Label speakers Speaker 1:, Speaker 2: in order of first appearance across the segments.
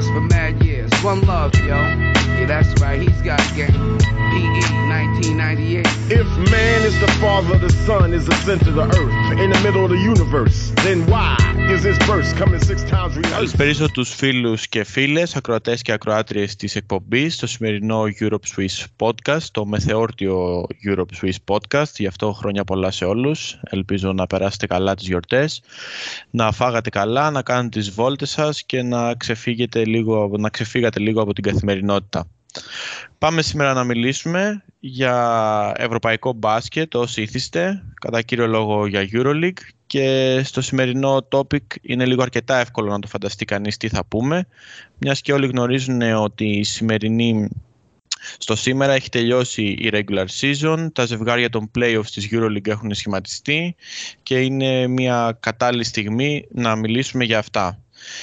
Speaker 1: stars for mad years. One love, yo. Yeah, that's right, he's got game. PE 1998.
Speaker 2: If man is the father, the sun is the center of the earth, in the middle of the universe, then why is this verse coming six times rehearsed?
Speaker 3: Καλησπέριζω τους φίλους και φίλες, ακροατές και ακροάτριες της εκπομπής στο σημερινό Europe Swiss Podcast, το μεθεόρτιο Europe Swiss Podcast. Γι' αυτό χρόνια πολλά σε όλους. Ελπίζω να περάσετε καλά τις γιορτές, να φάγατε καλά, να κάνετε τις βόλτες σας και να, ξεφύγετε λίγο, να ξεφύγατε λίγο από την καθημερινότητα. Πάμε σήμερα να μιλήσουμε για ευρωπαϊκό μπάσκετ όσοι ήθιστε, κατά κύριο λόγο για EuroLeague και στο σημερινό topic είναι λίγο αρκετά εύκολο να το φανταστεί κανείς τι θα πούμε μιας και όλοι γνωρίζουν ότι η σημερινή στο σήμερα έχει τελειώσει η regular season, τα ζευγάρια των playoffs της EuroLeague έχουν σχηματιστεί και είναι μια κατάλληλη στιγμή να μιλήσουμε για αυτά.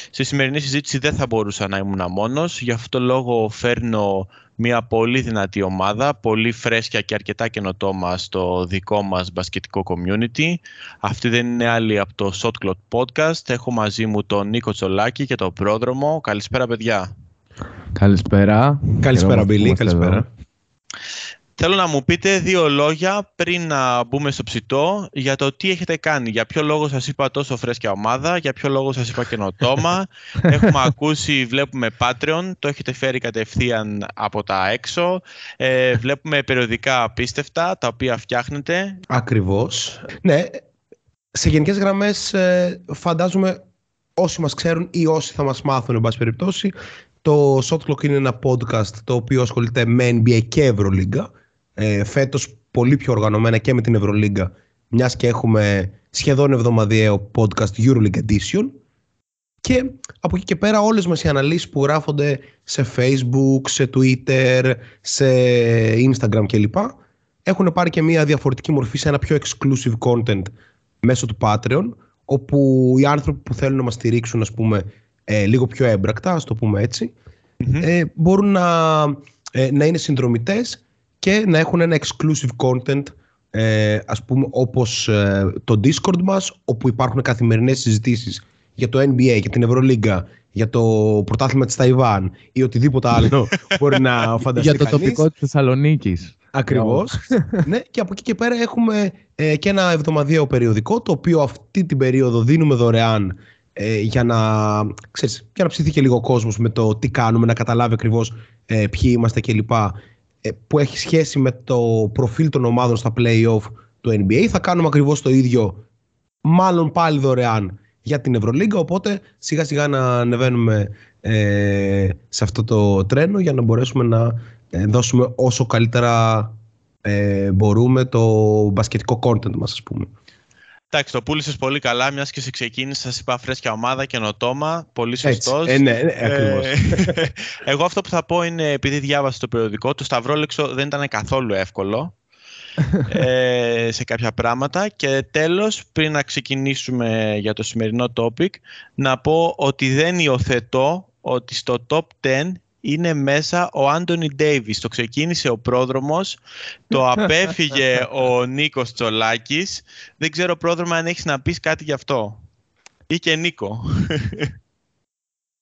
Speaker 3: Στη σημερινή συζήτηση δεν θα μπορούσα να ήμουν μόνος, γι' αυτό λόγο φέρνω μια πολύ δυνατή ομάδα, πολύ φρέσκια και αρκετά καινοτόμα στο δικό μας μπασκετικό community. Αυτή δεν είναι άλλη από το Shotclot Podcast. Έχω μαζί μου τον Νίκο Τσολάκη και τον πρόδρομο. Καλησπέρα παιδιά.
Speaker 4: Καλησπέρα.
Speaker 5: Καλησπέρα Μπίλη, καλησπέρα.
Speaker 3: Θέλω να μου πείτε δύο λόγια πριν να μπούμε στο ψητό για το τι έχετε κάνει. Για ποιο λόγο σας είπα τόσο φρέσκια ομάδα, για ποιο λόγο σας είπα καινοτόμα. Έχουμε ακούσει, βλέπουμε Patreon, το έχετε φέρει κατευθείαν από τα έξω. Ε, βλέπουμε περιοδικά απίστευτα, τα οποία φτιάχνετε.
Speaker 5: Ακριβώς. Ναι, σε γενικές γραμμές ε, φαντάζομαι όσοι μας ξέρουν ή όσοι θα μας μάθουν, εν πάση περιπτώσει, το Shot Clock είναι ένα podcast το οποίο ασχολείται με NBA και Ευρωλίγκα ε, φέτος πολύ πιο οργανωμένα και με την Ευρωλίγκα μιας και έχουμε σχεδόν εβδομαδιαίο podcast EuroLeague Edition. Και από εκεί και πέρα όλες μας οι αναλύσεις που γράφονται σε Facebook, σε Twitter, σε Instagram κλπ έχουν πάρει και μια διαφορετική μορφή σε ένα πιο exclusive content μέσω του Patreon όπου οι άνθρωποι που θέλουν να μας στηρίξουν ας πούμε ε, λίγο πιο έμπρακτα, ας το πούμε ε, μπορούν να, ε, να είναι συνδρομητές και να έχουν ένα exclusive content ε, ας πούμε όπως ε, το Discord μας όπου υπάρχουν καθημερινές συζητήσεις για το NBA, για την Ευρωλίγκα, για το πρωτάθλημα της Ταϊβάν ή οτιδήποτε άλλο μπορεί να φανταστεί
Speaker 4: Για το τοπικό της Θεσσαλονίκης.
Speaker 5: Ακριβώς. ναι, και από εκεί και πέρα έχουμε ε, και ένα εβδομαδιαίο περιοδικό το οποίο αυτή την περίοδο δίνουμε δωρεάν ε, για, να, ξέρεις, για να ψηθεί και λίγο ο κόσμος με το τι κάνουμε, να καταλάβει ακριβώς ε, ποιοι είμαστε κλπ. Ε, που έχει σχέση με το προφίλ των ομάδων στα play-off του NBA. Θα κάνουμε ακριβώς το ίδιο, μάλλον πάλι δωρεάν για την Ευρωλίγκα, οπότε σιγά σιγά να ανεβαίνουμε ε, σε αυτό το τρένο για να μπορέσουμε να ε, δώσουμε όσο καλύτερα ε, μπορούμε το μπασκετικό content μας ας πούμε.
Speaker 3: Εντάξει, το πούλησες πολύ καλά, μιας και σε ξεκίνησε, σας είπα φρέσκια ομάδα, καινοτόμα, πολύ σωστός.
Speaker 5: Ε, ναι, ναι, ακριβώς.
Speaker 3: Ε, εγώ αυτό που θα πω είναι, επειδή διάβασα το περιοδικό, το Σταυρόλεξο δεν ήταν καθόλου εύκολο ε, σε κάποια πράγματα. Και τέλος, πριν να ξεκινήσουμε για το σημερινό topic, να πω ότι δεν υιοθετώ ότι στο top 10 είναι μέσα ο Άντωνι Ντέιβις. Το ξεκίνησε ο πρόδρομος, το απέφυγε ο Νίκος Τσολάκης. Δεν ξέρω πρόδρομο αν έχεις να πεις κάτι γι' αυτό. Ή και Νίκο.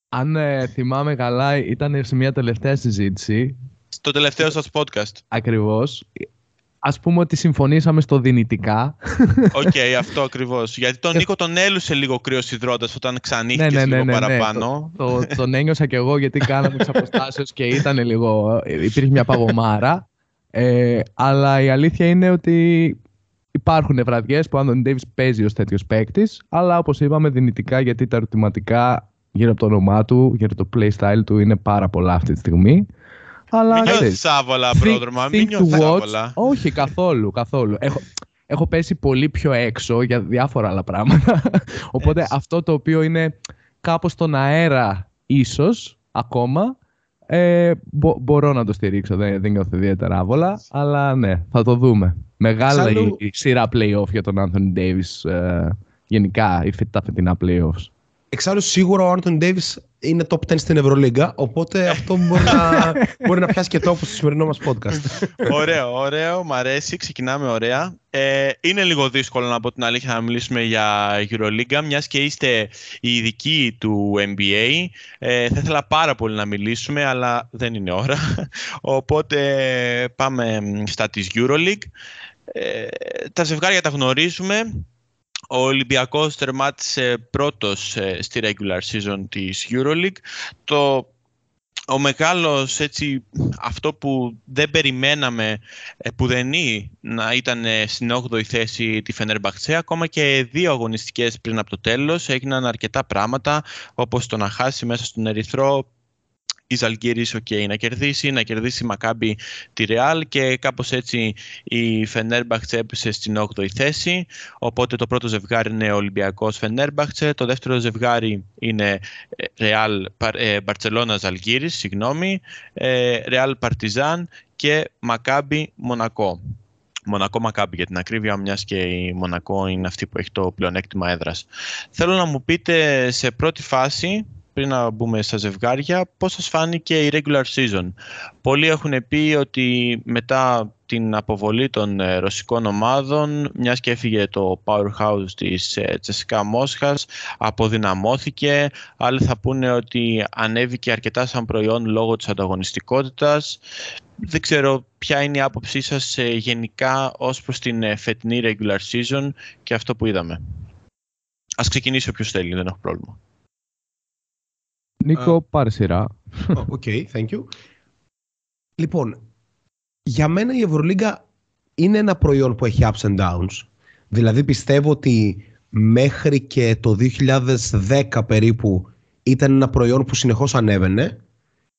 Speaker 4: Αν ε, θυμάμαι καλά, ήταν σε μια τελευταία συζήτηση.
Speaker 3: Στο τελευταίο σας podcast.
Speaker 4: Ακριβώς. Α πούμε ότι συμφωνήσαμε στο δυνητικά.
Speaker 3: Οκ, okay, αυτό ακριβώς. Γιατί τον Νίκο τον έλουσε λίγο κρύο ιδρώτα όταν ξανοίχθηκε ναι, ναι, ναι, λίγο ναι, ναι. παραπάνω.
Speaker 4: Το, το, τον ένιωσα κι εγώ γιατί κάναμε τις αποστάσεις και ήταν λίγο. υπήρχε μια παγωμάρα. Ε, αλλά η αλήθεια είναι ότι υπάρχουν βραδιές που ο Άντωνι Ντέιβις παίζει ως τέτοιος παίκτης, αλλά όπως είπαμε δυνητικά γιατί τα ερωτηματικά γύρω από το όνομά του, γύρω από το playstyle του είναι πάρα πολλά αυτή τη στιγμή.
Speaker 3: Αλλά, μην νιώθεις άβολα, πρόδρομα. Μην νιώθεις άβολα.
Speaker 4: Όχι, καθόλου, καθόλου. Έχω, έχω πέσει πολύ πιο έξω για διάφορα άλλα πράγματα. Οπότε αυτό το οποίο είναι κάπως στον αέρα ίσως ακόμα, ε, μπορώ να το στηρίξω. Δεν, δεν νιώθω ιδιαίτερα άβολα, αλλά ναι, θα το δούμε. Μεγάλα η, η σειρά playoff για τον Anthony Davis ε, γενικά, η τα φετινά playoffs.
Speaker 5: Εξάλλου σίγουρα ο Άντων Ντέιβις είναι top 10 στην Ευρωλίγκα, οπότε αυτό μπορεί να, μπορεί να πιάσει και τόπο στο σημερινό μας podcast.
Speaker 3: ωραίο, ωραίο, μ' αρέσει, ξεκινάμε ωραία. Ε, είναι λίγο δύσκολο να πω την αλήθεια να μιλήσουμε για Euroliga, μιας και είστε οι ειδικοί του NBA. Ε, θα ήθελα πάρα πολύ να μιλήσουμε, αλλά δεν είναι ώρα. Οπότε πάμε στα της Euroleague. Ε, τα ζευγάρια τα γνωρίζουμε. Ο Ολυμπιακός τερμάτισε πρώτος ε, στη regular season της EuroLeague. Το, ο μεγάλος, έτσι, αυτό που δεν περιμέναμε ε, που δεν είναι να ήταν ε, στην 8η θέση τη Φενέρμπαχτσε, ακόμα και δύο αγωνιστικές πριν από το τέλος έγιναν αρκετά πράγματα, όπως το να χάσει μέσα στον Ερυθρό η Ζαλγκύρης okay, να κερδίσει, να κερδίσει η Μακάμπη τη Ρεάλ και κάπως έτσι η Φενέρμπαχτσε έπεσε στην 8η θέση οπότε το πρώτο ζευγάρι είναι Ολυμπιακός Φενέρμπαχτσε το δεύτερο ζευγάρι είναι Ρεάλ Μπαρτσελώνα Ζαλγκύρης συγγνώμη, Ρεάλ Παρτιζάν και Μακάμπη Μονακό. Μονακό Μακάμπη για την ακρίβεια, μιας και η Μονακό είναι αυτή που έχει το πλεονέκτημα έδρας. Θέλω να μου πείτε σε πρώτη φάση πριν να μπούμε στα ζευγάρια, πώς σας φάνηκε η regular season; Πολλοί έχουν πει ότι μετά την αποβολή των ε, ρωσικών ομάδων, μιας και έφυγε το powerhouse της ε, Τσεσικά Μόσχας, αποδυναμώθηκε. Άλλοι θα πούνε ότι ανέβηκε αρκετά σαν προϊόν λόγω της ανταγωνιστικότητας. Δεν ξέρω ποια είναι η άποψή σας ε, γενικά ως προς την φετινή regular season και αυτό που είδαμε. Ας ξεκινήσει όποιος θέλει, δεν έχω πρόβλημα.
Speaker 4: Νίκο, uh, πάρε σειρά.
Speaker 5: Οκ, okay, thank you. Λοιπόν, για μένα η Ευρωλίγκα είναι ένα προϊόν που έχει ups and downs. Δηλαδή πιστεύω ότι μέχρι και το 2010 περίπου ήταν ένα προϊόν που συνεχώς ανέβαινε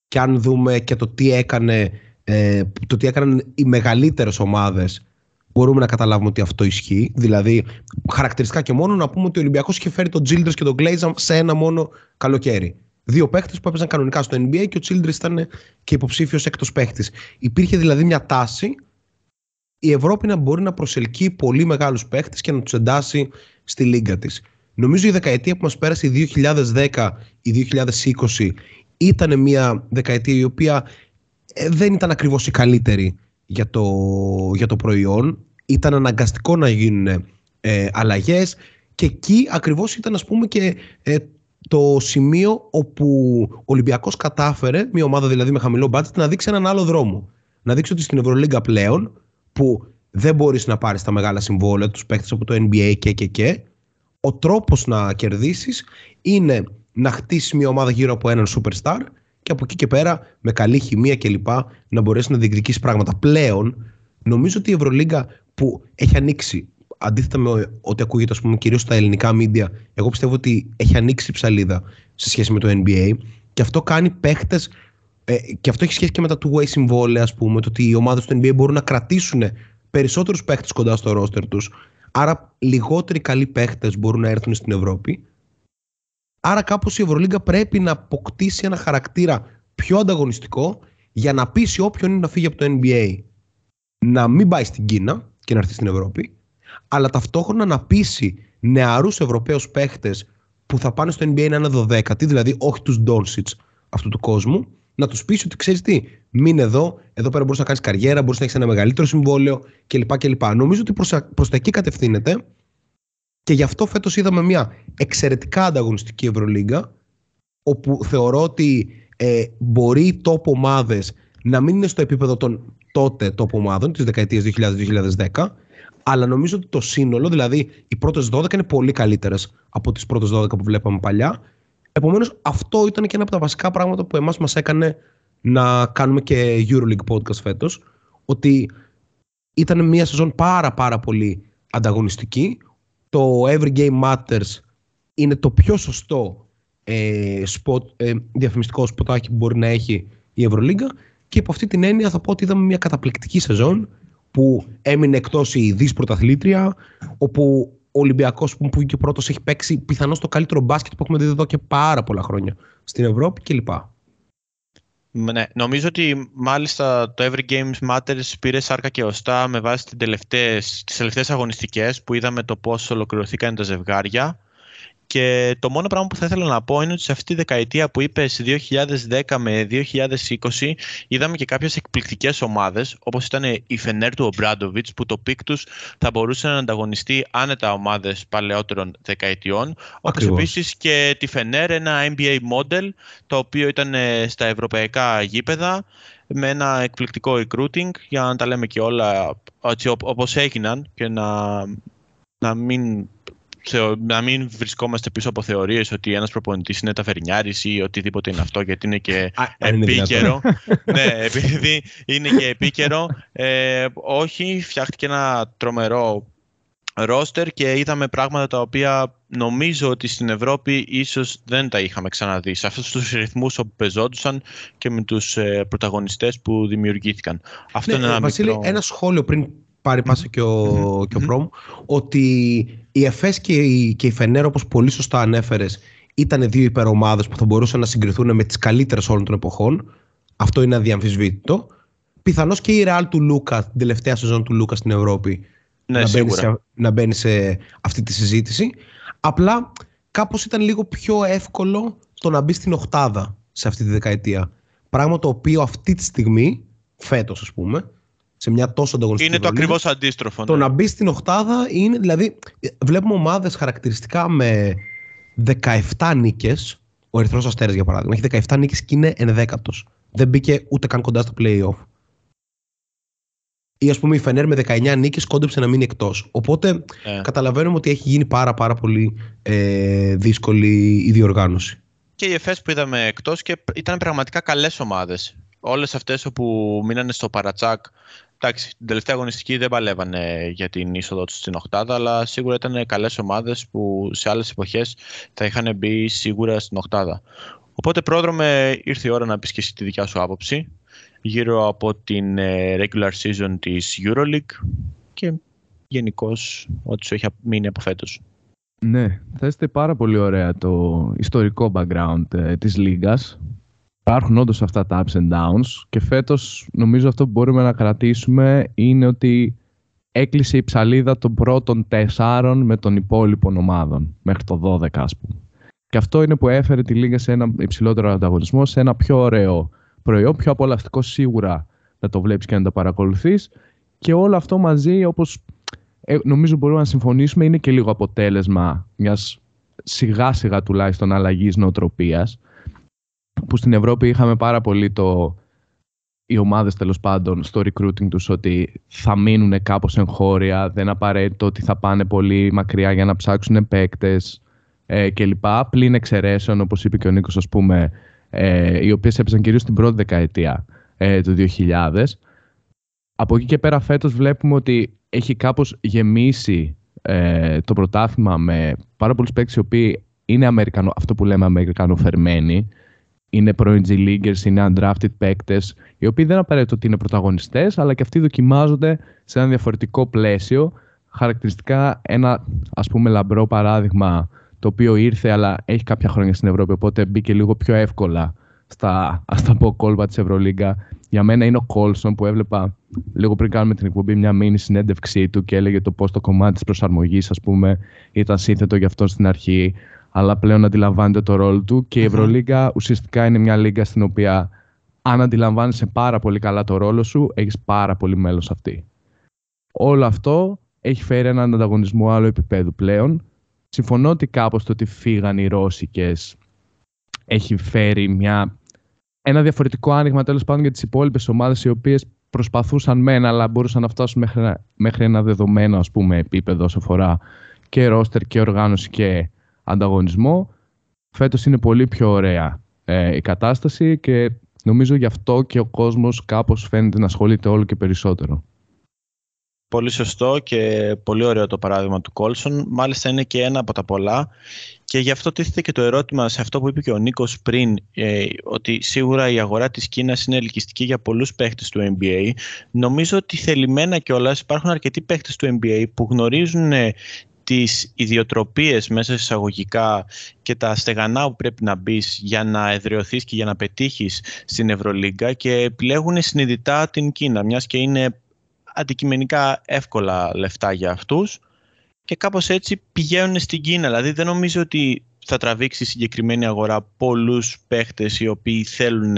Speaker 5: και αν δούμε και το τι έκανε ε, το τι έκαναν οι μεγαλύτερες ομάδες μπορούμε να καταλάβουμε ότι αυτό ισχύει. Δηλαδή, χαρακτηριστικά και μόνο να πούμε ότι ο Ολυμπιακός είχε φέρει τον Childress και τον Glazer σε ένα μόνο καλοκαίρι δύο παίχτε που έπαιζαν κανονικά στο NBA και ο Childress ήταν και υποψήφιος έκτος παίχτης. Υπήρχε δηλαδή μια τάση η Ευρώπη να μπορεί να προσελκύει πολύ μεγάλους παίχτες και να τους εντάσει στη λίγα της. Νομίζω η δεκαετία που μας πέρασε, η 2010, η 2020, ήταν μια δεκαετία η οποία ε, δεν ήταν ακριβώς η καλύτερη για το, για το προϊόν. Ήταν αναγκαστικό να γίνουν ε, αλλαγές και εκεί ακριβώς ήταν ας πούμε και ε, το σημείο όπου ο Ολυμπιακός κατάφερε, μια ομάδα δηλαδή με χαμηλό μπάτζετ, να δείξει έναν άλλο δρόμο. Να δείξει ότι στην Ευρωλίγκα πλέον, που δεν μπορείς να πάρεις τα μεγάλα συμβόλαια, τους παίχτες από το NBA και και και, ο τρόπος να κερδίσεις είναι να χτίσεις μια ομάδα γύρω από έναν superstar και από εκεί και πέρα με καλή χημεία κλπ. να μπορέσεις να διεκδικήσεις πράγματα. Πλέον, νομίζω ότι η Ευρωλίγκα που έχει ανοίξει αντίθετα με ό,τι ακούγεται ας πούμε, κυρίως στα ελληνικά media, εγώ πιστεύω ότι έχει ανοίξει η ψαλίδα σε σχέση με το NBA και αυτό κάνει παίχτες ε, και αυτό έχει σχέση και με τα two-way συμβόλαια, ας πούμε, το ότι οι ομάδες του NBA μπορούν να κρατήσουν περισσότερους παίχτες κοντά στο ρόστερ τους, άρα λιγότεροι καλοί παίχτες μπορούν να έρθουν στην Ευρώπη. Άρα κάπως η Ευρωλίγκα πρέπει να αποκτήσει ένα χαρακτήρα πιο ανταγωνιστικό για να πείσει όποιον είναι να φύγει από το NBA να μην πάει στην Κίνα και να έρθει στην Ευρώπη αλλά ταυτόχρονα να πείσει νεαρούς Ευρωπαίους παίχτες που θα πάνε στο NBA να είναι 12, δηλαδή όχι τους Ντόνσιτ αυτού του κόσμου, να τους πείσει ότι ξέρεις τι, μείνε εδώ, εδώ πέρα μπορείς να κάνεις καριέρα, μπορείς να έχεις ένα μεγαλύτερο συμβόλαιο κλπ. κλπ. Νομίζω ότι προς τα εκεί κατευθύνεται και γι' αυτό φέτος είδαμε μια εξαιρετικά ανταγωνιστική Ευρωλίγκα, όπου θεωρώ ότι ε, μπορεί οι top ομάδες να μην είναι στο επίπεδο των τότε top ομάδων της δεκαετίας 2000-2010, αλλά νομίζω ότι το σύνολο, δηλαδή οι πρώτες 12 είναι πολύ καλύτερες από τις πρώτες 12 που βλέπαμε παλιά. Επομένως, αυτό ήταν και ένα από τα βασικά πράγματα που εμάς μας έκανε να κάνουμε και Euroleague podcast φέτος. Ότι ήταν μια σεζόν πάρα πάρα πολύ ανταγωνιστική. Το Every Game Matters είναι το πιο σωστό ε, σποτ, ε, διαφημιστικό σποτάκι που μπορεί να έχει η Ευρωλίγκα και από αυτή την έννοια θα πω ότι είδαμε μια καταπληκτική σεζόν που έμεινε εκτός η δι πρωταθλήτρια, όπου ο Ολυμπιακός που βγήκε και πρώτος έχει παίξει πιθανώς το καλύτερο μπάσκετ που έχουμε δει εδώ και πάρα πολλά χρόνια στην Ευρώπη κλπ.
Speaker 3: Ναι, νομίζω ότι μάλιστα το Every Game Matters πήρε σάρκα και οστά με βάση τις τελευταίες, τις τελευταίες αγωνιστικές που είδαμε το πώς ολοκληρωθήκαν τα ζευγάρια Και το μόνο πράγμα που θα ήθελα να πω είναι ότι σε αυτή τη δεκαετία που είπες 2010 με 2020 είδαμε και κάποιες εκπληκτικές ομάδες όπως ήταν η Φενέρ του Ομπράντοβιτς που το peak τους θα μπορούσε να ανταγωνιστεί άνετα ομάδες παλαιότερων δεκαετιών όπως επίσης και τη Φενέρ ένα NBA model το οποίο ήταν ε, στα ευρωπαϊκά γήπεδα με ένα εκπληκτικό recruiting για να τα λέμε και όλα έτσι, όπως έγιναν και να, να μην να μην βρισκόμαστε πίσω από θεωρίες ότι ένας προπονητής είναι ταφερνιάρη ή οτιδήποτε είναι αυτό, γιατί είναι και επίκαιρο. ναι, επειδή είναι και επίκαιρο. Ε, όχι, φτιάχτηκε ένα τρομερό ρόστερ και είδαμε πράγματα τα οποία νομίζω ότι στην Ευρώπη ίσως δεν τα είχαμε ξαναδεί σε αυτούς τους ρυθμούς όπου πεζόντουσαν και με τους ε, πρωταγωνιστές που δημιουργήθηκαν. Αυτό
Speaker 5: ναι,
Speaker 3: είναι ένα
Speaker 5: Βασίλη,
Speaker 3: μικρό...
Speaker 5: ένα σχόλιο πριν πάρει πάσα και ο, mm και ο Πρόμ, ότι η ΕΦΕΣ και η, και η Φενέρ, όπως πολύ σωστά ανέφερες, ήταν δύο υπερομάδες που θα μπορούσαν να συγκριθούν με τις καλύτερες όλων των εποχών. Αυτό είναι αδιαμφισβήτητο. Πιθανώς και η Ρεάλ του Λούκα, την τελευταία σεζόν του Λούκα στην Ευρώπη,
Speaker 3: ναι,
Speaker 5: να, μπαίνει σε, να μπαίνει σε αυτή τη συζήτηση. Απλά κάπως ήταν λίγο πιο εύκολο το να μπει στην οχτάδα σε αυτή τη δεκαετία. Πράγμα το οποίο αυτή τη στιγμή, φέτος ας πούμε, σε μια τόσο ανταγωνιστική
Speaker 3: Είναι το ακριβώς αντίστροφο.
Speaker 5: Το
Speaker 3: ναι.
Speaker 5: να μπει στην οκτάδα είναι, δηλαδή, βλέπουμε ομάδες χαρακτηριστικά με 17 νίκες. Ο Ερυθρός Αστέρας, για παράδειγμα, έχει 17 νίκες και είναι ενδέκατος. Δεν μπήκε ούτε καν κοντά στο playoff. Ή ας πούμε η Φενέρ με 19 νίκες κόντεψε να μείνει εκτός. Οπότε
Speaker 3: Ε.
Speaker 5: καταλαβαίνουμε ότι έχει γίνει πάρα, πάρα πολύ ε, δύσκολη η διοργάνωση.
Speaker 3: Και οι ΕΦΕΣ που είδαμε εκτός και ήταν πραγματικά καλές ομάδες. Όλες αυτές όπου μείνανε στο παρατσάκ, εντάξει, την τελευταία αγωνιστική δεν παλεύανε για την είσοδο τους στην οκτάδα, αλλά σίγουρα ήταν καλές ομάδες που σε άλλες εποχές θα είχαν μπει σίγουρα στην οκτάδα. Οπότε πρόδρομε ήρθε η ώρα να πεις και εσύ τη δικιά σου άποψη γύρω από την ε, regular season της EuroLeague και γενικώς ό,τι σου έχει μείνει από φέτος.
Speaker 4: Ναι, θέσετε πάρα πολύ ωραία το ιστορικό background ε, της Λίγκας. Υπάρχουν όντως αυτά τα ups and downs και φέτος νομίζω αυτό που μπορούμε να κρατήσουμε είναι ότι έκλεισε η ψαλίδα των πρώτων τεσσάρων με των υπόλοιπων ομάδων μέχρι το 12 ας πούμε. Και αυτό είναι που έφερε τη Λίγκα σε ένα υψηλότερο ανταγωνισμό, σε ένα πιο ωραίο προϊόν, πιο απολαυστικό σίγουρα να το βλέπεις και να το παρακολουθείς και όλο αυτό μαζί όπως ε, νομίζω μπορούμε να συμφωνήσουμε είναι και λίγο αποτέλεσμα μιας σιγά σιγά τουλάχιστον αλλαγής νοοτροπίας που στην Ευρώπη είχαμε πάρα πολύ το οι ομάδες τέλος πάντων στο recruiting τους ότι θα μείνουν κάπως εγχώρια, δεν απαραίτητο ότι θα πάνε πολύ μακριά για να ψάξουν παίκτες ε, κλπ. Πλην εξαιρέσεων, όπως είπε και ο Νίκος, ας πούμε, ε, οι οποίες έπαιζαν κυρίως στην πρώτη δεκαετία ε, του 2000. Από εκεί και πέρα φέτος βλέπουμε ότι έχει κάπως γεμίσει ε, το πρωτάθλημα με πάρα πολλούς παίκτες οι οποίοι είναι Αμερικανο, αυτό που λέμε Αμερικανοφερμένοι, είναι πρώην G-Leaguers, είναι undrafted παίκτες, οι οποίοι δεν απαραίτητο ότι είναι πρωταγωνιστές, αλλά και αυτοί δοκιμάζονται σε ένα διαφορετικό πλαίσιο. Χαρακτηριστικά ένα ας πούμε λαμπρό παράδειγμα το οποίο ήρθε αλλά έχει κάποια χρόνια στην Ευρώπη, οπότε μπήκε λίγο πιο εύκολα στα, ας τα πω, κόλπα της Ευρωλίγκα. Για μένα είναι ο Κόλσον που έβλεπα λίγο πριν κάνουμε την εκπομπή μια μήνυ συνέντευξή του και έλεγε το πώς το κομμάτι της προσαρμογής ας πούμε ήταν σύνθετο για αυτό στην αρχή αλλά πλέον αντιλαμβάνεται το ρόλο του και η Ευρωλίγκα ουσιαστικά είναι μια λίγα στην οποία αν αντιλαμβάνεσαι πάρα πολύ καλά το ρόλο σου, έχεις πάρα πολύ μέλος σε αυτή. Όλο αυτό έχει φέρει έναν ανταγωνισμό άλλο επίπεδου πλέον. Συμφωνώ ότι κάπως το ότι φύγαν οι Ρώσικες έχει φέρει μια, ένα διαφορετικό άνοιγμα τέλος πάντων για τις υπόλοιπες ομάδες οι οποίες προσπαθούσαν μεν αλλά μπορούσαν να φτάσουν μέχρι, ένα- μέχρι ένα δεδομένο ας πούμε, επίπεδο όσο αφορά και ρόστερ και οργάνωση και ανταγωνισμό. Φέτος είναι πολύ πιο ωραία ε, η κατάσταση και νομίζω γι' αυτό και ο κόσμος κάπως φαίνεται να ασχολείται όλο και περισσότερο.
Speaker 3: Πολύ σωστό και πολύ ωραίο το παράδειγμα του Κόλσον. Μάλιστα είναι και ένα από τα πολλά. Και γι' αυτό τίθεται και το ερώτημα σε αυτό που είπε και ο Νίκος πριν, ε, ότι σίγουρα η αγορά της Κίνας είναι ελκυστική για πολλούς παίχτες του NBA. Νομίζω ότι θελημένα κιόλας υπάρχουν αρκετοί παίχτες του NBA που γνωρίζουν ε, τις ιδιοτροπίες μέσα εισαγωγικά και τα στεγανά που πρέπει να μπεις για να εδραιωθείς και για να πετύχεις στην Ευρωλίγκα και επιλέγουν συνειδητά την Κίνα, μιας και είναι αντικειμενικά εύκολα λεφτά για αυτούς και κάπως έτσι πηγαίνουν στην Κίνα. Δηλαδή δεν νομίζω ότι θα τραβήξει η συγκεκριμένη αγορά πολλούς παίχτες οι οποίοι θέλουν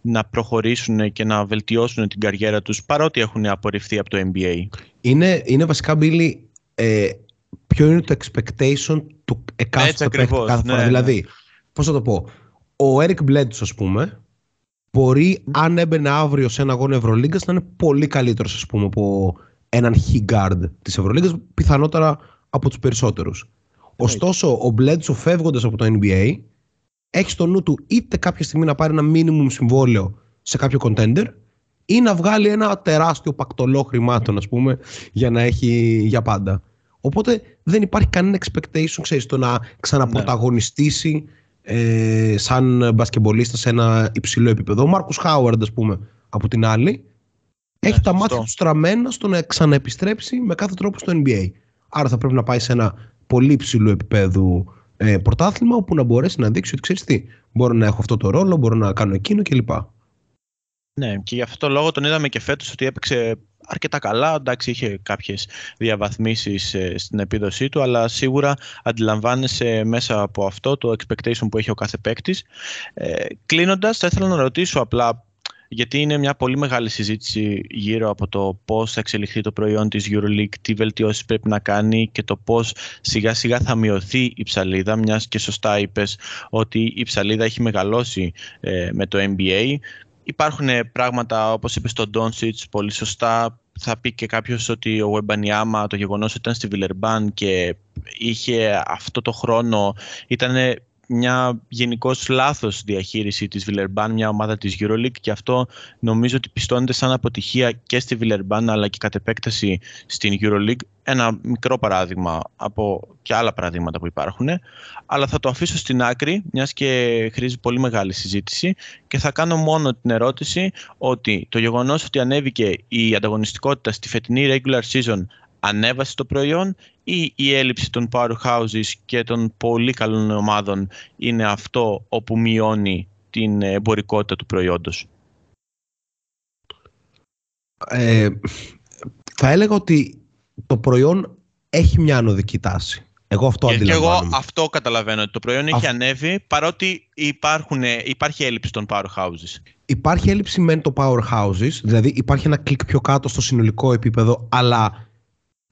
Speaker 3: να προχωρήσουν και να βελτιώσουν την καριέρα τους παρότι έχουν απορριφθεί από το NBA.
Speaker 5: Είναι, είναι βασικά, Μπίλη, ε, ποιο είναι το expectation του εκάστοτε παίχτη κάθε φορά;
Speaker 3: ναι,
Speaker 5: δηλαδή,
Speaker 3: ναι.
Speaker 5: πώς θα το πω, ο Eric Bledsoe, ας πούμε, μπορεί αν έμπαινε αύριο σε ένα αγώνα Ευρωλίγκας να είναι πολύ καλύτερος, ας πούμε, από έναν he guard της Ευρωλίγκας, πιθανότερα από τους περισσότερους. Ωστόσο, ο Bledsoe φεύγοντας από το NBA, έχει στο νου του είτε κάποια στιγμή να πάρει ένα minimum συμβόλαιο σε κάποιο contender ή να βγάλει ένα τεράστιο πακτολό χρημάτων, ας πούμε, για να έχει για πάντα. Οπότε δεν υπάρχει κανένα expectation, ξέρεις, το να ξαναπρωταγωνιστήσει ε, σαν μπασκεμπολίστας σε ένα υψηλό επίπεδο. Ο Μάρκους Χάουαρντ, ας πούμε, από την άλλη, έχει τα
Speaker 3: σωστό.
Speaker 5: μάτια του στραμμένα στο να ξαναεπιστρέψει με κάθε τρόπο στο NBA. Άρα θα πρέπει να πάει σε ένα πολύ υψηλό επίπεδο ε, πρωτάθλημα όπου να μπορέσει να δείξει ότι ξέρεις τι, μπορώ να έχω αυτό το ρόλο, μπορώ να κάνω εκείνο κλπ.
Speaker 3: Ναι, και γι' αυτό το λόγο τον είδαμε και φέτος ότι έπαιξε αρκετά καλά. Εντάξει, είχε κάποιες διαβαθμίσεις ε, στην επίδοσή του, αλλά σίγουρα αντιλαμβάνεσαι μέσα από αυτό το expectation που έχει ο κάθε παίκτης. Ε, Κλείνοντας, θα ήθελα να ρωτήσω απλά, γιατί είναι μια πολύ μεγάλη συζήτηση γύρω από το πώς θα εξελιχθεί το προϊόν της EuroLeague, τι βελτιώσεις πρέπει να κάνει και το πώς σιγά σιγά θα μειωθεί η ψαλίδα, μιας και σωστά είπες ότι η ψαλίδα έχει μεγαλώσει ε, με το NBA. Υπάρχουν ε, πράγματα όπως είπες στο Doncic πολύ σωστά. Θα πει και κάποιος ότι ο Wembanyama το γεγονός ότι ήταν στη Βιλερμπάν και είχε αυτό το χρόνο ήταν μια γενικώς λάθος διαχείριση της Βιλερμπάν, μια ομάδα της EuroLeague και αυτό νομίζω ότι πιστώνεται σαν αποτυχία και στη Βιλερμπάν αλλά και κατ' επέκταση στην EuroLeague. Ένα μικρό παράδειγμα από και άλλα παραδείγματα που υπάρχουν, αλλά θα το αφήσω στην άκρη, μιας και χρήζει πολύ μεγάλη συζήτηση και θα κάνω μόνο την ερώτηση ότι το γεγονός ότι ανέβηκε η ανταγωνιστικότητα στη φετινή regular season ανέβασε το προϊόν ή η έλλειψη των powerhouses και των πολύ καλών ομάδων είναι αυτό όπου μειώνει την εμπορικότητα του προϊόντος;
Speaker 5: Ε, θα έλεγα ότι το προϊόν έχει μια ανωδική τάση. Εγώ αυτό
Speaker 3: και, και εγώ
Speaker 5: αντιλαμβάνομαι.
Speaker 3: αυτό καταλαβαίνω ότι το προϊόν έχει
Speaker 5: Αυ-
Speaker 3: ανέβει παρότι υπάρχουν, υπάρχει έλλειψη των powerhouses.
Speaker 5: Υπάρχει έλλειψη μεν το powerhouses, δηλαδή υπάρχει ένα κλικ πιο κάτω στο συνολικό επίπεδο, αλλά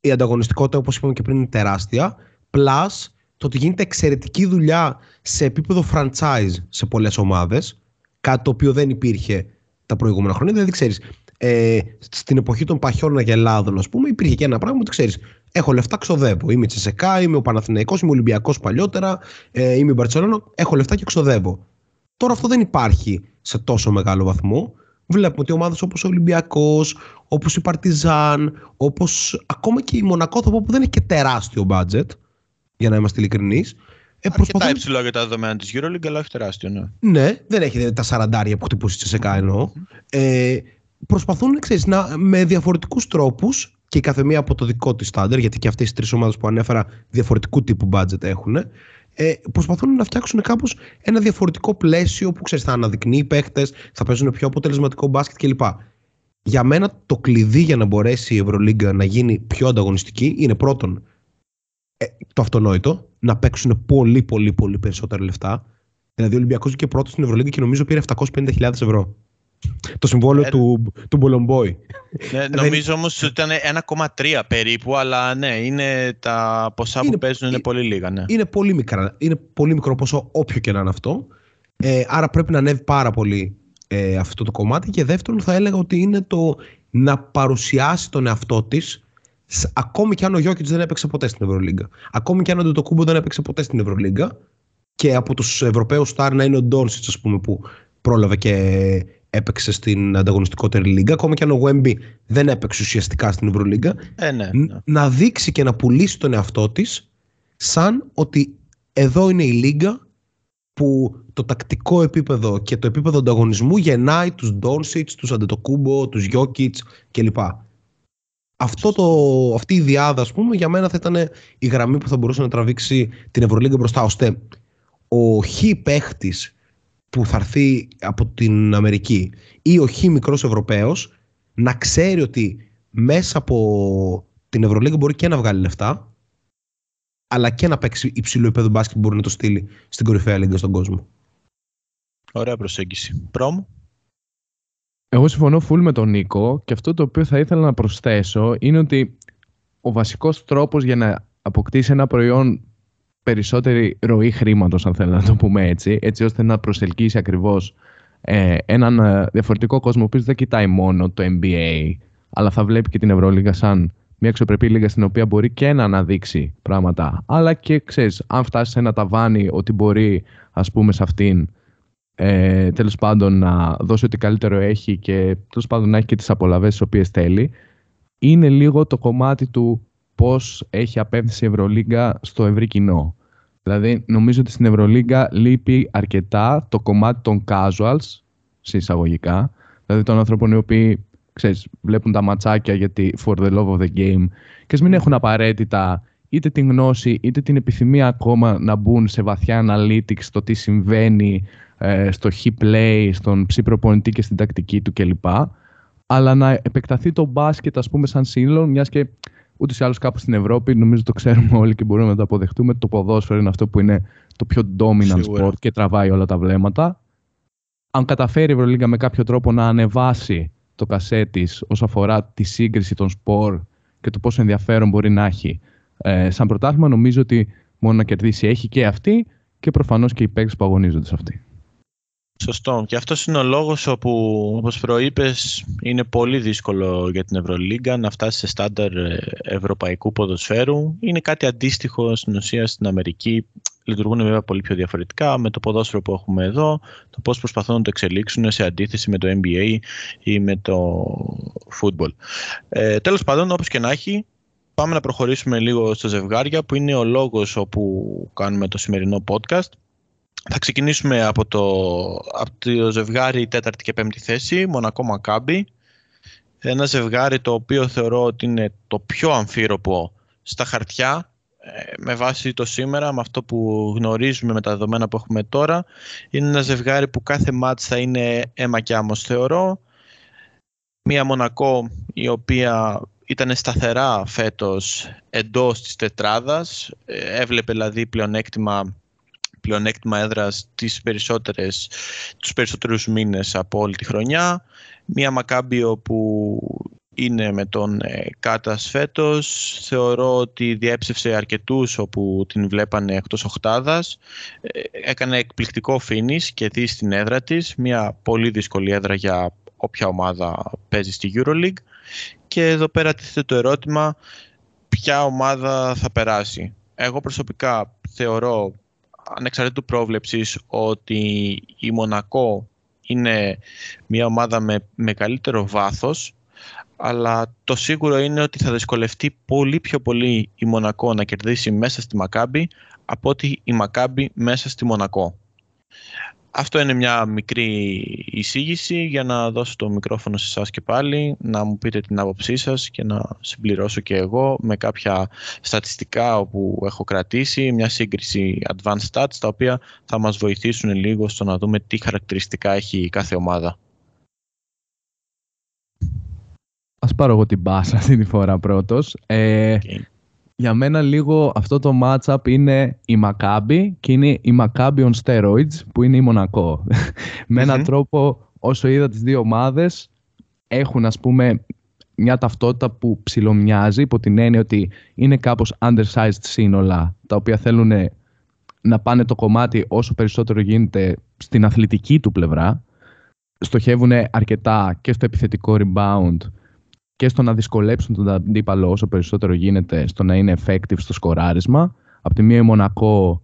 Speaker 5: η ανταγωνιστικότητα, όπως είπαμε και πριν, είναι τεράστια. Plus, το ότι γίνεται εξαιρετική δουλειά σε επίπεδο franchise σε πολλές ομάδες, κάτι το οποίο δεν υπήρχε τα προηγούμενα χρόνια. Δηλαδή, ξέρεις, ε, στην εποχή των παχιών αγελάδων, ας πούμε, υπήρχε και ένα πράγμα ότι ξέρεις, έχω λεφτά, ξοδεύω. Είμαι η Τσεσεκά, είμαι ο Παναθηναϊκός, είμαι ο Ολυμπιακός παλιότερα, ε, είμαι η Μπαρτσελόνα, έχω λεφτά και ξοδεύω. Τώρα αυτό δεν υπάρχει σε τόσο μεγάλο βαθμό. Βλέπουμε ότι ομάδες όπως ο Ολυμπιακός, όπως η Παρτιζάν, όπως ακόμα και η Μονακό, θα πω που δεν έχει και τεράστιο budget, για να είμαστε ειλικρινείς. Ε,
Speaker 3: Αρκετά
Speaker 5: προσπαθούν-
Speaker 3: υψηλό για τα δεδομένα της EuroLeague, αλλά όχι τεράστιο. Ναι.
Speaker 5: ναι, δεν έχει τα σαραντάρια που χτυπούσε η Τσεσεκά εννοώ. Ε, προσπαθούν, ξέρεις, να, με διαφορετικούς τρόπους και η καθεμία από το δικό της στάντερ, γιατί και αυτές οι τρεις ομάδες που ανέφερα διαφορετικού τύπου budget έχουν, ε, προσπαθούν να φτιάξουν κάπως ένα διαφορετικό πλαίσιο που ξέρεις, θα αναδεικνύει παίχτες, θα παίζουν πιο αποτελεσματικό μπάσκετ κλπ. Για μένα το κλειδί για να μπορέσει η Ευρωλίγκα να γίνει πιο ανταγωνιστική είναι πρώτον ε, το αυτονόητο, να παίξουν πολύ πολύ πολύ περισσότερα λεφτά. Δηλαδή ο Ολυμπιακός βγήκε πρώτος στην Ευρωλίγκα και νομίζω πήρε 750.000 ευρώ. Το συμβόλαιο
Speaker 3: Ε,
Speaker 5: του, του Μπολομπόη.
Speaker 3: Ναι, νομίζω όμως ότι ήταν 1,3 περίπου, αλλά ναι, είναι τα ποσά
Speaker 5: Είναι-
Speaker 3: που παίζουν είναι
Speaker 5: ε-
Speaker 3: πολύ λίγα. Ναι.
Speaker 5: είναι πολύ, μικρά, είναι πολύ μικρό ποσό όποιο και να είναι αυτό. Ε, άρα πρέπει να ανέβει πάρα πολύ ε, αυτό το κομμάτι. Και δεύτερον θα έλεγα ότι είναι το να παρουσιάσει τον εαυτό της σ- ακόμη και αν ο Γιώκητς δεν έπαιξε ποτέ στην Ευρωλίγκα. Ακόμη και αν ο Ντοτοκούμπο δεν έπαιξε ποτέ στην Ευρωλίγκα και από τους Ευρωπαίους στάρ να είναι ο Ντόνσιτς ας πούμε που πρόλαβε και έπαιξε στην ανταγωνιστικότερη λίγα. Ακόμα και αν ο Γουέμπι δεν έπαιξε ουσιαστικά στην Ευρωλίγκα
Speaker 3: Ε, ναι,
Speaker 5: ν-
Speaker 3: ναι.
Speaker 5: να δείξει και να πουλήσει τον εαυτό της σαν ότι εδώ είναι η λίγα που το τακτικό επίπεδο και το επίπεδο ανταγωνισμού γεννάει τους Ντόνσιτς, τους Αντετοκούμπο, τους Γιώκητς κλπ. Αυτό το, αυτή η διάδα, ας πούμε, για μένα θα ήταν η γραμμή που θα μπορούσε να τραβήξει την Ευρωλίγκα μπροστά, ώστε ο χ παίχτης που θα έρθει από την Αμερική ή ο χ μικρός Ευρωπαίος να ξέρει ότι μέσα από την Ευρωλίγκα μπορεί και να βγάλει λεφτά αλλά και να παίξει υψηλό επίπεδο μπάσκετ που μπορεί να το στείλει στην κορυφαία λίγα στον κόσμο.
Speaker 3: Ωραία προσέγγιση. Πρόμ.
Speaker 4: Εγώ συμφωνώ full με τον Νίκο και αυτό το οποίο θα ήθελα να προσθέσω είναι ότι ο βασικός τρόπος για να αποκτήσει ένα προϊόν περισσότερη ροή χρήματος, αν θέλετε να το πούμε έτσι, έτσι ώστε να προσελκύσει ακριβώς ε, έναν ε, διαφορετικό κόσμο που δεν κοιτάει μόνο το NBA, αλλά θα βλέπει και την Ευρωλίγα σαν μια αξιοπρεπή λίγα στην οποία μπορεί και να αναδείξει πράγματα. Αλλά και ξέρεις, αν φτάσεις σε ένα ταβάνι ότι μπορεί, ας πούμε, σε αυτήν ε, τέλος πάντων να δώσει ό,τι καλύτερο έχει και τέλος πάντων να έχει και τις απολαβές τις οποίες θέλει, είναι λίγο το κομμάτι του πώς έχει απέθυνση η Ευρωλίγκα στο ευρύ κοινό. Δηλαδή, νομίζω ότι στην Ευρωλίγκα λείπει αρκετά το κομμάτι των casuals, σε εισαγωγικά, δηλαδή των ανθρώπων οι οποίοι ξέρεις, βλέπουν τα ματσάκια γιατί for the love of the game και μην έχουν απαραίτητα είτε την γνώση είτε την επιθυμία ακόμα να μπουν σε βαθιά analytics το τι συμβαίνει ε, στο he play, στον ψη προπονητή και στην τακτική του κλπ. Αλλά να επεκταθεί το μπάσκετ ας πούμε σαν σύνολο μιας και ούτε ή άλλως κάπου στην Ευρώπη. Νομίζω το ξέρουμε όλοι και μπορούμε να το αποδεχτούμε. Το ποδόσφαιρο είναι αυτό που είναι το πιο dominant sport και τραβάει όλα τα βλέμματα. Αν καταφέρει η Ευρωλίγκα με κάποιο τρόπο να ανεβάσει το κασέ της όσον αφορά τη σύγκριση των σπορ και το πόσο ενδιαφέρον μπορεί να έχει ε, σαν πρωτάθλημα, νομίζω ότι μόνο να κερδίσει έχει και αυτή και προφανώς και οι παίκτες που αγωνίζονται σε αυτή.
Speaker 3: Σωστό. Και αυτός είναι ο λόγος όπου, όπως προείπες, είναι πολύ δύσκολο για την Ευρωλίγκα να φτάσει σε στάνταρ ε, ευρωπαϊκού ποδοσφαίρου. Είναι κάτι αντίστοιχο στην ουσία στην Αμερική λειτουργούν βέβαια πολύ πιο διαφορετικά με το ποδόσφαιρο που έχουμε εδώ, το πώς προσπαθούν να το εξελίξουν σε αντίθεση με το NBA ή με το football. Ε, τέλος πάντων, όπως και να έχει, πάμε να προχωρήσουμε λίγο στο ζευγάρια που είναι ο λόγος όπου κάνουμε το σημερινό podcast. Θα ξεκινήσουμε από το, από το ζευγάρι τέταρτη και πέμπτη θέση, Μονακό Μακάμπι. Ένα ζευγάρι το οποίο θεωρώ ότι είναι το πιο αμφίροπο στα χαρτιά ε, με βάση το σήμερα, με αυτό που γνωρίζουμε με τα δεδομένα που έχουμε τώρα, είναι ένα ζευγάρι που κάθε μάτς θα είναι αίμα και άμμος θεωρώ. Μία Μονακό η οποία ήταν σταθερά φέτος εντός της τετράδας, ε, έβλεπε δηλαδή πλεονέκτημα πλεονέκτημα έδρας τις περισσότερες, τους περισσότερους μήνες από όλη τη χρονιά. Μία Μακάμπιο που είναι με τον ε, Κάτας φέτος. Θεωρώ ότι διέψευσε αρκετούς όπου την βλέπανε εκτός οχτάδας. Ε, έκανε εκπληκτικό φίνις και δει στην έδρα της. Μια πολύ δύσκολη έδρα για όποια ομάδα παίζει στη EuroLeague. Και εδώ πέρα τίθεται το ερώτημα ποια ομάδα θα περάσει. Εγώ προσωπικά θεωρώ ανεξαρτήτου πρόβλεψης ότι η Μονακό είναι μια ομάδα με μεγαλύτερο βάθος αλλά το σίγουρο είναι ότι θα δυσκολευτεί πολύ πιο πολύ η Μονακό να κερδίσει μέσα στη Μακάμπη από ότι η Μακάμπη μέσα στη Μονακό. Αυτό είναι μια μικρή εισήγηση για να δώσω το μικρόφωνο σε εσάς και πάλι, να μου πείτε την άποψή σας και να συμπληρώσω και εγώ με κάποια στατιστικά όπου έχω κρατήσει, μια σύγκριση advanced stats, τα οποία θα μας βοηθήσουν λίγο στο να δούμε τι χαρακτηριστικά έχει κάθε ομάδα.
Speaker 4: Ας πάρω εγώ την μπάσα αυτή τη φορά πρώτος. Ε, Για μένα λίγο αυτό το matchup είναι η Maccabi και είναι η Maccabi on steroids που είναι η Μονακό. Με έναν τρόπο όσο είδα τις δύο ομάδες έχουν ας πούμε μια ταυτότητα που ψιλομοιάζει υπό την έννοια ότι είναι κάπως undersized σύνολα τα οποία θέλουν να πάνε το κομμάτι όσο περισσότερο γίνεται στην αθλητική του πλευρά. Στοχεύουν αρκετά και στο επιθετικό rebound και στο να δυσκολέψουν τον αντίπαλο όσο περισσότερο γίνεται στο να είναι effective στο σκοράρισμα. Από τη μία η Μονακό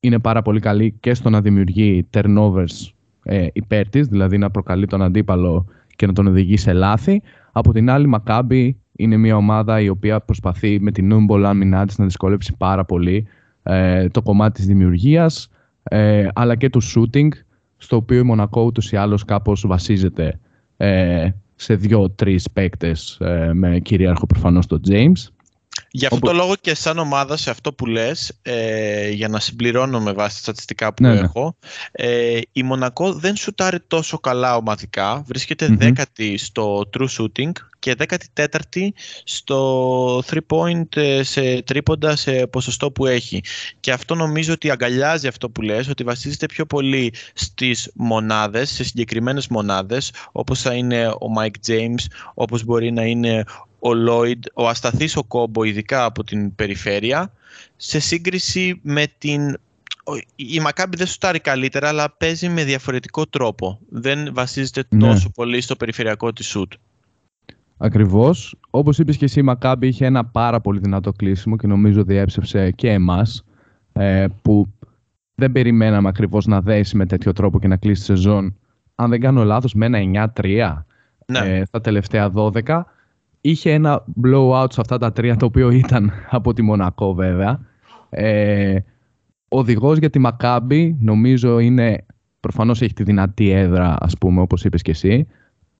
Speaker 4: είναι πάρα πολύ καλή και στο να δημιουργεί turnovers ε, υπέρ της, δηλαδή να προκαλεί τον αντίπαλο και να τον οδηγεί σε λάθη. Από την άλλη, η Maccabi είναι μια ομάδα η οποία προσπαθεί με την νούμπολ άμυνά της να δυσκολέψει πάρα πολύ ε, το κομμάτι της δημιουργίας, ε, αλλά και του shooting, στο οποίο η Μονακό ούτως ή άλλως κάπως βασίζεται ε, σε δύο-τρει παίκτες ε, με κυρίαρχο προφανώς τον James.
Speaker 3: Για αυτό
Speaker 4: Όπου-
Speaker 3: το λόγο και σαν ομάδα σε αυτό που λες, ε, για να συμπληρώνω με βάση τα στατιστικά που
Speaker 4: Ναι, ναι.
Speaker 3: έχω, ε, η Μονακό δεν σουτάρει τόσο καλά ομαδικά. Βρίσκεται
Speaker 4: Μμμ.
Speaker 3: δέκατη στο true shooting και δέκατη τέταρτη στο 3 point ε, σε τρίποντα σε ποσοστό που έχει. Και αυτό νομίζω ότι αγκαλιάζει αυτό που λες, ότι βασίζεται πιο πολύ στις μονάδες, σε συγκεκριμένες μονάδες, όπως θα είναι ο Mike James, όπως μπορεί να είναι ο Lloyd, ο ασταθής ο Κόμπο, ειδικά από την περιφέρεια, σε σύγκριση με την... ο- Η Μακάμπη δεν σουτάρει καλύτερα, αλλά παίζει με διαφορετικό τρόπο. Δεν βασίζεται
Speaker 4: Ναι.
Speaker 3: τόσο πολύ στο περιφερειακό της σουτ.
Speaker 4: Ακριβώς. Όπως είπες και εσύ, η Μακάμπη είχε ένα πάρα πολύ δυνατό κλείσιμο και νομίζω διέψευσε και εμάς. Ε, που δεν περιμέναμε ακριβώς να δέσει με τέτοιο τρόπο και να κλείσει τη σεζόν. Αν δεν κάνω λάθος, με ένα 9-3
Speaker 3: Ναι.
Speaker 4: ε, στα τελευταία 12. Είχε ένα blowout σε αυτά τα τρία, το οποίο ήταν από τη Μονακό βέβαια. Ε, οδηγός για τη Μακάμπη νομίζω είναι, προφανώς έχει τη δυνατή έδρα ας πούμε όπως είπες και εσύ,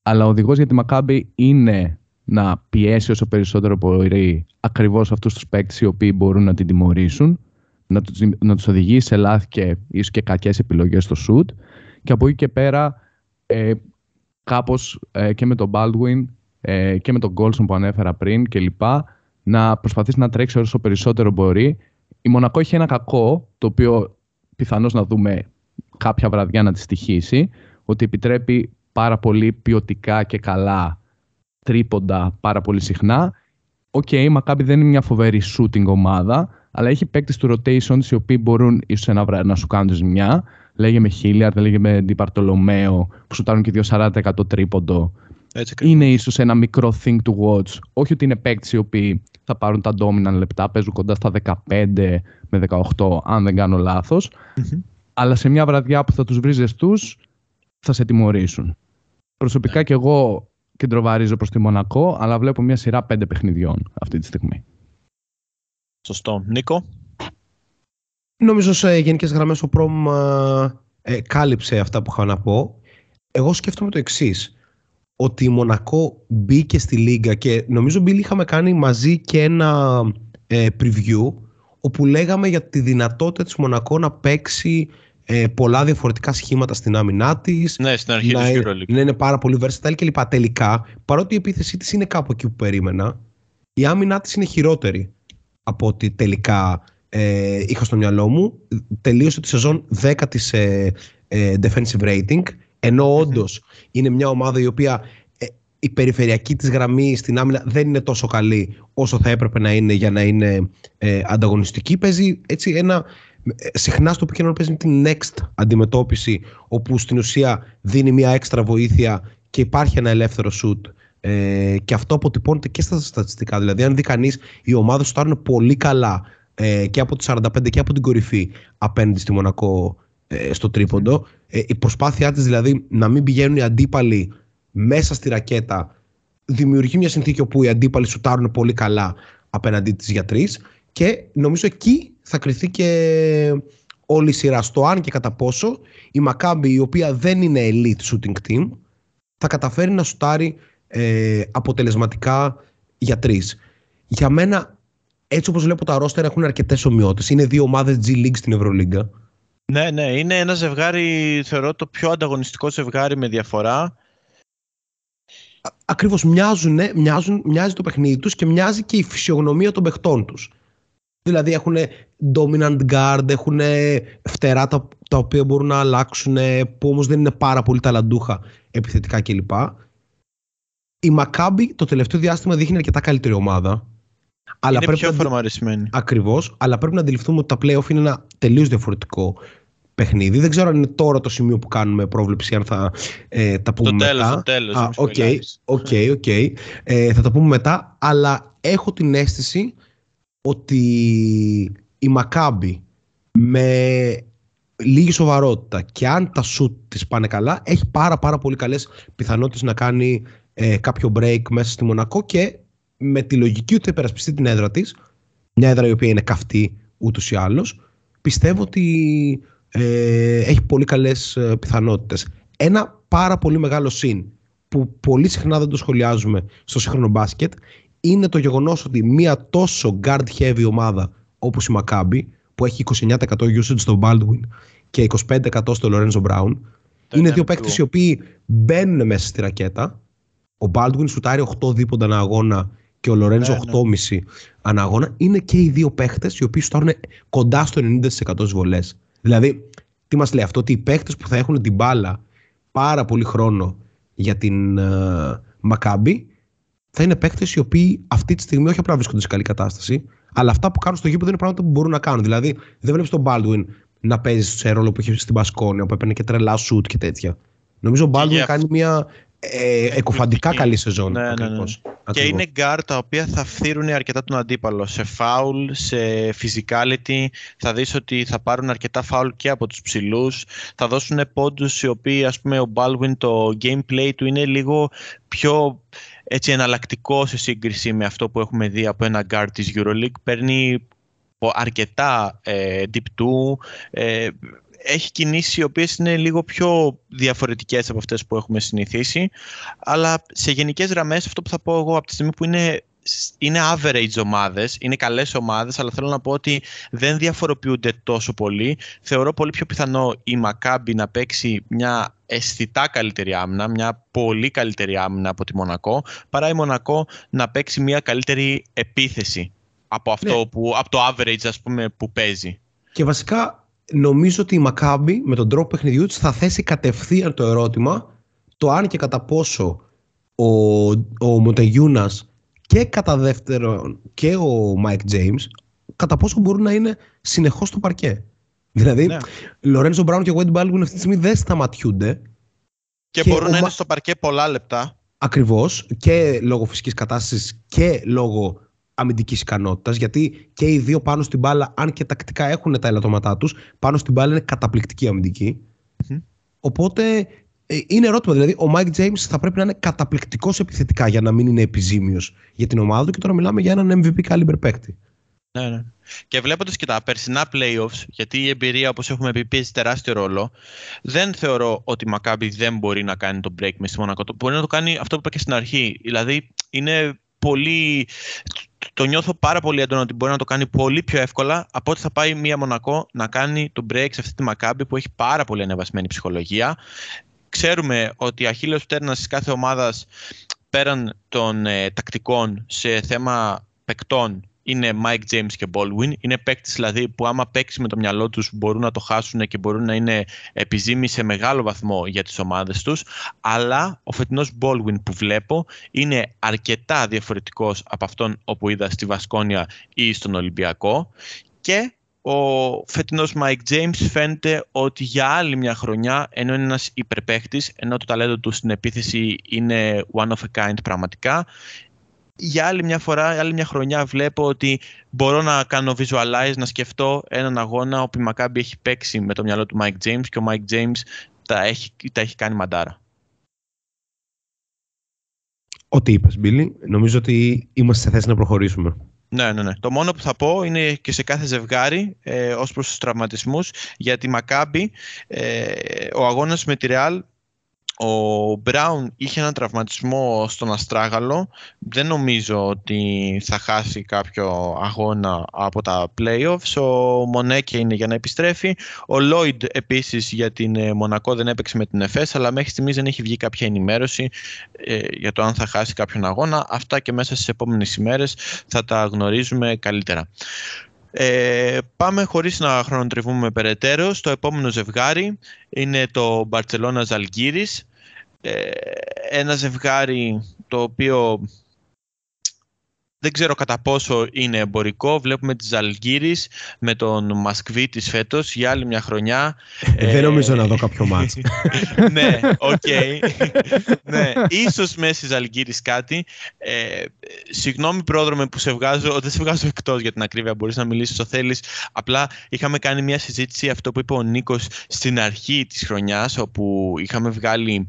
Speaker 4: αλλά ο οδηγός για τη Μακάμπη είναι να πιέσει όσο περισσότερο μπορεί ακριβώς αυτούς τους παίκτες οι οποίοι μπορούν να την τιμωρήσουν, να τους, να τους οδηγήσει σε λάθη και ίσως και κακές επιλογές στο shoot και από εκεί και πέρα ε, κάπως ε, και με τον Baldwin ε, και με τον Golson που ανέφερα πριν και λοιπά να προσπαθήσει να τρέξει όσο περισσότερο μπορεί. Η Μονακό έχει ένα κακό, το οποίο πιθανώς να δούμε κάποια βραδιά να τη στοιχήσει, ότι επιτρέπει πάρα πολύ ποιοτικά και καλά τρίποντα πάρα πολύ συχνά. Οκ, η Μακάμπη δεν είναι μια φοβερή shooting ομάδα, αλλά έχει παίκτες του rotations οι οποίοι μπορούν ίσως ένα βράδυ να σου κάνουν ζημιά. Λέγε με Χίλιαρντ, λέγε με Ντιπαρτολομέο, που σουτάρουν και 2-40% τρίποντο.
Speaker 3: Έτσι ακριβώς.
Speaker 4: Είναι ίσως ένα μικρό thing to watch. Όχι ότι είναι παίκτες οι οποίοι θα πάρουν τα dominant λεπτά, παίζουν κοντά στα 15 με 18, αν δεν κάνω λάθος.
Speaker 3: Μμμ.
Speaker 4: Αλλά σε μια βραδιά που θα τους βρει ζεστούς, θα σε τιμωρήσουν. Προσωπικά και εγώ κεντροβαρίζω προς τη Μονακό, αλλά βλέπω μια σειρά πέντε παιχνιδιών αυτή τη στιγμή.
Speaker 3: Σωστό. Νίκο;
Speaker 5: Νομίζω σε γενικές γραμμές ο Προμ ε, κάλυψε αυτά που είχα να πω. Εγώ σκέφτομαι το εξής. Ότι η Μονακό μπήκε στη Λίγκα και νομίζω Μπίλ είχαμε κάνει μαζί και ένα ε, preview όπου λέγαμε για τη δυνατότητα της Μονακό να παίξει ε, πολλά διαφορετικά σχήματα στην άμυνά της
Speaker 3: Ναι, στην αρχή
Speaker 5: να,
Speaker 3: της
Speaker 5: ε-
Speaker 3: EuroLeague.
Speaker 5: να είναι πάρα πολύ versatile και λοιπά. Τελικά, παρότι η επίθεσή της είναι κάπου εκεί που περίμενα, η άμυνά της είναι χειρότερη από ότι τελικά ε, είχα στο μυαλό μου. Τελείωσε τη σεζόν 10 της ε, ε, defensive rating, ενώ όντως είναι μια ομάδα η οποία ε, η περιφερειακή της γραμμή στην άμυνα δεν είναι τόσο καλή όσο θα έπρεπε να είναι για να είναι ε, ανταγωνιστική. Παίζει έτσι ένα ε, συχνά στο επικοινωνία παίζει την next αντιμετώπιση όπου στην ουσία δίνει μια έξτρα βοήθεια και υπάρχει ένα ελεύθερο shoot. Ε, και αυτό αποτυπώνεται και στα στατιστικά. Δηλαδή αν δει κανείς οι ομάδες σουτάρουν πολύ καλά ε, και από τις 45 και από την κορυφή απέναντι στη Μονακό ε, στο τρίποντο. Ε, η προσπάθειά της δηλαδή να μην πηγαίνουν οι αντίπαλοι μέσα στη ρακέτα δημιουργεί μια συνθήκη όπου οι αντίπαλοι σουτάρουν πολύ καλά απέναντί της για τρεις και νομίζω εκεί θα κριθεί και όλη η σειρά στο αν και κατά πόσο η Μακάμπη η οποία δεν είναι elite shooting team θα καταφέρει να σουτάρει ε, αποτελεσματικά για τρεις. Για μένα έτσι όπως βλέπω τα ρόστερ έχουν αρκετές ομοιότητες. Είναι δύο ομάδες G League στην Ευρωλίγκα.
Speaker 3: Ναι, ναι, είναι ένα ζευγάρι, θεωρώ το πιο ανταγωνιστικό ζευγάρι με διαφορά.
Speaker 5: Ακριβώς μοιάζουν, μοιάζουν, μοιάζει το παιχνίδι τους και μοιάζει και η φυσιογνωμία των παιχτών τους. Δηλαδή έχουν dominant guard, έχουν φτερά τα, τα οποία μπορούν να αλλάξουν, που όμως δεν είναι πάρα πολύ ταλαντούχα επιθετικά κλπ. Η Maccabi το τελευταίο διάστημα δείχνει αρκετά καλύτερη ομάδα. Αλλά
Speaker 3: είναι
Speaker 5: πρέπει
Speaker 3: πιο
Speaker 5: να αντι-
Speaker 3: φορμαρισμένη.
Speaker 5: Ακριβώς, αλλά πρέπει να αντιληφθούμε ότι τα playoff είναι ένα τελείως διαφορετικό παιχνίδι. Δεν ξέρω αν είναι τώρα το σημείο που κάνουμε πρόβλεψη, αν θα ε, τα πούμε
Speaker 3: Το τέλος,
Speaker 5: μετά.
Speaker 3: το τέλος.
Speaker 5: Α,
Speaker 3: μην
Speaker 5: οκ,
Speaker 3: σποιλάρεις.
Speaker 5: οκ, οκ. Ε, θα τα πούμε μετά, αλλά έχω την αίσθηση ότι η Μακάμπη με λίγη σοβαρότητα και αν τα σουτ της πάνε καλά, έχει πάρα πάρα πολύ καλές πιθανότητες να κάνει ε, κάποιο break μέσα στη Μονακό και με τη λογική ότι θα υπερασπιστεί την έδρα της, μια έδρα η οποία είναι καυτή ούτως ή άλλως, πιστεύω ότι ε, έχει πολύ καλές ε, πιθανότητες. Ένα πάρα πολύ μεγάλο συν που πολύ συχνά δεν το σχολιάζουμε στο σύγχρονο μπάσκετ είναι το γεγονός ότι μια τόσο guard heavy ομάδα όπως η Maccabi που έχει 29% usage στο Baldwin και 25% στο Lorenzo Brown είναι δύο παίκτες οι οποίοι μπαίνουν μέσα στη ρακέτα ο Baldwin σουτάρει 8 δίποντα ένα αγώνα και ο Λορέντζο
Speaker 3: Ναι, ναι.
Speaker 5: 8,5 ανά αγώνα. Είναι και οι δύο παίχτε οι οποίοι σουτάρουν κοντά στο 90% στις βολές. Δηλαδή, τι μας λέει αυτό, ότι οι παίχτε που θα έχουν την μπάλα πάρα πολύ χρόνο για την uh, Μακάμπη θα είναι παίχτε οι οποίοι αυτή τη στιγμή όχι απλά βρίσκονται σε καλή κατάσταση, αλλά αυτά που κάνουν στο γήπεδο είναι πράγματα που μπορούν να κάνουν. Δηλαδή, δεν βλέπεις τον Baldwin να παίζει σε ρόλο που είχε στην Μπασκόνια, που έπαιρνε και τρελά σουτ και τέτοια. Νομίζω ο Baldwin
Speaker 3: για
Speaker 5: κάνει μια ε, εκοφαντικά καλή σεζόν.
Speaker 3: Ναι, ναι, ναι.
Speaker 5: ακριβώς.
Speaker 3: Και
Speaker 5: Ακριβώς.
Speaker 3: είναι γκάρ τα οποία θα φθείρουν αρκετά τον αντίπαλο. Σε φάουλ, σε physicality. Θα δεις ότι θα πάρουν αρκετά φάουλ και από τους ψηλούς. Θα δώσουν πόντους οι οποίοι, ας πούμε, ο Baldwin το gameplay του είναι λίγο πιο έτσι, εναλλακτικό σε σύγκριση με αυτό που έχουμε δει από ένα guard της EuroLeague. Παίρνει πο- αρκετά ε, deep two, ε, έχει κινήσεις οι οποίες είναι λίγο πιο διαφορετικές από αυτές που έχουμε συνηθίσει αλλά σε γενικές γραμμές αυτό που θα πω εγώ από τη στιγμή που είναι, είναι average ομάδες, είναι καλές ομάδες αλλά θέλω να πω ότι δεν διαφοροποιούνται τόσο πολύ θεωρώ πολύ πιο πιθανό η Maccabi να παίξει μια αισθητά καλύτερη άμυνα, μια πολύ καλύτερη άμυνα από τη Μονακό παρά η Μονακό να παίξει μια καλύτερη επίθεση από, αυτό
Speaker 5: Ναι.
Speaker 3: που, από το average ας πούμε που παίζει.
Speaker 5: Και βασικά νομίζω ότι η Μακάμπη με τον τρόπο παιχνιδιού της θα θέσει κατευθείαν το ερώτημα το αν και κατά πόσο ο, ο Μοτεγιούνας και κατά δεύτερον και ο Μάικ James κατά πόσο μπορούν να είναι συνεχώς στο παρκέ. Δηλαδή,
Speaker 3: Ναι.
Speaker 5: Λορέντζο Μπράουν και Wade Baldwin αυτή τη στιγμή δεν σταματιούνται
Speaker 3: Και,
Speaker 5: Και
Speaker 3: μπορούν
Speaker 5: ο
Speaker 3: να είναι
Speaker 5: Μα-
Speaker 3: στο παρκέ πολλά λεπτά.
Speaker 5: ακριβώς και λόγω φυσικής κατάστασης και λόγω αμυντικής ικανότητας γιατί και οι δύο πάνω στην μπάλα αν και τακτικά έχουν τα ελαττώματά τους πάνω στην μπάλα είναι καταπληκτική αμυντική
Speaker 3: Μμμ.
Speaker 5: οπότε ε, είναι ερώτημα δηλαδή ο Mike James θα πρέπει να είναι καταπληκτικός επιθετικά για να μην είναι επιζήμιος για την ομάδα του και τώρα μιλάμε για έναν MVP caliber παίκτη
Speaker 3: Ναι, ναι. Και βλέποντας και τα περσινά playoffs, γιατί η εμπειρία, όπως έχουμε πει, παίζει τεράστιο ρόλο, δεν θεωρώ ότι η Maccabi δεν μπορεί να κάνει το break με στη Μονακό. Το- Μπορεί να το κάνει αυτό που είπα και στην αρχή. Δηλαδή, είναι πολύ. Το νιώθω πάρα πολύ έντονα ότι μπορεί να το κάνει πολύ πιο εύκολα από ότι θα πάει μια Μονακό να κάνει το break σε αυτή τη Maccabi που έχει πάρα πολύ ανεβασμένη ψυχολογία. Ξέρουμε ότι η αχίλιος πτέρνας της κάθε ομάδας πέραν των ε, τακτικών σε θέμα παικτών είναι Mike James και Baldwin. Είναι παίκτες δηλαδή που άμα παίξει με το μυαλό τους μπορούν να το χάσουν και μπορούν να είναι επιζήμοι σε μεγάλο βαθμό για τις ομάδες τους. Αλλά ο φετινός Baldwin που βλέπω είναι αρκετά διαφορετικός από αυτόν όπου είδα στη Βασκόνια ή στον Ολυμπιακό και ο φετινός Mike James φαίνεται ότι για άλλη μια χρονιά ενώ είναι ένας υπερπαίχτης ενώ το ταλέντο του στην επίθεση είναι one of a kind πραγματικά για άλλη μια φορά, άλλη μια χρονιά βλέπω ότι μπορώ να κάνω visualize, να σκεφτώ έναν αγώνα όπου η Maccabi έχει παίξει με το μυαλό του Mike James και ο Mike James τα έχει, τα έχει κάνει μαντάρα.
Speaker 5: Ό,τι είπες Μπίλι νομίζω ότι είμαστε σε θέση να προχωρήσουμε
Speaker 3: Ναι, ναι, ναι. Το μόνο που θα πω είναι και σε κάθε ζευγάρι ε, ως προς τους τραυματισμούς για τη Maccabi ε, ο αγώνας με τη Real ο Μπράουν είχε έναν τραυματισμό στον Αστράγαλο. Δεν νομίζω ότι θα χάσει κάποιο αγώνα από τα playoffs. Ο Μονέκε είναι για να επιστρέφει. Ο Λόιντ επίσης για την ε, Μονακό δεν έπαιξε με την ΕΦΕΣ, αλλά μέχρι στιγμής δεν έχει βγει κάποια ενημέρωση ε, για το αν θα χάσει κάποιον αγώνα. Αυτά και μέσα στις επόμενες ημέρες θα τα γνωρίζουμε καλύτερα. Ε, πάμε χωρίς να χρονοτριβούμε περαιτέρω. Στο επόμενο ζευγάρι είναι το Barcelona Ζαλγκίρις. Ε, ένα ζευγάρι το οποίο δεν ξέρω κατά πόσο είναι εμπορικό. Βλέπουμε τη Ζαλγκίρις με τον Μαξβίτις φέτος για άλλη μια χρονιά.
Speaker 5: δεν νομίζω να δω κάποιο μάτς
Speaker 3: ναι, οκ. ναι, ίσως μέση Ζαλγκίρις κάτι. Ε, συγγνώμη πρόδρομε που σε βγάζω, δεν σε βγάζω εκτός για την ακρίβεια, μπορείς να μιλήσεις όσο θέλεις. Απλά είχαμε κάνει μια συζήτηση, αυτό που είπε ο Νίκος στην αρχή της χρονιάς, όπου είχαμε βγάλει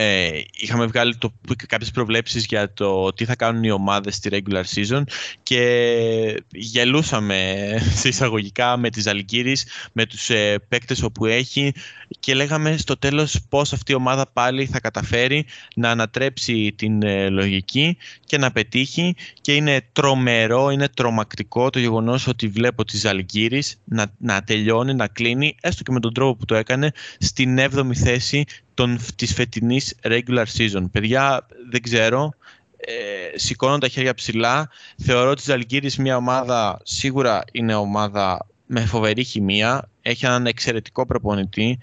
Speaker 3: ε, είχαμε βγάλει το, κάποιες προβλέψεις για το τι θα κάνουν οι ομάδες στη regular season και γελούσαμε σε εισαγωγικά με τις Αλγύρης, με τους ε, παίκτες όπου έχει και λέγαμε στο τέλος πώς αυτή η ομάδα πάλι θα καταφέρει να ανατρέψει την ε, λογική και να πετύχει και είναι τρομερό, είναι τρομακτικό το γεγονός ότι βλέπω τις Αλγύρης να, να τελειώνει, να κλείνει έστω και με τον τρόπο που το έκανε στην 7η θέση των, της φετινής regular season. Παιδιά, δεν ξέρω, ε, σηκώνω τα χέρια ψηλά. Θεωρώ ότι η Ζαλγκύρης μια ομάδα, σίγουρα είναι ομάδα με φοβερή χημεία, έχει έναν εξαιρετικό προπονητή,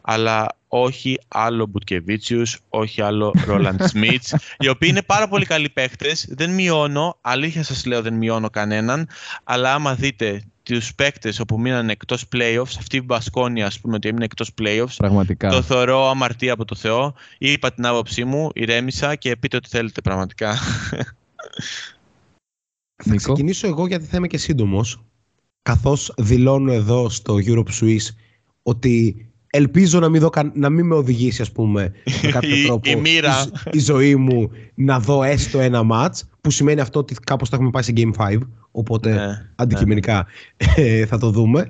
Speaker 3: αλλά όχι άλλο Μπουτκεβίτσιους, όχι άλλο Ρόλαντ Σμίτς, οι οποίοι είναι πάρα πολύ καλοί παίχτες, δεν μειώνω, αλήθεια σας λέω δεν μειώνω κανέναν, αλλά άμα δείτε τους παίκτες όπου μείναν εκτός playoffs, αυτή η Μπασκόνια, ας πούμε, ότι έμεινε εκτός playoffs.
Speaker 4: Πραγματικά.
Speaker 3: Το θεωρώ αμαρτία από το Θεό. Είπα την άποψή μου, ηρέμησα και πείτε ό,τι θέλετε πραγματικά.
Speaker 5: Θα ξεκινήσω εγώ γιατί θα είμαι και σύντομος. Καθώς δηλώνω εδώ στο Europe Swiss ότι ελπίζω να μην, δω, να μην με οδηγήσει, ας πούμε, με κάποιο τρόπο
Speaker 3: η,
Speaker 5: η, ζωή μου να δω έστω ένα match, που σημαίνει αυτό ότι κάπως θα έχουμε πάει σε Game 5, οπότε ναι, αντικειμενικά ναι. θα το δούμε.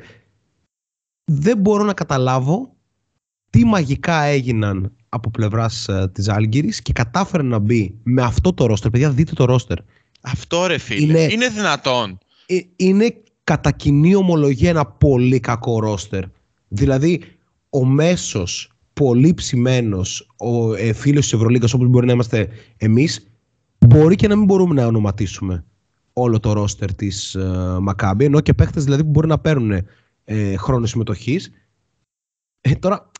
Speaker 5: Δεν μπορώ να καταλάβω τι μαγικά έγιναν από πλευράς ε, της Άλγηρης και κατάφερε να μπει με αυτό το ρόστερ. Παιδιά, δείτε το ρόστερ.
Speaker 3: Αυτό ρε φίλε, είναι, είναι δυνατόν.
Speaker 5: Ε, είναι κατά κοινή ομολογία ένα πολύ κακό ρόστερ. Δηλαδή, ο μέσος πολύ ψημένος ο ε, φίλος της Ευρωλίγκας όπως μπορεί να είμαστε εμείς μπορεί και να μην μπορούμε να ονοματίσουμε όλο το ρόστερ της ε, Μακάμπη ενώ και παίχτες δηλαδή που μπορεί να παίρνουν ε, χρόνο συμμετοχής ε, τώρα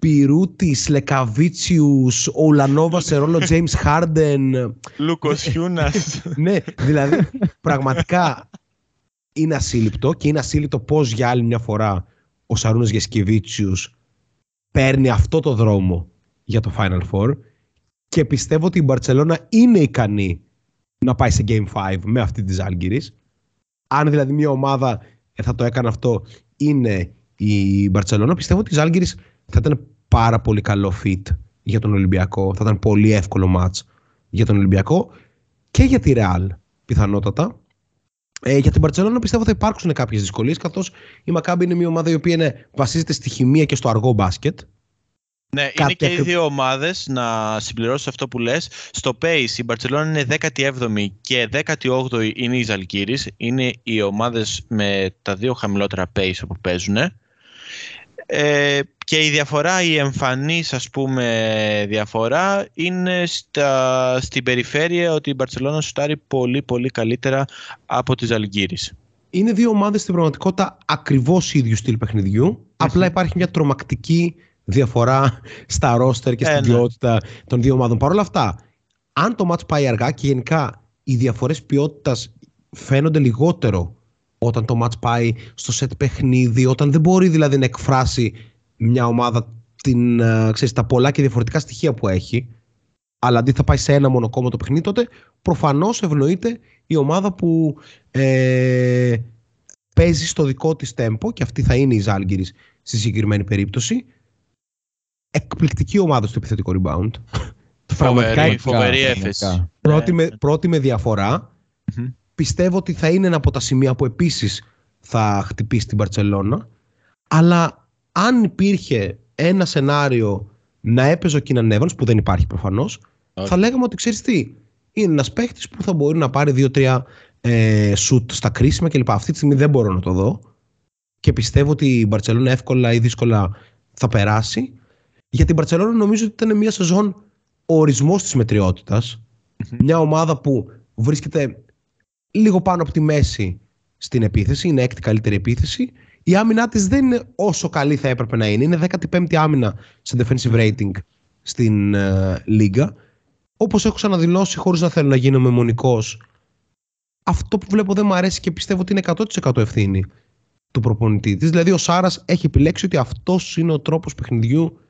Speaker 5: Μπιρούτης, Λεκαβίτσιους, Ουλανόβα σε ρόλο James Harden.
Speaker 3: Λούκος Χιούνα.
Speaker 5: ναι, δηλαδή πραγματικά είναι ασύλληπτο και είναι ασύλληπτο πώς για άλλη μια φορά ο Σαρούνας Γεσκεβίτσιους παίρνει αυτό το δρόμο για το Final Four και πιστεύω ότι η Μπαρτσελώνα είναι ικανή να πάει σε Game 5 με αυτή της Ζάλγκυρης. Αν δηλαδή μια ομάδα ε, θα το έκανε αυτό είναι η Μπαρτσελώνα, πιστεύω ότι η Ζάλγκυρης θα ήταν πάρα πολύ καλό fit για τον Ολυμπιακό. Θα ήταν πολύ εύκολο match για τον Ολυμπιακό και για τη Real πιθανότατα. Ε, για την Παρσελόνα πιστεύω θα υπάρξουν κάποιες δυσκολίες, καθώς η Μακάμπη είναι μια ομάδα η οποία είναι, βασίζεται στη χημεία και στο αργό μπάσκετ.
Speaker 3: Ναι, είναι και οι δύο ομάδες, να συμπληρώσω αυτό που λες. Στο Pace η Μπαρσελόνα είναι 17η και 18η είναι η Ζαλκύρη. Είναι οι ομάδες με τα δύο χαμηλότερα pace που παίζουν. Ε, και η διαφορά, η εμφανής ας πούμε διαφορά είναι στα, στην περιφέρεια ότι η Μπαρτσελώνα σουτάρει πολύ πολύ καλύτερα από τις Αλγύρης.
Speaker 5: Είναι δύο ομάδες στην πραγματικότητα ακριβώς ίδιου στυλ παιχνιδιού. Απλά υπάρχει μια τρομακτική διαφορά στα ρόστερ και στην ε, ναι. ποιότητα των δύο ομάδων. Παρ' όλα αυτά, αν το μάτς πάει αργά και γενικά οι διαφορές ποιότητας φαίνονται λιγότερο όταν το match πάει στο σετ παιχνίδι, όταν δεν μπορεί δηλαδή να εκφράσει μια ομάδα την, ε, ξέρεις, τα πολλά και διαφορετικά στοιχεία που έχει, αλλά αντί θα πάει σε ένα μονοκόμμα το παιχνίδι, τότε προφανώς ευνοείται η ομάδα που ε, παίζει στο δικό της τέμπο και αυτή θα είναι η Ζάλγκυρης στη συγκεκριμένη περίπτωση. Εκπληκτική ομάδα στο επιθετικό rebound.
Speaker 3: Φοβερή, φοβερή έφεση.
Speaker 5: Πρώτη, με, πρώτη με διαφορα πιστεύω ότι θα είναι ένα από τα σημεία που επίσης θα χτυπήσει την Μπαρτσελώνα. Αλλά αν υπήρχε ένα σενάριο να έπαιζε ο Κίναν Evans, που δεν υπάρχει προφανώς, θα λέγαμε ότι ξέρεις τι, είναι ένας παίχτη που θα μπορεί να πάρει δύο-τρία ε, σουτ στα κρίσιμα κλπ. Αυτή τη στιγμή δεν μπορώ να το δω και πιστεύω ότι η Μπαρτσελώνα εύκολα ή δύσκολα θα περάσει. Για την Μπαρτσελώνα νομίζω ότι ήταν μια σεζόν ορισμός της μετριότητας. Μια ομάδα που βρίσκεται λίγο πάνω από τη μέση στην επίθεση, είναι έκτη καλύτερη επίθεση. Η άμυνά της δεν είναι όσο καλή θα έπρεπε να είναι. Είναι 15η άμυνα σε defensive rating στην uh, Λίγκα. Όπως έχω ξαναδηλώσει χωρίς να θέλω να γίνω μεμονικός, αυτό που βλέπω δεν μου αρέσει και πιστεύω ότι είναι 100% ευθύνη του προπονητή της. Δηλαδή ο Σάρας έχει επιλέξει ότι αυτός είναι ο τρόπος παιχνιδιού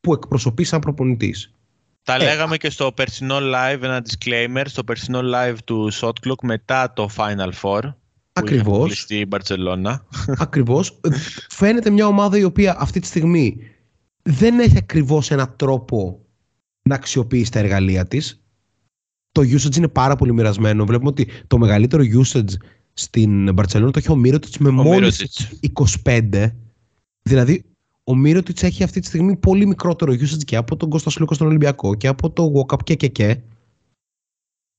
Speaker 5: που εκπροσωπεί σαν προπονητής.
Speaker 3: Τα ε, λέγαμε και στο περσινό live, ένα disclaimer, στο περσινό live του Shot Clock μετά το Final Four.
Speaker 5: Ακριβώς.
Speaker 3: Στη Μπαρτσελώνα.
Speaker 5: Ακριβώς. Φαίνεται μια ομάδα η οποία αυτή τη στιγμή δεν έχει ακριβώς ένα τρόπο να αξιοποιήσει τα εργαλεία της. Το usage είναι πάρα πολύ μοιρασμένο. Βλέπουμε ότι το μεγαλύτερο usage στην Μπαρτσελόνα το έχει ο Μύρωτιτς με μόλις 25. Δηλαδή, ο Μύρωτιτς έχει αυτή τη στιγμή πολύ μικρότερο usage και από τον Κώστα Λούκα στον Ολυμπιακό και από το Walkup και και και.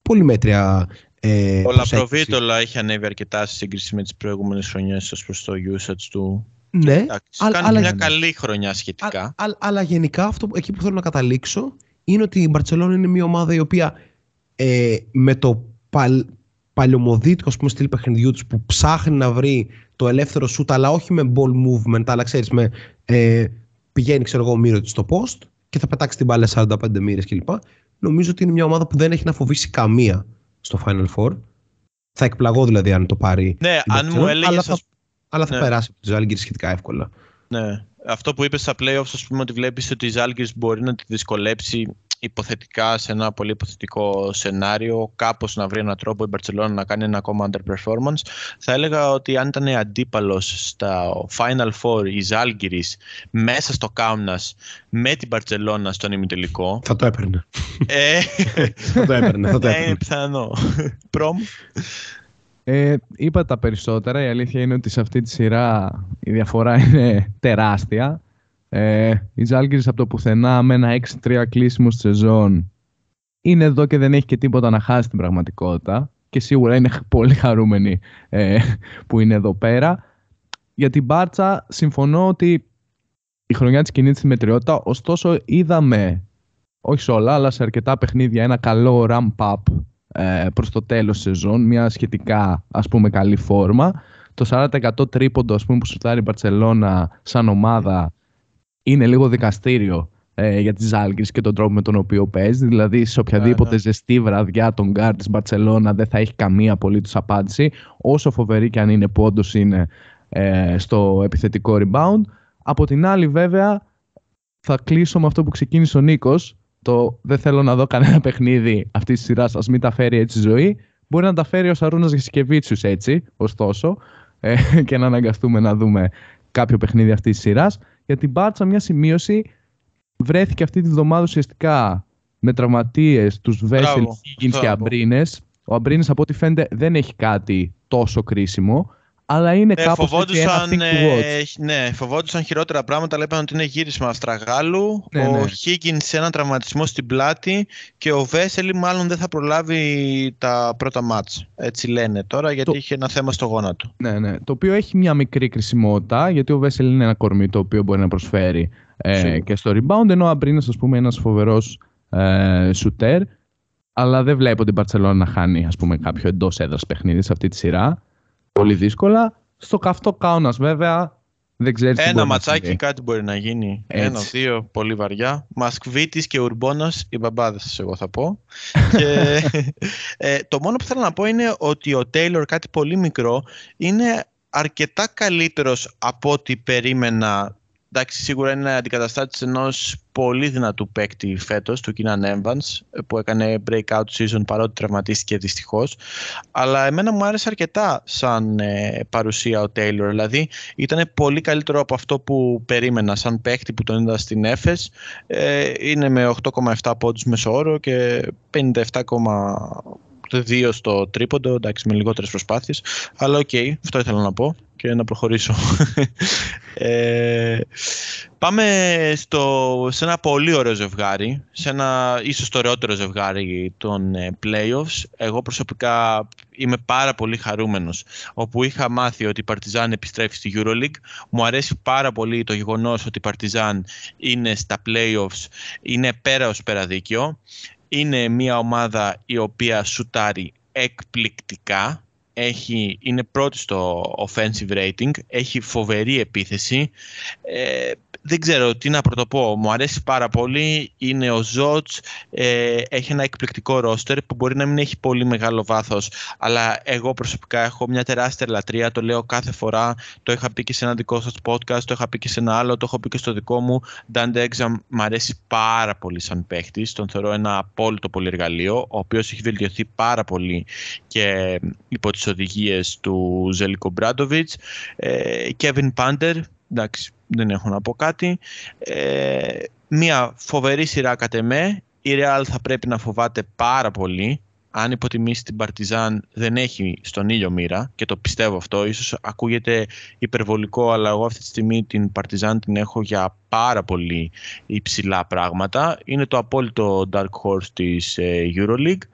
Speaker 5: Πολύ μέτρια ε,
Speaker 3: Ο Λαπροβίτολα έχει ανέβει αρκετά σε σύγκριση με τις προηγούμενες χρονιές ως προς το usage του.
Speaker 5: Ναι,
Speaker 3: Εντάξει,
Speaker 5: αλλά-
Speaker 3: κάνει
Speaker 5: αλλά
Speaker 3: μια
Speaker 5: γενικά-
Speaker 3: καλή χρονιά σχετικά.
Speaker 5: Α- α- αλλά γενικά αυτό, που- εκεί που θέλω να καταλήξω είναι ότι η Μπαρτσελόνα είναι μια ομάδα η οποία ε, με το παλ, παλαιομοδίτικο ας πούμε, στυλ παιχνιδιού της που ψάχνει να βρει το ελεύθερο σούτ αλλά όχι με ball movement αλλά ξέρεις με ε, πηγαίνει ξέρω εγώ ο Μύρο της στο post και θα πετάξει την μπάλα 45 μοίρες κλπ. Νομίζω ότι είναι μια ομάδα που δεν έχει να φοβήσει καμία στο Final Four. Θα εκπλαγώ δηλαδή αν το πάρει.
Speaker 3: Ναι,
Speaker 5: η
Speaker 3: αν
Speaker 5: Μπαρτσελόνα,
Speaker 3: μου έλεγες,
Speaker 5: αλλά
Speaker 3: ας
Speaker 5: θα, αλλά θα
Speaker 3: ναι.
Speaker 5: περάσει από τη Ζάλγκη σχετικά εύκολα.
Speaker 3: Ναι. Αυτό που είπες στα playoffs, ας πούμε ότι βλέπεις ότι η Ζάλγκης μπορεί να τη δυσκολέψει υποθετικά σε ένα πολύ υποθετικό σενάριο κάπως να βρει έναν τρόπο η Μπαρτσελόνα να κάνει ένα ακόμα underperformance θα έλεγα ότι αν ήταν αντίπαλος στα Final Four η Ζάλγκυρης μέσα στο Κάουνας με την Μπαρτσελόνα στον ημιτελικό
Speaker 5: Θα το έπαιρνε.
Speaker 3: ε,
Speaker 5: θα το έπαιρνε. Θα το
Speaker 3: ναι,
Speaker 5: έπαιρνε.
Speaker 3: είναι πιθανό Προμ
Speaker 4: Ε, είπα τα περισσότερα. Η αλήθεια είναι ότι σε αυτή τη σειρά η διαφορά είναι τεράστια. Ε, η Ζάλγκυρης από το πουθενά με ένα 6-3 κλείσιμο στη σεζόν είναι εδώ και δεν έχει και τίποτα να χάσει την πραγματικότητα και σίγουρα είναι πολύ χαρούμενη ε, που είναι εδώ πέρα. Για την Μπάρτσα συμφωνώ ότι η χρονιά της κινείται στη μετριότητα, ωστόσο είδαμε όχι σε όλα αλλά σε αρκετά παιχνίδια ένα καλό ramp-up ε, προς το τέλος της σεζόν, μια σχετικά ας πούμε καλή φόρμα. Το 40% τρίποντο ας πούμε, που σουτάρει η Μπαρτσελώνα σαν ομάδα είναι λίγο δικαστήριο ε, για τις Ζαλγκίρις και τον τρόπο με τον οποίο παίζει. Δηλαδή σε οποιαδήποτε
Speaker 3: ναι.
Speaker 4: ζεστή βραδιά των γκάρ της Μπαρτσελώνα δεν θα έχει καμία απολύτως απάντηση όσο φοβερή και αν είναι που όντως είναι ε, στο επιθετικό rebound. Από την άλλη βέβαια θα κλείσω με αυτό που ξεκίνησε ο Νίκος το δεν θέλω να δω κανένα παιχνίδι αυτής της σειράς, ας μην τα φέρει έτσι η ζωή. Μπορεί να τα φέρει ο Σαρούνας Γεσικεβίτσιου έτσι, ωστόσο, ε, και να αναγκαστούμε να δούμε κάποιο παιχνίδι αυτής της σειράς. Για την Μπάρτσα, μια σημείωση βρέθηκε αυτή τη βδομάδα ουσιαστικά με τραυματίες τους Βέσελς,
Speaker 3: Μπράβο,
Speaker 4: Higgins
Speaker 3: αυτό
Speaker 4: και
Speaker 3: να πω.
Speaker 4: Αμπρίνες. Ο Αμπρίνες, από ό,τι φαίνεται, δεν έχει κάτι τόσο κρίσιμο, αλλά είναι
Speaker 3: Ναι,
Speaker 4: κάπως έτσι ένα
Speaker 3: φοβόντουσαν,
Speaker 4: thing to watch.
Speaker 3: ε, ναι, φοβόντουσαν χειρότερα πράγματα, αλλά είπαν ότι είναι γύρισμα Αυστραγάλου.
Speaker 4: Ναι,
Speaker 3: ο
Speaker 4: ναι.
Speaker 3: Higgins σε έναν τραυματισμό στην πλάτη και ο Βέσελη μάλλον δεν θα προλάβει τα πρώτα μάτς. Έτσι λένε τώρα, γιατί
Speaker 4: Το-
Speaker 3: είχε ένα θέμα στο γόνατο.
Speaker 4: Ναι, ναι. Το οποίο έχει μια μικρή κρισιμότητα, γιατί ο Βέσελ είναι ένα κορμί το οποίο μπορεί να προσφέρει ε,
Speaker 3: Σίγουρα.
Speaker 4: και στο rebound, ενώ ο Αμπρίνας, ας πούμε, είναι ένας φοβερός ε, σουτέρ, αλλά δεν βλέπω την Παρσελόνα να χάνει, ας πούμε, κάποιο εντός έδρας παιχνίδι σε αυτή τη σειρά. Πολύ δύσκολα. Στο καυτό Κάουνας, βέβαια, δεν ξέρεις τι
Speaker 3: Ένα
Speaker 4: μπορεί να
Speaker 3: ματσάκι
Speaker 4: συμβεί.
Speaker 3: κάτι μπορεί να γίνει.
Speaker 4: Έτσι.
Speaker 3: Ένα-δύο, πολύ βαριά. Μασκβίτης και Ουρμπόνας, οι μπαμπάδες εγώ θα πω. και, ε, το μόνο που θέλω να πω είναι ότι ο Τέιλορ, κάτι πολύ μικρό, είναι αρκετά καλύτερος από ό,τι περίμενα. Εντάξει, σίγουρα είναι αντικαταστάτης ενός πολύ δυνατού παίκτη φέτος, του Κίναν Evans, που έκανε breakout season παρότι τραυματίστηκε δυστυχώς. Αλλά εμένα μου άρεσε αρκετά σαν ε, παρουσία ο Taylor. Δηλαδή ήταν πολύ καλύτερο από αυτό που περίμενα σαν παίκτη που τον είδα στην Έφες. Ε, είναι με 8,7 πόντους μέσο όρο και 57,2 στο τρίποντο, εντάξει με λιγότερες προσπάθειες. Αλλά οκ, αυτό ήθελα να πω και να προχωρήσω. ε, πάμε στο, σε ένα πολύ ωραίο ζευγάρι, σε ένα ίσως το ωραιότερο ζευγάρι των ε, playoffs. Εγώ προσωπικά είμαι πάρα πολύ χαρούμενος όπου είχα μάθει ότι η Παρτιζάν επιστρέφει στη EuroLeague. Μου αρέσει πάρα πολύ το γεγονός ότι η Παρτιζάν είναι στα playoffs, είναι πέρα ως πέρα δίκαιο. Είναι μια ομάδα η οποία σουτάρει εκπληκτικά. Έχει, είναι πρώτη στο offensive rating, έχει φοβερή επίθεση. Ε, δεν ξέρω τι να πρωτοπώ. Μου αρέσει πάρα πολύ. Είναι ο Ζότς. Ε, έχει ένα εκπληκτικό ρόστερ που μπορεί να μην έχει πολύ μεγάλο βάθος. Αλλά εγώ προσωπικά έχω μια τεράστια λατρεία. Το λέω κάθε φορά. Το είχα πει και σε ένα δικό σας podcast. Το είχα πει και σε ένα άλλο. Το έχω πει και στο δικό μου. Dante Exam μ' αρέσει πάρα πολύ σαν παίχτης. Τον θεωρώ ένα απόλυτο πολυεργαλείο. Ο οποίος έχει βελτιωθεί πάρα πολύ και υπό τις οδηγίες του Ζέλικο Μπράντοβιτς. Ε, Kevin Πάντερ. Εντάξει, δεν έχω να πω κάτι. Ε, μια φοβερή σειρά κατ' εμέ. η Real θα πρέπει να φοβάται πάρα πολύ αν υποτιμήσει την Παρτιζάν δεν έχει στον ήλιο μοίρα και το πιστεύω αυτό. Ίσως ακούγεται υπερβολικό αλλά εγώ αυτή τη στιγμή την Παρτιζάν την έχω για πάρα πολύ υψηλά πράγματα. Είναι το απόλυτο dark horse της ε, Euroleague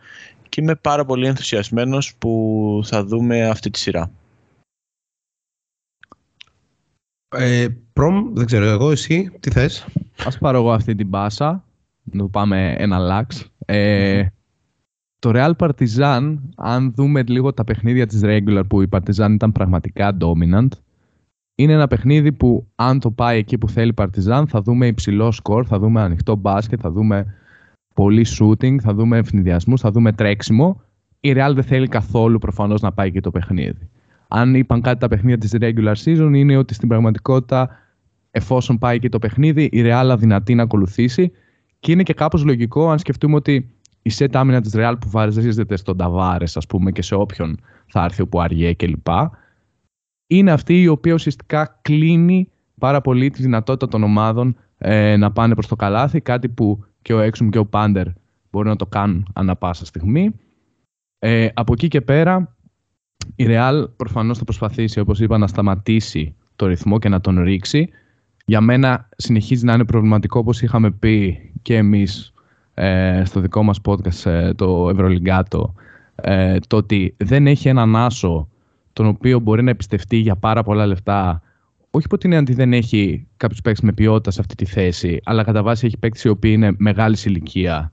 Speaker 3: και είμαι πάρα πολύ ενθουσιασμένος που θα δούμε αυτή τη σειρά.
Speaker 5: Ε, προμ, δεν ξέρω εγώ, εσύ, τι θες;
Speaker 4: Ας πάρω εγώ αυτή την πάσα, να πάμε ένα λάξ. Ε, το Real Partizan, αν δούμε λίγο τα παιχνίδια της regular που η Partizan ήταν πραγματικά dominant, είναι ένα παιχνίδι που αν το πάει εκεί που θέλει η Partizan θα δούμε υψηλό σκορ, θα δούμε ανοιχτό μπάσκετ, θα δούμε πολύ shooting, θα δούμε ευνηδιασμούς, θα δούμε τρέξιμο. Η Real δεν θέλει καθόλου προφανώς να πάει εκεί το παιχνίδι. Αν είπαν κάτι τα παιχνίδια της regular season, είναι ότι στην πραγματικότητα, εφόσον πάει εκεί το παιχνίδι, η Real αδυνατεί να ακολουθήσει. Και είναι και κάπως λογικό αν σκεφτούμε ότι η set άμυνα της Real που βαρίζεται στον Ταβάρες, ας πούμε, και σε όποιον θα έρθει όπου αργέ κλπ. Είναι αυτή η οποία ουσιαστικά κλείνει πάρα πολύ τη δυνατότητα των ομάδων ε, να πάνε προς το καλάθι. Κάτι που και ο Έξουμ και ο Πάντερ μπορούν να το κάνουν ανά πάσα στιγμή. Ε, από εκεί και πέρα, η Real προφανώς θα προσπαθήσει, όπως είπα, να σταματήσει το ρυθμό και να τον ρίξει. Για μένα συνεχίζει να είναι προβληματικό, όπως είχαμε πει και εμείς ε, στο δικό μας podcast, ε, το Ευρωλυγκάτο, ε, το ότι δεν έχει έναν άσο τον οποίο μπορεί να εμπιστευτεί για πάρα πολλά λεφτά όχι που την ότι δεν έχει κάποιους παίκτες με ποιότητα σε αυτή τη θέση, αλλά κατά βάση έχει παίκτες οι οποίοι είναι μεγάλης ηλικία.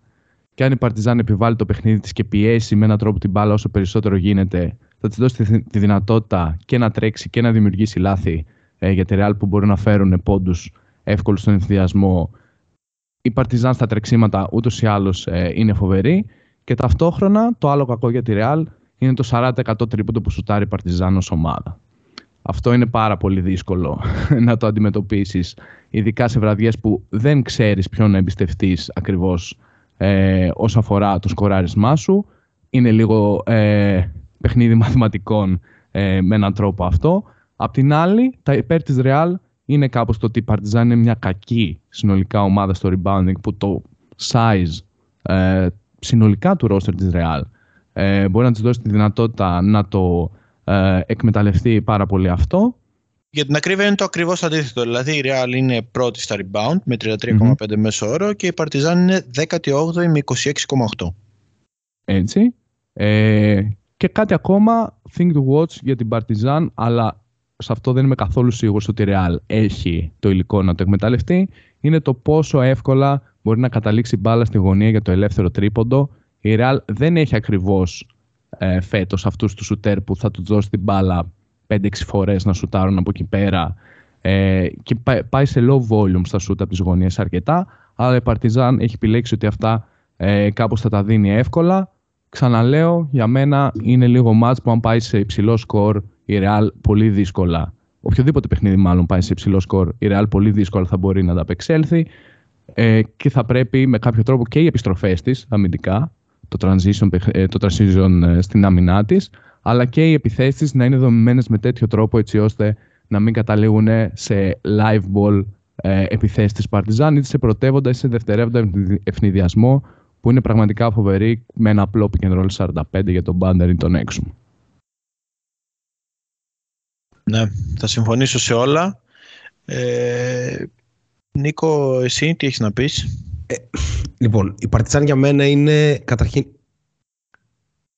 Speaker 4: Και αν η Παρτιζάν επιβάλλει το παιχνίδι της και πιέσει με έναν τρόπο την μπάλα όσο περισσότερο γίνεται, θα της δώσει τη δυνατότητα και να τρέξει και να δημιουργήσει λάθη ε, για τη Ρεάλ που μπορεί να φέρουν πόντους εύκολους στον ενθουσιασμό. Η Παρτιζάν στα τρεξίματα ούτως ή άλλως ε, είναι φοβερή. Και ταυτόχρονα το άλλο κακό για τη Ρεάλ είναι το 40% τρίποντο που σουτάρει η Παρτιζάν ως ομάδα. Αυτό είναι πάρα πολύ δύσκολο να το αντιμετωπίσεις, ειδικά σε βραδιές που δεν ξέρεις ποιον να εμπιστευτείς ακριβώς ε, όσον αφορά το σκοράρισμά σου. Είναι λίγο ε, παιχνίδι μαθηματικών ε, με έναν τρόπο αυτό. Απ' την άλλη, τα υπέρ της Real είναι κάπως το ότι η Partizan είναι μια κακή συνολικά ομάδα στο rebounding που το size ε, συνολικά του roster της Real ε, μπορεί να της δώσει τη δυνατότητα να το ε, εκμεταλλευτεί πάρα πολύ αυτό.
Speaker 3: Για την ακρίβεια είναι το ακριβώς αντίθετο. Δηλαδή η Real είναι πρώτη στα rebound με 33,5 μέσο όρο και η Partizan είναι 18η με 26,8.
Speaker 4: Έτσι. Ε, και κάτι ακόμα, think to watch για την Partizan, αλλά σε αυτό δεν είμαι καθόλου σίγουρος ότι η Real έχει το υλικό να το εκμεταλλευτεί, είναι το πόσο εύκολα μπορεί να καταλήξει μπάλα στη γωνία για το ελεύθερο τρίποντο. Η Real δεν έχει ακριβώς ε, φέτος αυτούς τους σουτέρ που θα του δώσει την μπάλα 5-6 φορές να σουτάρουν από εκεί πέρα. Ε, και πάει σε low volume στα σούτα από τις γωνίες αρκετά. Αλλά η Παρτιζάν έχει επιλέξει ότι αυτά ε, κάπως θα τα δίνει εύκολα ξαναλέω για μένα είναι λίγο μάτς που αν πάει σε υψηλό σκορ η Real πολύ δύσκολα. Οποιοδήποτε παιχνίδι μάλλον πάει σε υψηλό σκορ η Real πολύ δύσκολα θα μπορεί να τα απεξέλθει ε, και θα πρέπει με κάποιο τρόπο και οι επιστροφές της αμυντικά το transition, ε, το transition ε, στην άμυνά της, αλλά και οι επιθέσεις να είναι δομημένες με τέτοιο τρόπο έτσι ώστε να μην καταλήγουν σε live ball ε, επιθέσεις της Partizan είτε σε πρωτεύοντα είτε σε δευτερεύοντα ευνηδιασμό που είναι πραγματικά φοβερή με ένα απλό pick and roll 45 για τον Banner ή τον έξω.
Speaker 3: Ναι, θα συμφωνήσω σε όλα. Ε, Νίκο, εσύ τι έχεις να πεις;
Speaker 5: Ε, λοιπόν, η Παρτιζάν για μένα είναι καταρχήν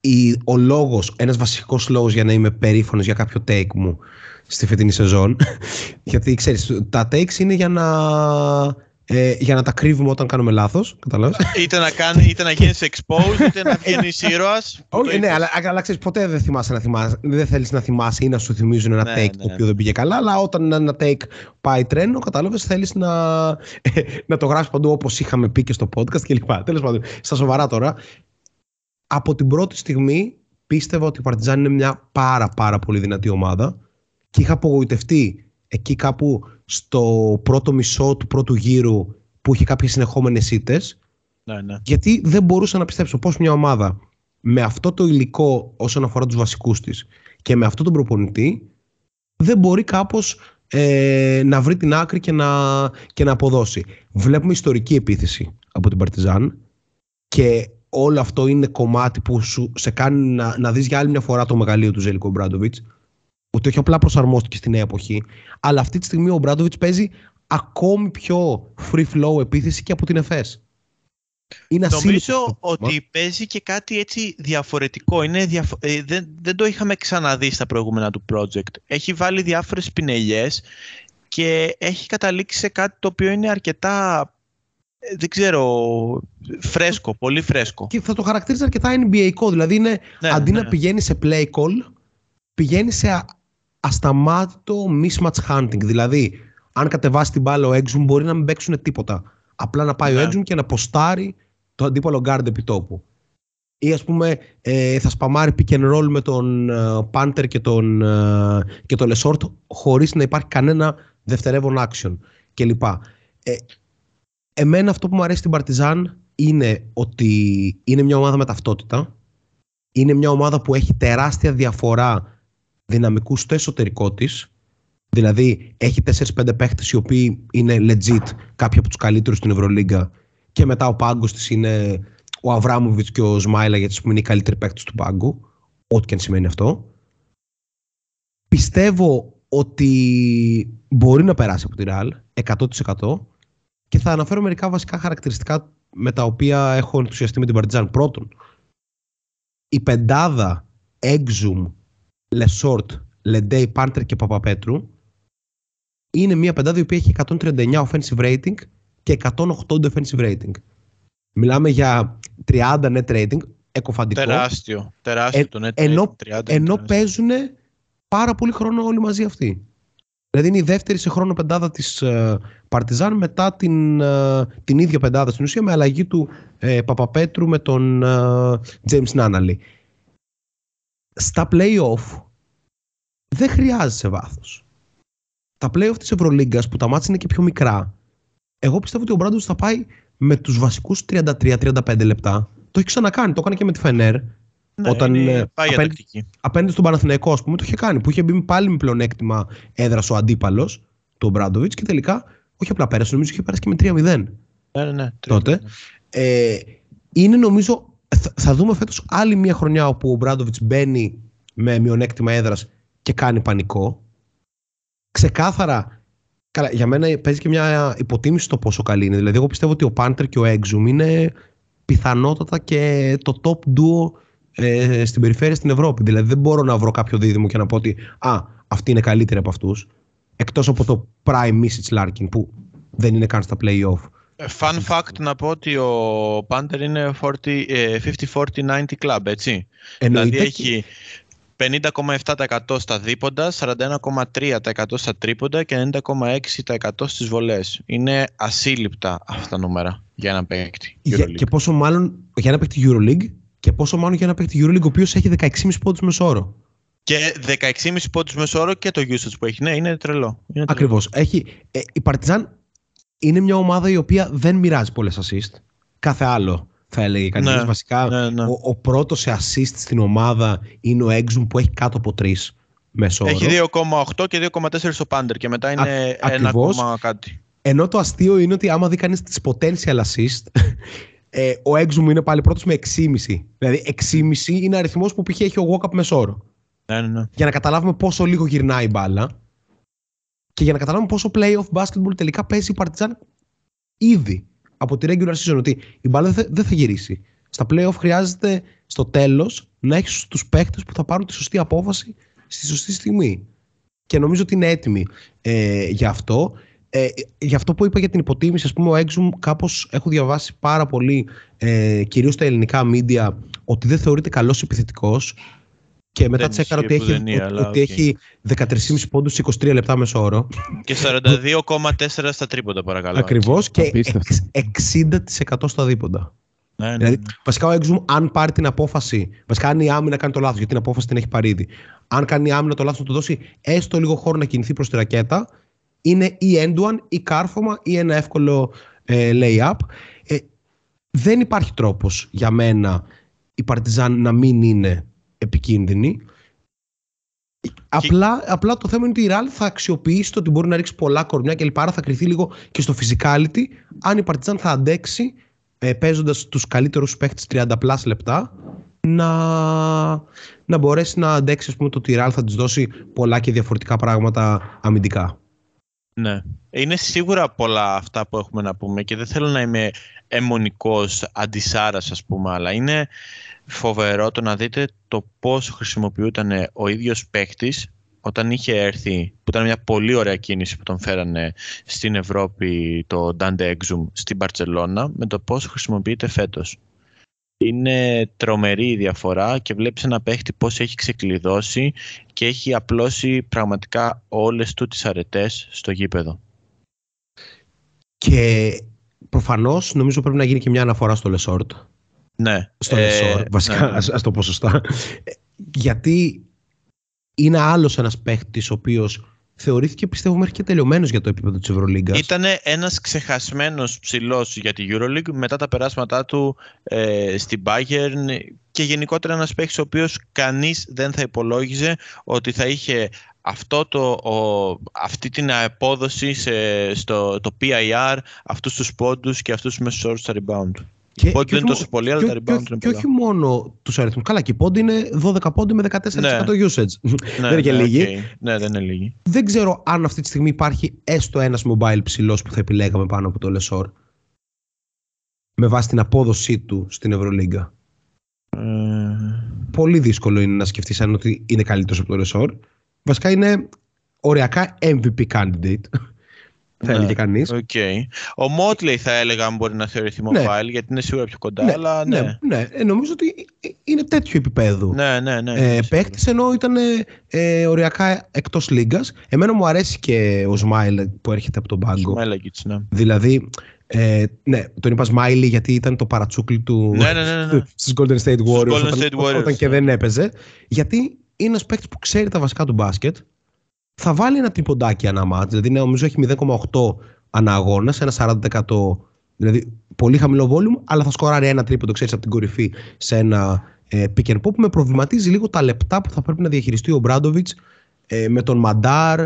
Speaker 5: η, ο λόγος, ένας βασικός λόγος για να είμαι περήφανος για κάποιο take μου στη φετινή σεζόν. Γιατί ξέρεις, τα takes είναι για να, ε, για να τα κρύβουμε όταν κάνουμε λάθος, καταλάβεις.
Speaker 3: είτε, να κάνει, είτε να γίνεις exposed, είτε να βγαίνεις ήρωας.
Speaker 5: Όχι, ναι, αλλά, αλλά ξέρεις, ποτέ δεν θυμάσαι να θυμάσαι, δεν θέλεις να θυμάσαι ή να σου θυμίζουν ένα ναι, take ναι. το οποίο δεν πήγε καλά, αλλά όταν ένα take πάει τρένο, κατάλαβες, θέλεις να, να το γράψεις παντού όπως είχαμε πει και στο podcast κλπ. Τέλος πάντων, στα σοβαρά τώρα, από την πρώτη στιγμή πίστευα ότι η Παρτιζάν είναι μια πάρα πάρα πολύ δυνατή ομάδα και είχα απογοητευτεί εκεί κάπου στο πρώτο μισό του πρώτου γύρου που είχε κάποιες συνεχόμενες ήττες
Speaker 3: ναι, ναι.
Speaker 5: γιατί δεν μπορούσα να πιστέψω πώς μια ομάδα με αυτό το υλικό όσον αφορά τους βασικούς της και με αυτό τον προπονητή δεν μπορεί κάπως ε, να βρει την άκρη και να, και να αποδώσει. Βλέπουμε ιστορική επίθεση από την Παρτιζάν και όλο αυτό είναι κομμάτι που σου, σε κάνει να, να δεις για άλλη μια φορά το μεγαλείο του Ζέλικο Μπράντοβιτς ότι όχι απλά προσαρμόστηκε στη νέα εποχή αλλά αυτή τη στιγμή ο Μπράντοβιτς παίζει ακόμη πιο free flow επίθεση και από την ΕΦΕΣ. Είναι ασύλληπτος αυτό
Speaker 3: Νομίζω
Speaker 5: το πράγμα.
Speaker 3: ότι παίζει και κάτι έτσι διαφορετικό. Είναι διαφο- ε, δεν, δεν το είχαμε ξαναδεί στα προηγούμενα του project. Έχει βάλει διάφορες πινελιές και έχει καταλήξει σε κάτι το οποίο είναι αρκετά, ε, δεν ξέρω, φρέσκο, πολύ φρέσκο.
Speaker 5: και θα το χαρακτήριζα αρκετά NBA-κο. Δηλαδή είναι
Speaker 3: Ναι,
Speaker 5: αντί
Speaker 3: ναι,
Speaker 5: να
Speaker 3: ναι.
Speaker 5: πηγαίνει σε play call, πηγαίνει σε α- ασταμάτητο mismatch hunting. Δηλαδή, αν κατεβάσει την μπάλα ο Exum, μπορεί να μην παίξουν τίποτα. Απλά να πάει
Speaker 3: Ναι.
Speaker 5: ο Exum και να ποστάρει το αντίπαλο guard επί τόπου. Ή ας πούμε ε, θα σπαμάρει pick and roll με τον ε, Panther και τον, ε, και τον Lesort χωρίς να υπάρχει κανένα δευτερεύον action κλπ. Ε, εμένα αυτό που μου αρέσει στην Παρτιζάν είναι ότι είναι μια ομάδα με ταυτότητα. Είναι μια ομάδα που έχει τεράστια διαφορά δυναμικούς στο εσωτερικό της. Δηλαδή έχει 4-5 παίχτες οι οποίοι είναι legit κάποιοι από τους καλύτερους στην Ευρωλίγκα και μετά ο πάγκος της είναι ο Αβράμοβιτς και ο Σμάιλα γιατί ας πούμε, είναι οι καλύτεροι παίχτες του πάγκου. Ό,τι και αν σημαίνει αυτό. Πιστεύω ότι μπορεί να περάσει από τη Real 100% και θα αναφέρω μερικά βασικά χαρακτηριστικά με τα οποία έχω ενθουσιαστεί με την Παρτιζάν. Πρώτον, η πεντάδα Exum, Λεσόρτ, Λεντέι, Πάντερ και Παπαπέτρου είναι μια πεντάδα η οποία έχει 139 offensive rating και 180 defensive rating. Μιλάμε για 30 net rating, εκκωφαντικό,
Speaker 3: Τεράστιο, τεράστιο
Speaker 5: Ε,
Speaker 3: το net
Speaker 5: ενώ-
Speaker 3: rating, 30
Speaker 5: ενώ
Speaker 3: τεράστιο.
Speaker 5: παίζουν πάρα πολύ χρόνο όλοι μαζί αυτοί. Δηλαδή είναι η δεύτερη σε χρόνο πεντάδα της ε, Παρτιζάν μετά την, ε, την ίδια πεντάδα στην ουσία με αλλαγή του ε, Παπαπέτρου με τον ε, James Nannally. Στα play-off δεν χρειάζεσαι βάθος. Τα play-off της Ευρωλίγκας που τα μάτια είναι και πιο μικρά εγώ πιστεύω ότι ο Μπράντος θα πάει με τους βασικούς 33-35 λεπτά. Το έχει ξανακάνει, το έκανε και με τη Φενέρ
Speaker 3: Ναι,
Speaker 5: όταν,
Speaker 3: είναι-
Speaker 5: ε,
Speaker 3: πάει για
Speaker 5: απέναντι-
Speaker 3: τακτική.
Speaker 5: απέναντι στον Παναθηναϊκό, ας πούμε, το είχε κάνει. Που είχε μπει πάλι με πλεονέκτημα έδρα ο αντίπαλος, τον Μπράντοβιτς, και τελικά όχι απλά πέρασε, νομίζω είχε πέρασει και με 3-0
Speaker 3: Ναι, ναι, ναι,
Speaker 5: τότε.
Speaker 3: ναι.
Speaker 5: Ε, είναι νομίζω. Θα, θα δούμε φέτος άλλη μια χρονιά όπου ο Μπράντοβιτς μπαίνει με μειονέκτημα έδρας και κάνει πανικό. Ξεκάθαρα. Καλά, για μένα παίζει και μια υποτίμηση στο πόσο καλή είναι. Δηλαδή, εγώ πιστεύω ότι ο Πάντερ και ο Exum είναι πιθανότατα και το top duo ε, στην περιφέρεια στην Ευρώπη. Δηλαδή, δεν μπορώ να βρω κάποιο δίδυμο και να πω ότι Α, αυτή είναι καλύτερη από αυτούς. Εκτός από το Prime Missage Larkin που δεν είναι καν στα playoff.
Speaker 3: Ε, Fun fact να πω ότι ο Πάντερ είναι 40, ε, 50-40-90 club, έτσι.
Speaker 5: Εννοείται
Speaker 3: δηλαδή
Speaker 5: και-
Speaker 3: έχει 50,7% στα δίποντα, 41,3% στα τρίποντα και 90,6% στις βολές. Είναι ασύλληπτα αυτά τα νούμερα για ένα παίκτη.
Speaker 5: Για,
Speaker 3: EuroLeague.
Speaker 5: και πόσο μάλλον για ένα παίκτη EuroLeague και πόσο μάλλον για ένα παίκτη EuroLeague ο οποίος έχει 16,5 πόντους μεσόωρο.
Speaker 3: Και 16,5 πόντους μεσόωρο και το usage που έχει. Ναι, είναι τρελό. Είναι τρελό.
Speaker 5: Ακριβώς. Έχει, ε, η Παρτιζάν είναι μια ομάδα η οποία δεν μοιράζει πολλές assist. Κάθε άλλο θα έλεγε κανείς.
Speaker 3: Ναι,
Speaker 5: Βασικά,
Speaker 3: ναι, ναι.
Speaker 5: ο, ο πρώτος σε assist στην ομάδα είναι ο Exum που έχει κάτω από 3 μεσόωρο.
Speaker 3: Έχει 2,8 και 2,4 στο Πάντερ και μετά είναι
Speaker 5: Α-
Speaker 3: 1,
Speaker 5: ακριβώς.
Speaker 3: κάτι.
Speaker 5: Ενώ το αστείο είναι ότι άμα δει κανείς τις potential assist, ε, ο Exum είναι πάλι πρώτος με 6,5. Δηλαδή 6,5 είναι αριθμός που π.χ. έχει ο Walkup μεσόωρο.
Speaker 3: Ναι, ναι, ναι.
Speaker 5: για να καταλάβουμε πόσο λίγο γυρνάει η μπάλα και για να καταλάβουμε πόσο playoff basketball τελικά παίζει η Partizan ήδη από τη regular season ότι η μπάλα δεν θα, δεν θα γυρίσει. Στα playoff χρειάζεται στο τέλος να έχεις τους παίχτες που θα πάρουν τη σωστή απόφαση στη σωστή στιγμή. Και νομίζω ότι είναι έτοιμοι ε, για αυτό. Ε, για αυτό που είπα για την υποτίμηση, ας πούμε, ο Exum κάπως έχω διαβάσει πάρα πολύ, ε, κυρίως στα ελληνικά media, ότι δεν θεωρείται καλός επιθετικός και μετά
Speaker 3: Δεν
Speaker 5: τσέκαρα ότι
Speaker 3: ισχύει
Speaker 5: έχει,
Speaker 3: που δεν είναι,
Speaker 5: ότι,
Speaker 3: αλλά
Speaker 5: ότι
Speaker 3: οκ.
Speaker 5: έχει 13,5 πόντους σε 23 λεπτά μέσο όρο.
Speaker 3: Και 42,4 στα τρίποντα παρακαλώ.
Speaker 5: Ακριβώς και
Speaker 4: Απίστευτο.
Speaker 5: εξ- 60% στα δίποντα.
Speaker 3: Ναι, ναι,
Speaker 5: Δηλαδή,
Speaker 3: ναι.
Speaker 5: βασικά ο Exum, αν πάρει την απόφαση, βασικά αν η άμυνα κάνει το λάθος, γιατί την απόφαση την έχει πάρει ήδη. Αν κάνει η άμυνα το λάθος να του δώσει έστω λίγο χώρο να κινηθεί προς τη ρακέτα, είναι ή and one ή κάρφωμα ή ένα εύκολο ε, lay-up. Ε, δεν υπάρχει τρόπος για μένα η Παρτιζάν να μην είναι επικίνδυνη. Απλά, απλά το θέμα είναι ότι η Real θα αξιοποιήσει το ότι μπορεί να ρίξει πολλά κορμιά και λοιπά, άρα θα κρυθεί λίγο και στο physicality αν η Παρτιζάν θα αντέξει ε, παίζοντας τους καλύτερους παίχτες 30 πλάς λεπτά να, να μπορέσει να αντέξει ας πούμε, το ότι η Real θα της δώσει πολλά και διαφορετικά πράγματα αμυντικά.
Speaker 3: Ναι. Είναι σίγουρα πολλά αυτά που έχουμε να πούμε και δεν θέλω να είμαι αιμονικός αντισάρας ας πούμε, αλλά είναι φοβερό το να δείτε το πώς χρησιμοποιούταν ο ίδιος παίχτης όταν είχε έρθει, που ήταν μια πολύ ωραία κίνηση που τον φέρανε στην Ευρώπη το Dante Exum στην Μπαρτσελώνα με το πώς χρησιμοποιείται φέτος. Είναι τρομερή η διαφορά και βλέπεις ένα παίχτη πώς έχει ξεκλειδώσει και έχει απλώσει πραγματικά όλες του τις αρετές στο γήπεδο.
Speaker 5: Και προφανώς νομίζω πρέπει να γίνει και μια αναφορά στο Λεσόρτ.
Speaker 3: Ναι.
Speaker 5: Στο ε, Λεσόρτ, βασικά, ναι. Ας, ας, το πω σωστά. Γιατί είναι άλλος ένας παίχτης ο οποίος θεωρήθηκε πιστεύω μέχρι και τελειωμένος για το επίπεδο της Ευρωλίγκας.
Speaker 3: Ήταν ένας ξεχασμένος ψηλός για τη Euroleague μετά τα περάσματά του ε, στην Bayern και γενικότερα ένας παίχτης ο οποίος κανείς δεν θα υπολόγιζε ότι θα είχε αυτό το, ο, αυτή την απόδοση σε, στο το PIR, αυτούς τους πόντους και αυτούς τους μέσους όρους στα rebound.
Speaker 5: Και,
Speaker 3: πόντι δεν είναι τόσο πολύ, αλλά τα rebound είναι πολλά.
Speaker 5: Και όχι μόνο τους αριθμούς. Καλά, και οι πόντι είναι 12 πόντι με 14% ναι. usage.
Speaker 3: Ναι,
Speaker 5: δεν είναι και
Speaker 3: ναι,
Speaker 5: λίγοι.
Speaker 3: Okay. Ναι, δεν είναι λίγοι.
Speaker 5: Δεν ξέρω αν αυτή τη στιγμή υπάρχει έστω ένας mobile ψηλός που θα επιλέγαμε πάνω από το Lesor. Με βάση την απόδοσή του στην Ευρωλίγκα.
Speaker 3: Ε...
Speaker 5: Πολύ δύσκολο είναι να σκεφτείς αν ότι είναι καλύτερος από το Lesor. Βασικά είναι οριακά MVP candidate θα έλεγε κανείς.
Speaker 3: Okay. Ο Μότλεϊ θα έλεγα αν μπορεί να θεωρηθεί
Speaker 5: Ναι.
Speaker 3: mobile, γιατί είναι σίγουρα πιο κοντά.
Speaker 5: Ναι,
Speaker 3: αλλά ναι.
Speaker 5: ναι, ναι. Ε, νομίζω ότι είναι τέτοιο επίπεδο.
Speaker 3: Ναι, ναι, ναι.
Speaker 5: ε, Παίκτη ενώ ήταν ε, οριακά εκτός λίγα. Εμένα μου αρέσει και ο Σμάιλ που έρχεται από τον πάγκο.
Speaker 3: Σμάιλακιτς, ναι.
Speaker 5: Δηλαδή, ε, ναι, τον είπα Σμάιλι γιατί ήταν το παρατσούκλι του
Speaker 3: Ναι, ναι, ναι, ναι.
Speaker 5: στις Golden State Warriors,
Speaker 3: Golden
Speaker 5: όταν,
Speaker 3: State Warriors,
Speaker 5: όταν και
Speaker 3: ναι.
Speaker 5: δεν έπαιζε. Γιατί είναι ένας παίκτης που ξέρει τα βασικά του μπάσκετ, θα βάλει ένα τριποντάκι ανά μάτς, δηλαδή ναι, νομίζω έχει 0,8 ανά αγώνας, σε ένα 40%, δηλαδή πολύ χαμηλό volume, αλλά θα σκοράρει ένα τρίποντο, ξέρεις, από την κορυφή σε ένα ε, pick and pop που με προβληματίζει λίγο τα λεπτά που θα πρέπει να διαχειριστεί ο Μπράντοβιτς ε, με τον Μαντάρ,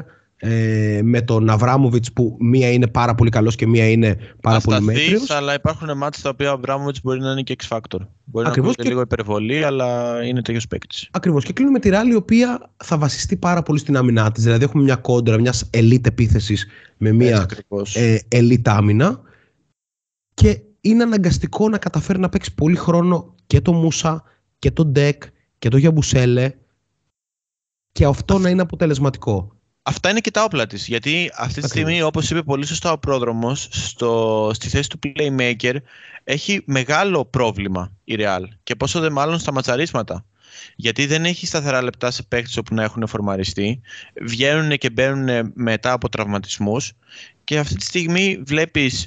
Speaker 5: ε, με τον Αβράμοβιτς που μία είναι πάρα πολύ καλός και μία είναι πάρα πολύ
Speaker 3: Ασταθής,
Speaker 5: μέτριος.
Speaker 3: αλλά υπάρχουν μάτια στα οποία ο Αμπράμοβιτ μπορεί να είναι και X-Factor. Μπορεί
Speaker 5: Ακριβώς
Speaker 3: να ακούγεται
Speaker 5: και-
Speaker 3: λίγο υπερβολή, αλλά είναι τέτοιος παίκτης.
Speaker 5: Ακριβώς. Και κλείνουμε τη Ράλη, η οποία θα βασιστεί πάρα πολύ στην άμυνά της. Δηλαδή, έχουμε μια κόντρα μιας elite επίθεσης με μια ε, elite άμυνα. Και είναι αναγκαστικό να καταφέρει να παίξει πολύ χρόνο και το Μούσα και το Ντεκ και το Γιαμπουσέλε. Και αυτό να είναι αποτελεσματικό.
Speaker 3: Αυτά είναι και τα όπλα της. Γιατί αυτή τη
Speaker 5: Ακριβώς.
Speaker 3: στιγμή, όπως είπε πολύ σωστά ο πρόδρομος, στη θέση του playmaker έχει μεγάλο πρόβλημα η Real. Και πόσο δε μάλλον στα ματσαρίσματα. Γιατί δεν έχει σταθερά λεπτά σε παίκτες όπου να έχουν φορμαριστεί. Βγαίνουν και μπαίνουν μετά από τραυματισμούς. Και αυτή τη στιγμή βλέπεις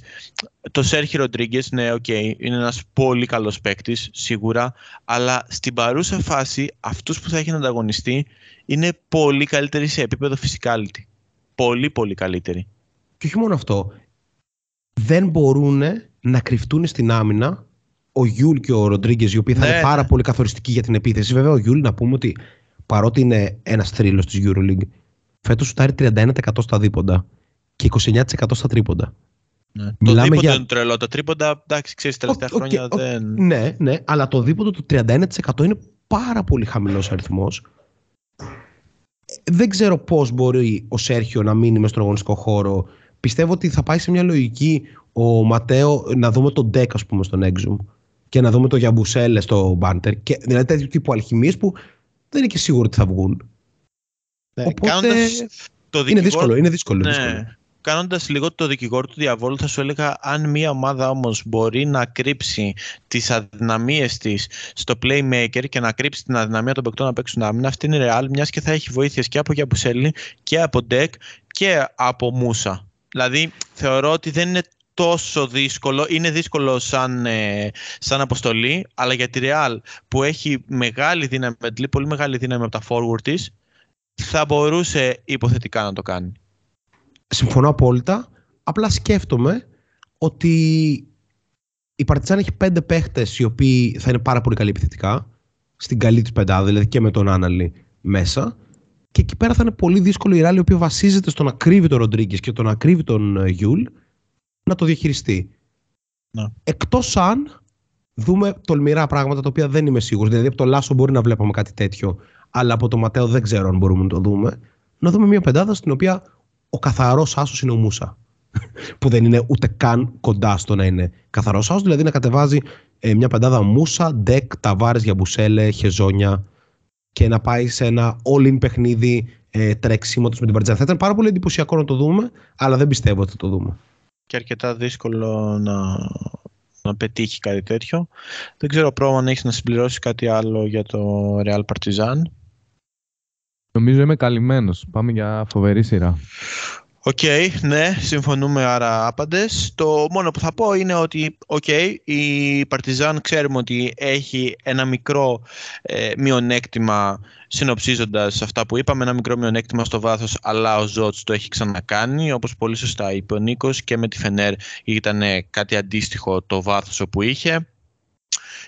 Speaker 3: το Σέρχιο Ροντρίγκες. Ναι, οκ, είναι ένας πολύ καλός παίκτης, σίγουρα. Αλλά στην παρούσα φάση, αυτούς που θα έχει να ανταγωνιστεί είναι πολύ καλύτεροι σε επίπεδο physicality. Πολύ, πολύ καλύτεροι.
Speaker 5: Και όχι μόνο αυτό. Δεν μπορούν να κρυφτούν στην άμυνα ο Γιούλ και ο Ροντρίγκες, οι οποίοι θα
Speaker 3: Ναι,
Speaker 5: είναι πάρα
Speaker 3: ναι.
Speaker 5: πολύ καθοριστικοί για την επίθεση. Βέβαια, ο Γιούλ να πούμε ότι παρότι είναι ένας θρύλος της Euroleague, φέτος σουτάρει 31% στα δίποντα και 29% στα τρίποντα.
Speaker 3: Ναι. Το
Speaker 5: Μιλάμε
Speaker 3: δίποντο
Speaker 5: για-
Speaker 3: είναι τρελό. Τα τρίποντα, εντάξει, ξέρεις, τελευταία
Speaker 5: Οκ,
Speaker 3: χρόνια
Speaker 5: οκ, οκ.
Speaker 3: δεν.
Speaker 5: Ναι, ναι, αλλά το δίποντο του 31% είναι πάρα πολύ χαμηλός αριθμός. Δεν ξέρω πώς μπορεί ο Σέρχιο να μείνει μες στον αγωνιστικό χώρο. Πιστεύω ότι θα πάει σε μια λογική ο Ματέο να δούμε τον Ντέκ, ας πούμε, στον Exum και να δούμε τον Γιαμπουσέλε στο Πάντερ. Και, δηλαδή τέτοιου τύπου αλχημίες που δεν είναι και σίγουρο ότι θα βγουν.
Speaker 3: Ναι,
Speaker 5: Οπότε
Speaker 3: κάνοντας το
Speaker 5: είναι
Speaker 3: δικηγόρο-
Speaker 5: δύσκολο. Είναι δύσκολο. είναι δύσκολο.
Speaker 3: Ναι. Κάνοντας λίγο το δικηγόρο του διαβόλου, θα σου έλεγα αν μια ομάδα όμως μπορεί να κρύψει τις αδυναμίες της στο playmaker και να κρύψει την αδυναμία των παικτών να παίξουν άμυνα, αυτή είναι η Real, μιας και θα έχει βοήθειες και από Γιαμπουσέλη και από Ντεκ και από Μούσα. Δηλαδή, θεωρώ ότι δεν είναι τόσο δύσκολο, είναι δύσκολο σαν, ε, σαν αποστολή, αλλά για τη Real που έχει μεγάλη δύναμη, αντλεί πολύ μεγάλη δύναμη από τα forward της, θα μπορούσε υποθετικά να το κάνει.
Speaker 5: Συμφωνώ απόλυτα. Απλά σκέφτομαι ότι η Παρτιζάν έχει πέντε παίχτες οι οποίοι θα είναι πάρα πολύ καλοί επιθετικά. Στην καλή τη πεντάδα, δηλαδή και με τον Νάναλι μέσα. Και εκεί πέρα θα είναι πολύ δύσκολο η Ρεάλ, η οποία βασίζεται στο να κρύβει τον Ροντρίγκες και το να κρύβει τον ε, Γιούλ, να το διαχειριστεί.
Speaker 3: Ναι.
Speaker 5: Εκτός αν δούμε τολμηρά πράγματα τα οποία δεν είμαι σίγουρος. Δηλαδή από το Λάσο μπορεί να βλέπαμε κάτι τέτοιο, αλλά από το Ματέο δεν ξέρω αν μπορούμε να το δούμε. Να δούμε μια πεντάδα στην οποία ο καθαρός άσος είναι ο Μούσα. που δεν είναι ούτε καν κοντά στο να είναι καθαρός άσος. Δηλαδή να κατεβάζει ε, μια πεντάδα Μούσα, Ντεκ, Ταβάρες για Μπουσέλε, Χεζόνια και να πάει σε ένα all-in παιχνίδι ε, τρεξίματος με την Παρτιζάν. Θα ήταν πάρα πολύ εντυπωσιακό να το δούμε, αλλά δεν πιστεύω ότι θα το δούμε.
Speaker 3: Και αρκετά δύσκολο να, να πετύχει κάτι τέτοιο. Δεν ξέρω πρόβλημα αν έχεις να συμπληρώσεις κάτι άλλο για το Real Partizan.
Speaker 4: Νομίζω είμαι καλυμμένος. Πάμε για φοβερή σειρά.
Speaker 3: Οκ, ναι, συμφωνούμε άρα άπαντες. Το μόνο που θα πω είναι ότι, οκ, η Παρτιζάν ξέρουμε ότι έχει ένα μικρό ε, μειονέκτημα συνοψίζοντας αυτά που είπαμε, ένα μικρό μειονέκτημα στο βάθος, αλλά ο Ζοτς το έχει ξανακάνει, όπως πολύ σωστά είπε ο Νίκος και με τη Φενέρ ήταν κάτι αντίστοιχο το βάθος όπου είχε.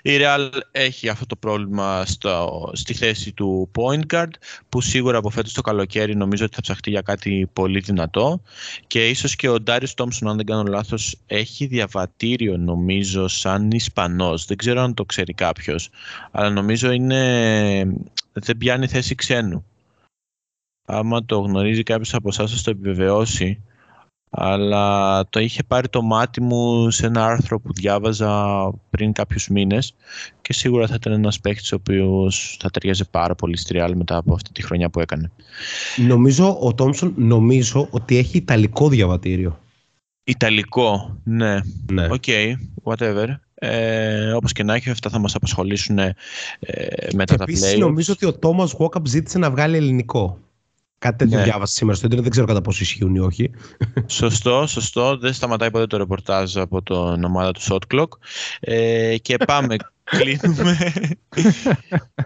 Speaker 3: Η Real έχει αυτό το πρόβλημα στο, στη θέση του point guard που σίγουρα από φέτος το καλοκαίρι νομίζω ότι θα ψαχτεί για κάτι πολύ δυνατό. Και ίσως και ο Ντάριος Τόμσον αν δεν κάνω λάθος έχει διαβατήριο νομίζω σαν Ισπανός. Δεν ξέρω αν το ξέρει κάποιος αλλά νομίζω είναι δεν πιάνει θέση ξένου. Άμα το γνωρίζει κάποιος από εσάς θα το επιβεβαιώσει αλλά το είχε πάρει το μάτι μου σε ένα άρθρο που διάβαζα πριν κάποιους μήνες και σίγουρα θα ήταν ένας παίχτης ο οποίος θα ταιριάζει πάρα πολύ στη Real μετά από αυτή τη χρονιά που έκανε.
Speaker 5: Νομίζω ο Τόμσον νομίζω ότι έχει ιταλικό διαβατήριο.
Speaker 3: Ιταλικό, ναι.
Speaker 5: Ναι.
Speaker 3: Οκ, okay, whatever. Ε, όπως και να έχει, αυτά θα μας απασχολήσουν ε, μετά
Speaker 5: Και
Speaker 3: τα
Speaker 5: επίσης
Speaker 3: play.
Speaker 5: νομίζω ότι ο Τόμας Γουόκαπ ζήτησε να βγάλει ελληνικό. Κάτι τέτοιο
Speaker 3: Ναι.
Speaker 5: διάβασα σήμερα στο Ιντερνετ, δεν ξέρω κατά πόσο ισχύουν ή όχι.
Speaker 3: Σωστό, σωστό. Δεν σταματάει ποτέ το ρεπορτάζ από την ομάδα του Shot Clock. Ε, και πάμε. Κλείνουμε,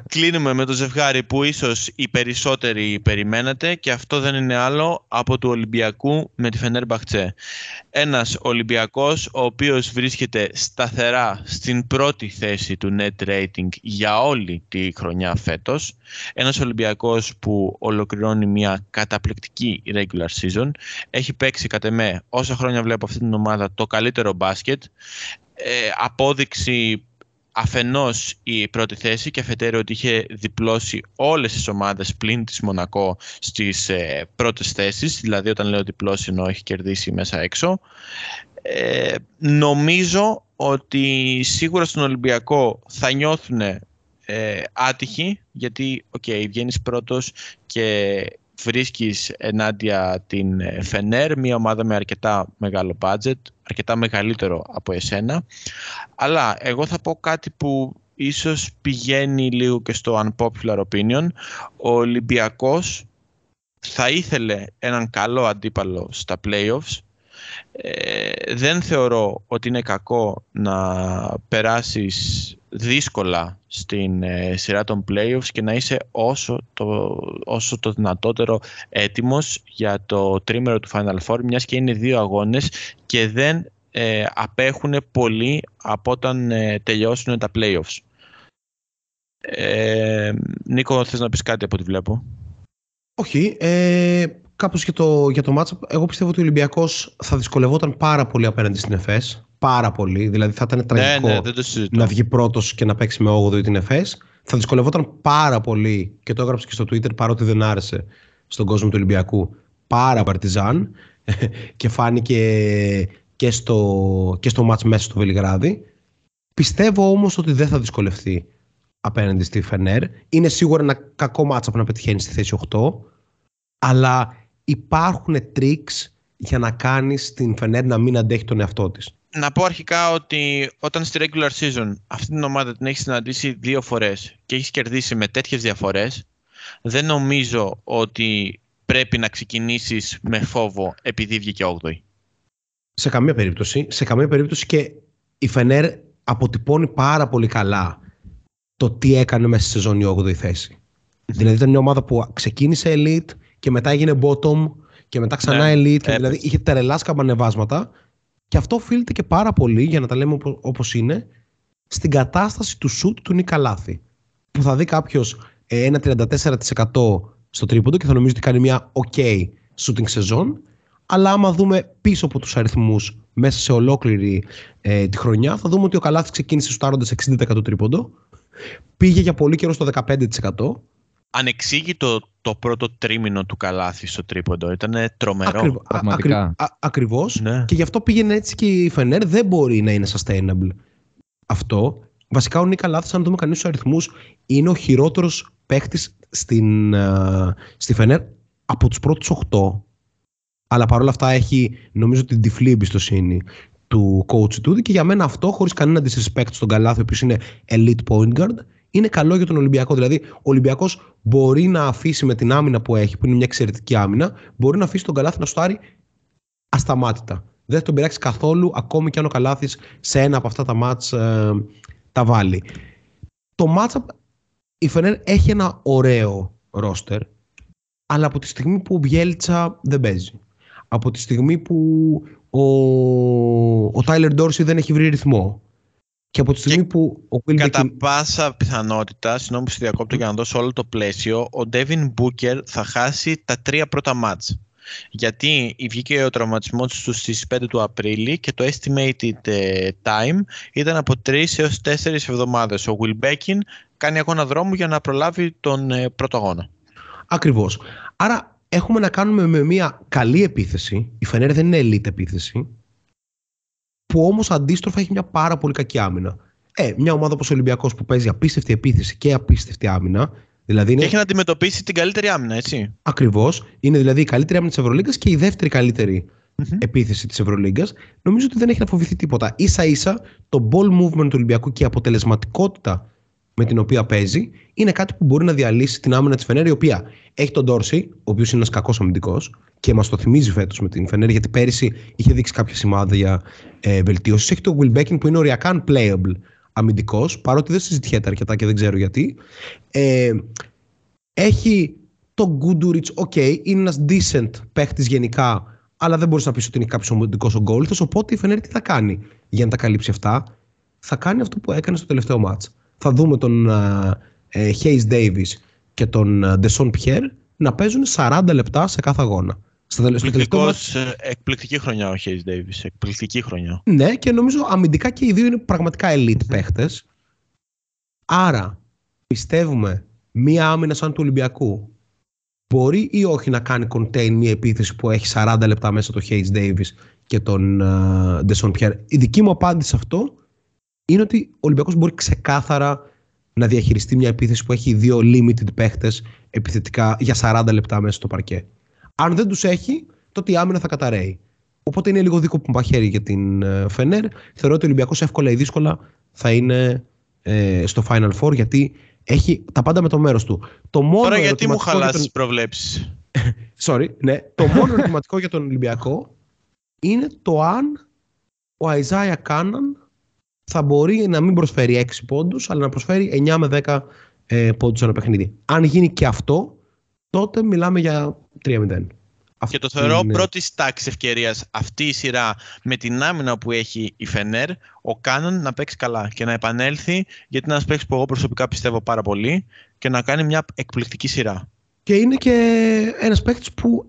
Speaker 3: κλείνουμε με το ζευγάρι που ίσως οι περισσότεροι περιμένατε και αυτό δεν είναι άλλο από του Ολυμπιακού με τη Φενέρ Μπαχτσέ. Ένας Ολυμπιακός ο οποίος βρίσκεται σταθερά στην πρώτη θέση του net rating για όλη τη χρονιά φέτος. Ένας Ολυμπιακός που ολοκληρώνει μια καταπληκτική regular season. Έχει παίξει κατ' εμέ όσα χρόνια βλέπω αυτή την ομάδα το καλύτερο μπάσκετ. Ε, απόδειξη αφενός η πρώτη θέση και αφετέρου ότι είχε διπλώσει όλες τις ομάδες πλην της Μονακό στις ε, πρώτες θέσεις, δηλαδή όταν λέω διπλώσει ενώ έχει κερδίσει μέσα έξω. Ε, νομίζω ότι σίγουρα στον Ολυμπιακό θα νιώθουν ε, άτυχοι γιατί okay, βγαίνεις πρώτος και βρίσκεις ενάντια την ε, Φενέρ, μια ομάδα με αρκετά μεγάλο budget, αρκετά μεγαλύτερο από εσένα. Αλλά εγώ θα πω κάτι που ίσως πηγαίνει λίγο και στο unpopular opinion. Ο Ολυμπιακός θα ήθελε έναν καλό αντίπαλο στα playoffs. Ε, δεν θεωρώ ότι είναι κακό να περάσεις δύσκολα στην ε, σειρά των playoffs και να είσαι όσο το, όσο το δυνατότερο έτοιμος για το τρίμερο του Final Four μιας και είναι δύο αγώνες και δεν ε, απέχουν πολύ από όταν ε, τελειώσουν τα playoffs. Ε, Νίκο, θες να πεις κάτι από ό,τι βλέπω;
Speaker 5: Όχι, ε, κάπως για το, για το matchup, εγώ πιστεύω ότι ο Ολυμπιακός θα δυσκολευόταν πάρα πολύ απέναντι στην ΕΦΕΣ. Πάρα πολύ, δηλαδή θα ήταν τραγικό
Speaker 3: ναι, ναι, δεν το συζητώ.
Speaker 5: να βγει πρώτος και να παίξει με 8η την ΕΦΕΣ. Θα δυσκολευόταν πάρα πολύ και το έγραψε και στο Twitter παρότι δεν άρεσε στον κόσμο του Ολυμπιακού πάρα παρτιζάν και φάνηκε και στο, και στο μάτς μέσα στο Βελιγράδι. Πιστεύω όμως ότι δεν θα δυσκολευτεί απέναντι στη Φενέρ. Είναι σίγουρα ένα κακό μάτσα να πετυχαίνει στη θέση 8, αλλά υπάρχουν tricks για να κάνεις την Φενέρ να μην αντέχει τον εαυτό της.
Speaker 3: Να πω αρχικά ότι όταν στη regular season αυτή την ομάδα την έχεις συναντήσει δύο φορές και έχεις κερδίσει με τέτοιες διαφορές, δεν νομίζω ότι πρέπει να ξεκινήσεις με φόβο επειδή βγήκε 8η.
Speaker 5: Σε καμία περίπτωση. Σε καμία περίπτωση και η Φενέρ αποτυπώνει πάρα πολύ καλά το τι έκανε μέσα στη σεζόν η 8η θέση. Δηλαδή ήταν μια ομάδα που ξεκίνησε elite και μετά έγινε bottom και μετά ξανά
Speaker 3: Ναι,
Speaker 5: elite. Και
Speaker 3: έπαιζε.
Speaker 5: δηλαδή είχε τερελά σκαμπανεβάσματα και αυτό οφείλεται και πάρα πολύ, για να τα λέμε οπο- όπως είναι, στην κατάσταση του shoot του Νίκα Λάθη. Που θα δει κάποιος ένα 34% στο τρίποντο και θα νομίζει ότι κάνει μια ok shooting σεζόν. Αλλά άμα δούμε πίσω από τους αριθμούς μέσα σε ολόκληρη ε, τη χρονιά, θα δούμε ότι ο Καλάθι ξεκίνησε στάροντας 60% τρίποντο. Πήγε για πολύ καιρό στο 15%.
Speaker 3: Ανεξήγητο το πρώτο τρίμηνο του Καλάθι στο τρίποντο. Ήταν τρομερό.
Speaker 5: Ακριβ- α-
Speaker 4: πραγματικά.
Speaker 5: ακρι- α- ακριβώς.
Speaker 3: Ναι.
Speaker 5: Και γι' αυτό πήγαινε έτσι και η Φενέρ δεν μπορεί να είναι sustainable. Αυτό. Βασικά ο Νίκα Λάθης, αν δούμε κανείς τους αριθμούς, είναι ο χειρότερος παίχτης στην, α, στη Φενέρ από τους πρώτους 8. Αλλά παρόλα αυτά έχει νομίζω την τυφλή εμπιστοσύνη του coach του και για μένα αυτό χωρίς κανένα disrespect στον Καλάθι ο οποίος είναι elite point guard είναι καλό για τον Ολυμπιακό. Δηλαδή, ο Ολυμπιακός μπορεί να αφήσει με την άμυνα που έχει, που είναι μια εξαιρετική άμυνα, μπορεί να αφήσει τον Καλάθι να στάρει ασταμάτητα. Δεν θα τον πειράξει καθόλου, ακόμη και αν ο Καλάθης σε ένα από αυτά τα μάτς ε, τα βάλει. Το matchup, η Φενέρ έχει ένα ωραίο ρόστερ, αλλά από τη στιγμή που ο Μπιέλτσα δεν παίζει, από τη στιγμή που ο, ο Τάιλερ Ντόρσι δεν έχει βρει ρυθμό και από τη στιγμή που ο Will
Speaker 3: Κατά
Speaker 5: Dickin-
Speaker 3: πάσα πιθανότητα, συγγνώμη που στη διακόπτω για να δώσω όλο το πλαίσιο, ο Ντέβιν Μπούκερ θα χάσει τα τρία πρώτα μάτς. Γιατί βγήκε ο τραυματισμός του στις 5 του Απρίλη και το estimated ε, time ήταν από 3 έως 4 εβδομάδες. Ο Will Beckin κάνει αγώνα δρόμου για να προλάβει τον ε, πρώτο αγώνα.
Speaker 5: Ακριβώς. Άρα έχουμε να κάνουμε με μια καλή επίθεση. Η Φενέρ δεν είναι elite επίθεση. Που όμως αντίστροφα έχει μια πάρα πολύ κακή άμυνα. Ε, μια ομάδα όπως ο Ολυμπιακός που παίζει απίστευτη επίθεση και απίστευτη άμυνα. Δηλαδή είναι
Speaker 3: Και έχει να αντιμετωπίσει την καλύτερη άμυνα, έτσι.
Speaker 5: ακριβώς. Είναι δηλαδή η καλύτερη άμυνα της Ευρωλίγκας και η δεύτερη καλύτερη επίθεση της Ευρωλίγκας. Νομίζω ότι δεν έχει να φοβηθεί τίποτα. Ίσα ίσα το ball movement του Ολυμπιακού και η αποτελεσματικότητα με την οποία παίζει είναι κάτι που μπορεί να διαλύσει την άμυνα της Φενέρ, η οποία έχει τον Ντόρση, ο οποίος είναι ένας κακός αμυντικός και μας το θυμίζει φέτος με την Φενέρ, γιατί πέρυσι είχε δείξει κάποια σημάδια ε, βελτίωσης. Έχει τον Will Becking που είναι οριακά unplayable αμυντικός, παρότι δεν συζητιέται αρκετά και δεν ξέρω γιατί. Ε, έχει τον Guduric, οκ, είναι ένας decent παίχτης γενικά, αλλά δεν μπορείς να πεις ότι είναι κάποιος αμυντικός ογκόλιθο. Οπότε η Φενέρ τι θα κάνει για να τα καλύψει αυτά, θα κάνει αυτό που έκανε στο τελευταίο ματς. Θα δούμε τον ε, Hayes Davis και τον ε, Dyshawn Pierre να παίζουν 40 λεπτά σε κάθε αγώνα. Στο, τελε- στο τελευταίο ματς,
Speaker 3: Εκπληκτικός, ε, εκπληκτική χρονιά ο Hayes Davis. Εκπληκτική χρονιά.
Speaker 5: ναι, και νομίζω αμυντικά και οι δύο είναι πραγματικά elite παίχτες. Άρα, πιστεύουμε μία άμυνα σαν του Ολυμπιακού μπορεί ή όχι να κάνει contain μία επίθεση που έχει 40 λεπτά μέσα το Hayes Davis και τον uh, Deson Pierre. Η δική μου απάντηση σε αυτό είναι ότι ο Ολυμπιακός μπορεί ξεκάθαρα να διαχειριστεί μια επίθεση που έχει δύο limited παίχτες επιθετικά για 40 λεπτά μέσα στο παρκέ. Αν δεν τους έχει, τότε η άμυνα θα καταραίει. Οπότε είναι λίγο δίκοπο μαχαίρι για την ε, Φενέρ. Θεωρώ ότι ο Ολυμπιακός εύκολα ή δύσκολα θα είναι ε, στο Final Four γιατί έχει τα πάντα με το μέρος του. Το μόνο
Speaker 3: Τώρα γιατί μου
Speaker 5: ερωτηματικό για
Speaker 3: χαλάς
Speaker 5: τον-
Speaker 3: τις προβλέψεις;
Speaker 5: Sorry, ναι. Το μόνο ερωτηματικό για τον Ολυμπιακό είναι το αν ο Αϊζάια Κάναν θα μπορεί να μην προσφέρει 6 πόντους, αλλά να προσφέρει 9 με 10 ε, πόντους ένα παιχνίδι. Αν γίνει και αυτό, τότε μιλάμε για 3-0.
Speaker 3: Και το θεωρώ
Speaker 5: είναι-
Speaker 3: πρώτης τάξης ευκαιρία αυτή η σειρά με την άμυνα που έχει η Φενέρ, ο Κάνον να παίξει καλά και να επανέλθει, γιατί είναι ένας παίκτης που εγώ προσωπικά πιστεύω πάρα πολύ και να κάνει μια εκπληκτική σειρά.
Speaker 5: Και είναι και ένας παίκτης που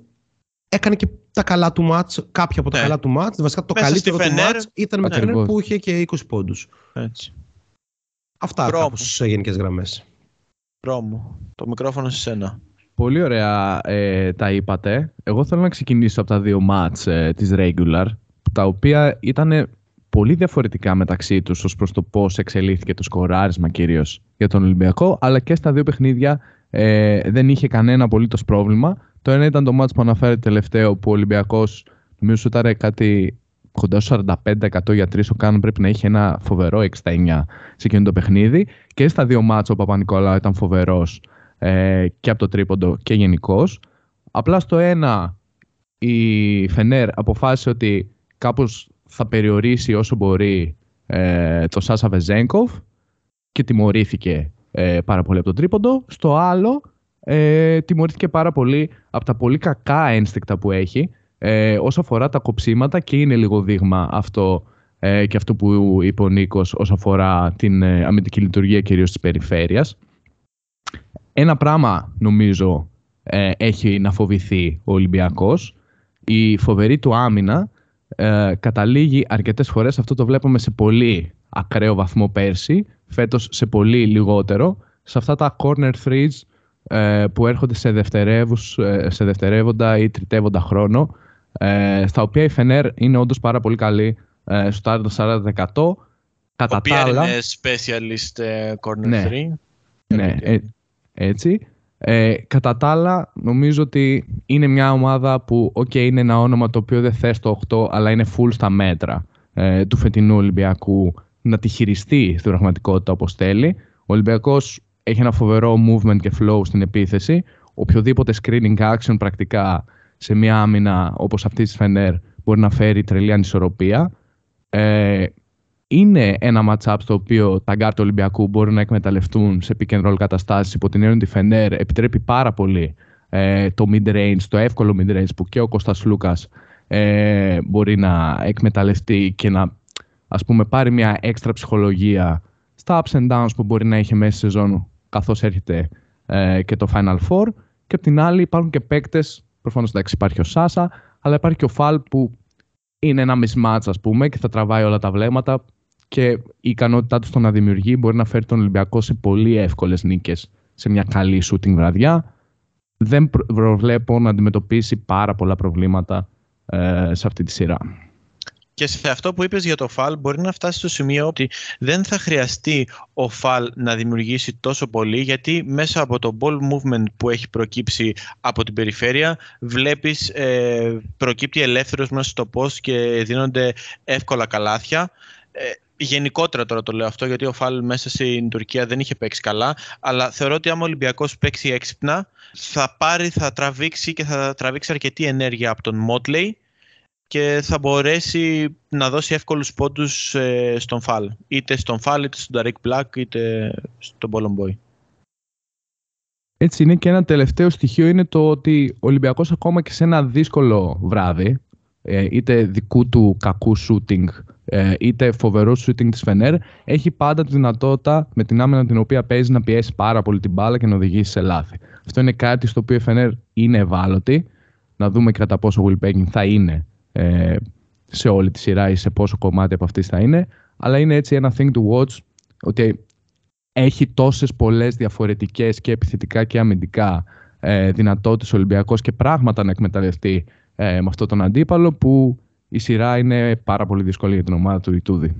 Speaker 5: έκανε και τα καλά του ματς, κάποια από τα
Speaker 3: Ναι.
Speaker 5: καλά του ματς. Βασικά το
Speaker 3: Μέσα
Speaker 5: καλύτερο
Speaker 3: στη
Speaker 5: του
Speaker 3: Φενέρ-
Speaker 5: ματς ήταν με τη
Speaker 4: Ακριβώς.
Speaker 5: Φενέρ που είχε και 20 πόντους.
Speaker 3: Έτσι.
Speaker 5: Αυτά
Speaker 3: Μπράβο.
Speaker 5: κάπως σε γενικές γραμμές.
Speaker 3: Δρόμο. Το μικρόφωνο σε σένα.
Speaker 4: Πολύ ωραία ε, τα είπατε. Εγώ θέλω να ξεκινήσω από τα δύο μάτς ε, της regular, τα οποία ήταν πολύ διαφορετικά μεταξύ τους ως προς το πώς εξελίχθηκε το σκοράρισμα κυρίως για τον Ολυμπιακό, αλλά και στα δύο παιχνίδια ε, δεν είχε κανένα απολύτως πρόβλημα. Το ένα ήταν το μάτς που αναφέρεται τελευταίο, που ο Ολυμπιακός νομίζω σούταρε κάτι κοντά στο 45% για τρεις, ο Κάνον πρέπει να είχε ένα φοβερό 69 σε εκείνο το παιχνίδι. Και στα δύο ματς ο Παπανικολάου ήταν φοβερός ε, και από το τρίποντο και γενικώς. Απλά στο ένα η Φενέρ αποφάσισε ότι κάπως θα περιορίσει όσο μπορεί ε, το Σάσα Βεζένκοφ και τιμωρήθηκε ε, πάρα πολύ από το τρίποντο. Στο άλλο ε, τιμωρήθηκε πάρα πολύ από τα πολύ κακά ένστικτα που έχει ε, όσο αφορά τα κοψίματα και είναι λίγο δείγμα αυτό ε, και αυτό που είπε ο Νίκος όσο αφορά την ε, αμυντική λειτουργία κυρίως της περιφέρειας. Ένα πράγμα νομίζω ε, έχει να φοβηθεί ο Ολυμπιακός. Η φοβερή του άμυνα ε, καταλήγει αρκετές φορές, αυτό το βλέπουμε σε πολύ ακραίο βαθμό πέρσι, φέτος σε πολύ λιγότερο, σε αυτά τα corner threes ε, που έρχονται σε, δευτερεύους, ε, σε δευτερεύοντα ή τριτεύοντα χρόνο, ε, στα οποία η Φενέρ είναι όντως πάρα πολύ καλή ε, στο 40-40%.
Speaker 3: Κατά τα άλλα... είναι specialist ε, corner ναι, 3.
Speaker 4: Ναι, ε, έτσι. Ε, κατά τα άλλα, νομίζω ότι είναι μια ομάδα που, ok, είναι ένα όνομα το οποίο δεν θες το 8, αλλά είναι full στα μέτρα ε, του φετινού Ολυμπιακού να τη χειριστεί στην πραγματικότητα όπως θέλει. Ο Ολυμπιακός έχει ένα φοβερό movement και flow στην επίθεση. Οποιοδήποτε screening action πρακτικά σε μια άμυνα όπως αυτή της Φενέρ μπορεί να φέρει τρελή ανισορροπία. Ε, είναι ένα match-up στο οποίο τα γκαρντ του Ολυμπιακού μπορούν να εκμεταλλευτούν σε pick and roll καταστάσεις υπό την έννοια ότι η Φενέρ επιτρέπει πάρα πολύ ε, το mid-range, το εύκολο mid-range που και ο Κώστας Σλούκας ε, μπορεί να εκμεταλλευτεί και να ας πούμε πάρει μια έξτρα ψυχολογία στα ups and downs που μπορεί να έχει μέσα στη σεζόν καθώς έρχεται ε, και το Final Four και απ' την άλλη υπάρχουν και παίκτες, προφανώς εντάξει υπάρχει ο Σάσα αλλά υπάρχει και ο Φαλ που είναι ένα mismatch ας πούμε και θα τραβάει όλα τα βλέμματα και η ικανότητά του στο να δημιουργεί μπορεί να φέρει τον Ολυμπιακό σε πολύ εύκολες νίκες σε μια καλή shooting βραδιά. Δεν προβλέπω να αντιμετωπίσει πάρα πολλά προβλήματα ε, σε αυτή τη σειρά.
Speaker 3: Και σε αυτό που είπες για το Φαλ μπορεί να φτάσει στο σημείο ότι δεν θα χρειαστεί ο Φαλ να δημιουργήσει τόσο πολύ γιατί μέσα από το ball movement που έχει προκύψει από την περιφέρεια βλέπεις ε, προκύπτει ελεύθερος μέσα στο post και δίνονται εύκολα καλάθια. Ε, γενικότερα τώρα το λέω αυτό γιατί ο Φάλ μέσα στην Τουρκία δεν είχε παίξει καλά αλλά θεωρώ ότι άμα ο Ολυμπιακός παίξει έξυπνα θα πάρει, θα τραβήξει και θα τραβήξει αρκετή ενέργεια από τον Μότλεϊ και θα μπορέσει να δώσει εύκολους πόντους ε, στον Φάλ είτε στον Φάλ είτε στον Ταρίκ Μπλακ είτε στον Πόλον
Speaker 4: Έτσι είναι και ένα τελευταίο στοιχείο είναι το ότι ο Ολυμπιακός ακόμα και σε ένα δύσκολο βράδυ ε, είτε δικού του κακού shooting ε, είτε φοβερό shooting της Φενέρ έχει πάντα τη δυνατότητα με την άμυνα την οποία παίζει να πιέσει πάρα πολύ την μπάλα και να οδηγήσει σε λάθη. Αυτό είναι κάτι στο οποίο η Φενέρ είναι ευάλωτη. Να δούμε κατά πόσο Will Pegging θα είναι ε, σε όλη τη σειρά ή σε πόσο κομμάτι από αυτής θα είναι. Αλλά είναι έτσι ένα thing to watch ότι έχει τόσες πολλές διαφορετικές και επιθετικά και αμυντικά ε, δυνατότητες Ολυμπιακός και πράγματα να εκμεταλλευτεί ε, με αυτόν τον αντίπαλο που η σειρά είναι πάρα πολύ δύσκολη για την ομάδα του Ιτούδη.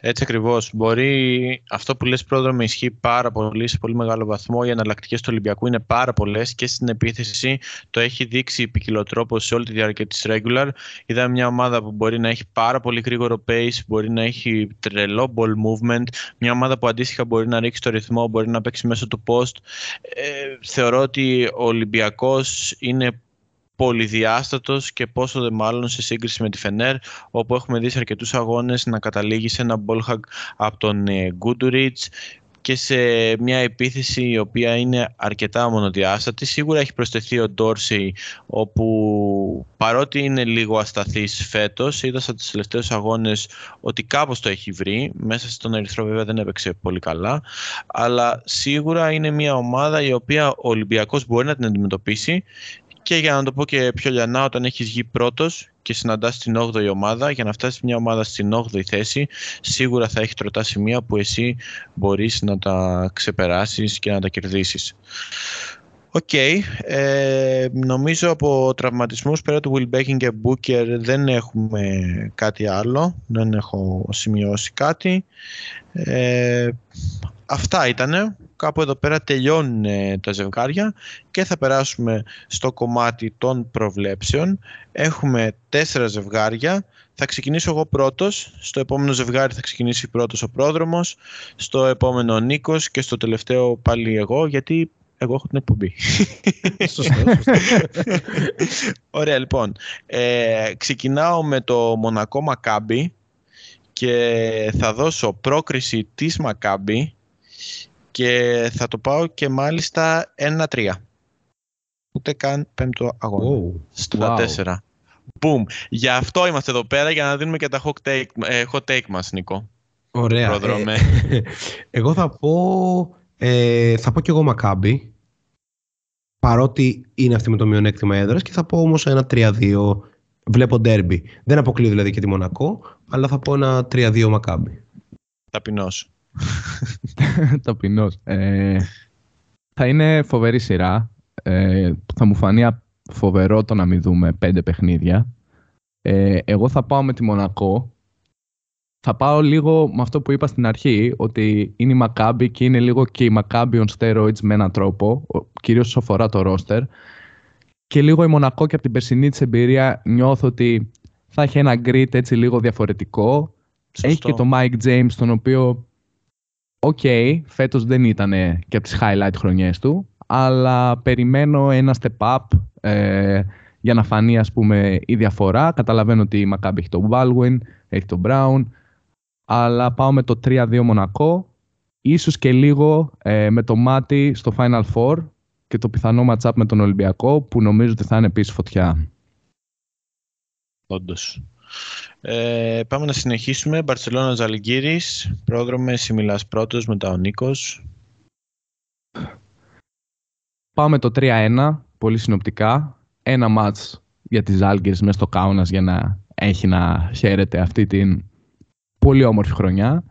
Speaker 3: Έτσι ακριβώς. Μπορεί αυτό που λες πρόδρομο ισχύει πάρα πολύ σε πολύ μεγάλο βαθμό. Οι εναλλακτικές του Ολυμπιακού είναι πάρα πολλές και στην επίθεση το έχει δείξει ποικιλοτρόπο σε όλη τη διάρκεια της regular. Είδαμε μια ομάδα που μπορεί να έχει πάρα πολύ γρήγορο pace, μπορεί να έχει τρελό ball movement. Μια ομάδα που αντίστοιχα μπορεί να ρίξει το ρυθμό, μπορεί να παίξει μέσω του post. Ε, θεωρώ ότι ο Ολυμπιακός είναι πολυδιάστατος και πόσο δε μάλλον σε σύγκριση με τη Φενέρ όπου έχουμε δει σε αρκετούς αγώνες να καταλήγει σε ένα ball από τον Γκούντουριτς ε, και σε μια επίθεση η οποία είναι αρκετά μονοδιάστατη. Σίγουρα έχει προσθεθεί ο Ντόρσι όπου παρότι είναι λίγο ασταθής φέτος είδα στους τελευταίους αγώνες ότι κάπως το έχει βρει. Μέσα στον Ερυθρό βέβαια δεν έπαιξε πολύ καλά αλλά σίγουρα είναι μια ομάδα η οποία ο Ολυμπιακός μπορεί να την αντιμετωπίσει και για να το πω και πιο λιανά, όταν έχεις βγει πρώτος και συναντάς την 8η ομάδα, για να φτάσεις μια ομάδα στην 8η θέση, σίγουρα θα έχει τρωτά σημεία που εσύ μπορείς να τα ξεπεράσεις και να τα κερδίσεις. Οκ. Ε, νομίζω από τραυματισμούς πέρα του Will και Booker δεν έχουμε κάτι άλλο. Δεν έχω σημειώσει κάτι. Ε, αυτά ήτανε κάπου εδώ πέρα τελειώνουν ε, τα ζευγάρια και θα περάσουμε στο κομμάτι των προβλέψεων. Έχουμε τέσσερα ζευγάρια. Θα ξεκινήσω εγώ πρώτος. Στο επόμενο ζευγάρι θα ξεκινήσει πρώτος ο πρόδρομος. Στο επόμενο ο Νίκος και στο τελευταίο πάλι εγώ γιατί εγώ έχω την εκπομπή.
Speaker 5: Σωστό,
Speaker 3: Ωραία λοιπόν. Ε, ξεκινάω με το Μονακό Μακάμπι και θα δώσω πρόκριση της Μακάμπι και θα το πάω και μάλιστα 1-3. Ούτε καν πέμπτο αγώνα. Oh, στα wow. 4. Boom. Γι' αυτό είμαστε εδώ πέρα για να δίνουμε και τα hot take, ε, hot take μας, Νίκο.
Speaker 5: Ωραία. Ε, εγώ θα πω, ε, θα πω κι εγώ Μακάμπι. Παρότι είναι αυτή με το μειονέκτημα έδρας και θα πω όμως ένα 3-2 Βλέπω ντέρμπι. Δεν αποκλείω δηλαδή και τη Μονακό, αλλά θα πω ένα 3-2 Μακάμπι.
Speaker 3: Ταπεινός.
Speaker 4: Ταπεινός. Ε, θα είναι φοβερή σειρά. Ε, θα μου φανεί α- φοβερό το να μην δούμε πέντε παιχνίδια. Ε, εγώ θα πάω με τη Μονακό. Θα πάω λίγο με αυτό που είπα στην αρχή, ότι είναι η Μακάμπη και είναι λίγο και η Μακάμπη on steroids με έναν τρόπο, ο- κυρίως όσο αφορά το ρόστερ. Και λίγο η Μονακό και από την περσινή της εμπειρία νιώθω ότι θα έχει ένα grit έτσι λίγο διαφορετικό. Έχει
Speaker 3: Σωστό.
Speaker 4: και το Mike James, τον οποίο, οκ, φέτος δεν ήταν και από τις highlight χρονιές του, αλλά περιμένω ένα step up ε, για να φανεί ας πούμε η διαφορά. Καταλαβαίνω ότι η Maccabi έχει τον Baldwin, έχει τον Brown, αλλά πάω με το 3-2 Μονακό, ίσως και λίγο ε, με το μάτι στο Final Four και το πιθανό match-up με τον Ολυμπιακό που νομίζω ότι θα είναι επίσης φωτιά.
Speaker 3: Όντως. Ε, πάμε να συνεχίσουμε. Μπαρσελόνα Ζαλγκύρης. Πρόδρομε Σιμιλάς πρώτος, μετά ο Νίκος.
Speaker 4: Πάμε το 3-1, πολύ συνοπτικά. Ένα μάτς για τις Άλγκες μέσα στο Κάουνας για να έχει να χαίρεται αυτή την πολύ όμορφη χρονιά.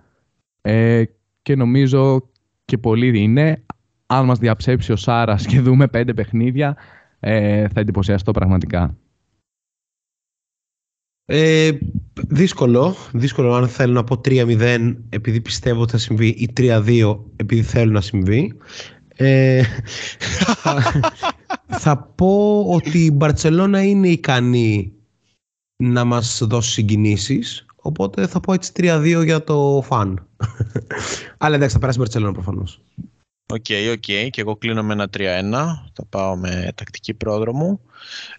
Speaker 4: Ε, και νομίζω και πολύ είναι. Αν μας διαψέψει ο Σάρας και δούμε πέντε παιχνίδια, ε, θα εντυπωσιαστώ πραγματικά.
Speaker 5: Ε, δύσκολο. Δύσκολο αν θέλω να πω 3-0 επειδή πιστεύω ότι θα συμβεί ή 3-2 επειδή θέλω να συμβεί. Ε, θα, θα πω ότι η Μπαρτσελώνα είναι ικανή να μας δώσει συγκινήσεις οπότε θα πω έτσι 3-2 για το φαν. Αλλά εντάξει θα περάσει η Μπαρτσελώνα προφανώς.
Speaker 3: OK, OK. Και εγώ κλείνω με ένα 3-1. Θα πάω με τακτική Πρόδρομο.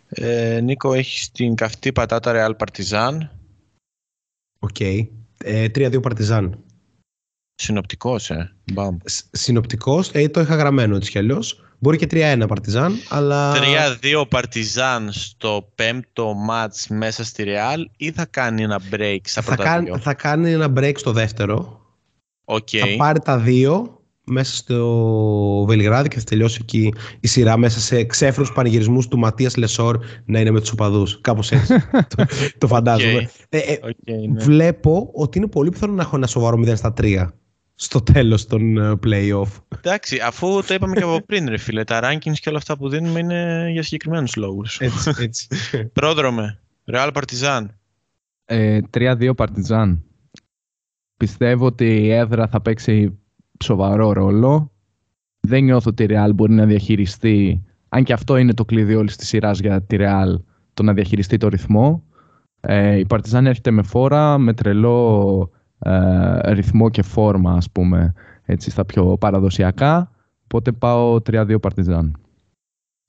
Speaker 3: Ε, Νίκο, έχεις την καυτή πατάτα Real Partizan.
Speaker 5: OK. Ε, 3-2 Παρτιζάν.
Speaker 3: Συνοπτικός, ε. Μπαμ.
Speaker 5: Συνοπτικός, ε, το είχα γραμμένο έτσι κι αλλιώς. Μπορεί και 3-1 Παρτιζάν, αλλά...
Speaker 3: 3-2 Partizan στο πέμπτο ματς μέσα στη Real ή θα κάνει ένα break στα
Speaker 5: θα,
Speaker 3: πρώτα
Speaker 5: κάνει,
Speaker 3: δύο;
Speaker 5: θα κάνει ένα break στο δεύτερο.
Speaker 3: Οκ.
Speaker 5: Θα πάρει τα δύο μέσα στο Βελιγράδι και θα τελειώσει εκεί η σειρά μέσα σε ξέφρενους πανηγυρισμούς του Ματίας Λεσόρ να είναι με τους οπαδούς. Κάπως έτσι. το, το φαντάζομαι.
Speaker 3: Οκ.
Speaker 5: Ε, ε,
Speaker 3: Οκ, ναι.
Speaker 5: Βλέπω ότι είναι πολύ πιθανό να έχω ένα σοβαρό 0 στα 3 στο τέλος των ε, play-off.
Speaker 3: Εντάξει, αφού το είπαμε και από πριν, ρε φίλε, τα rankings και όλα αυτά που δίνουμε είναι για συγκεκριμένους λόγους.
Speaker 5: Έτσι, έτσι.
Speaker 3: Πρόδρομε, Real Partizan.
Speaker 4: Ε, 3-2 Παρτιζάν. Πιστεύω ότι η έδρα θα παίξει σοβαρό ρόλο. Δεν νιώθω ότι η Real μπορεί να διαχειριστεί, αν και αυτό είναι το κλειδί όλης της σειράς για τη Real, το να διαχειριστεί το ρυθμό. Ε, η Παρτιζάν έρχεται με φόρα, με τρελό ε, ρυθμό και φόρμα, ας πούμε, έτσι, στα πιο παραδοσιακά. Οπότε πάω 3-2 Παρτιζάν.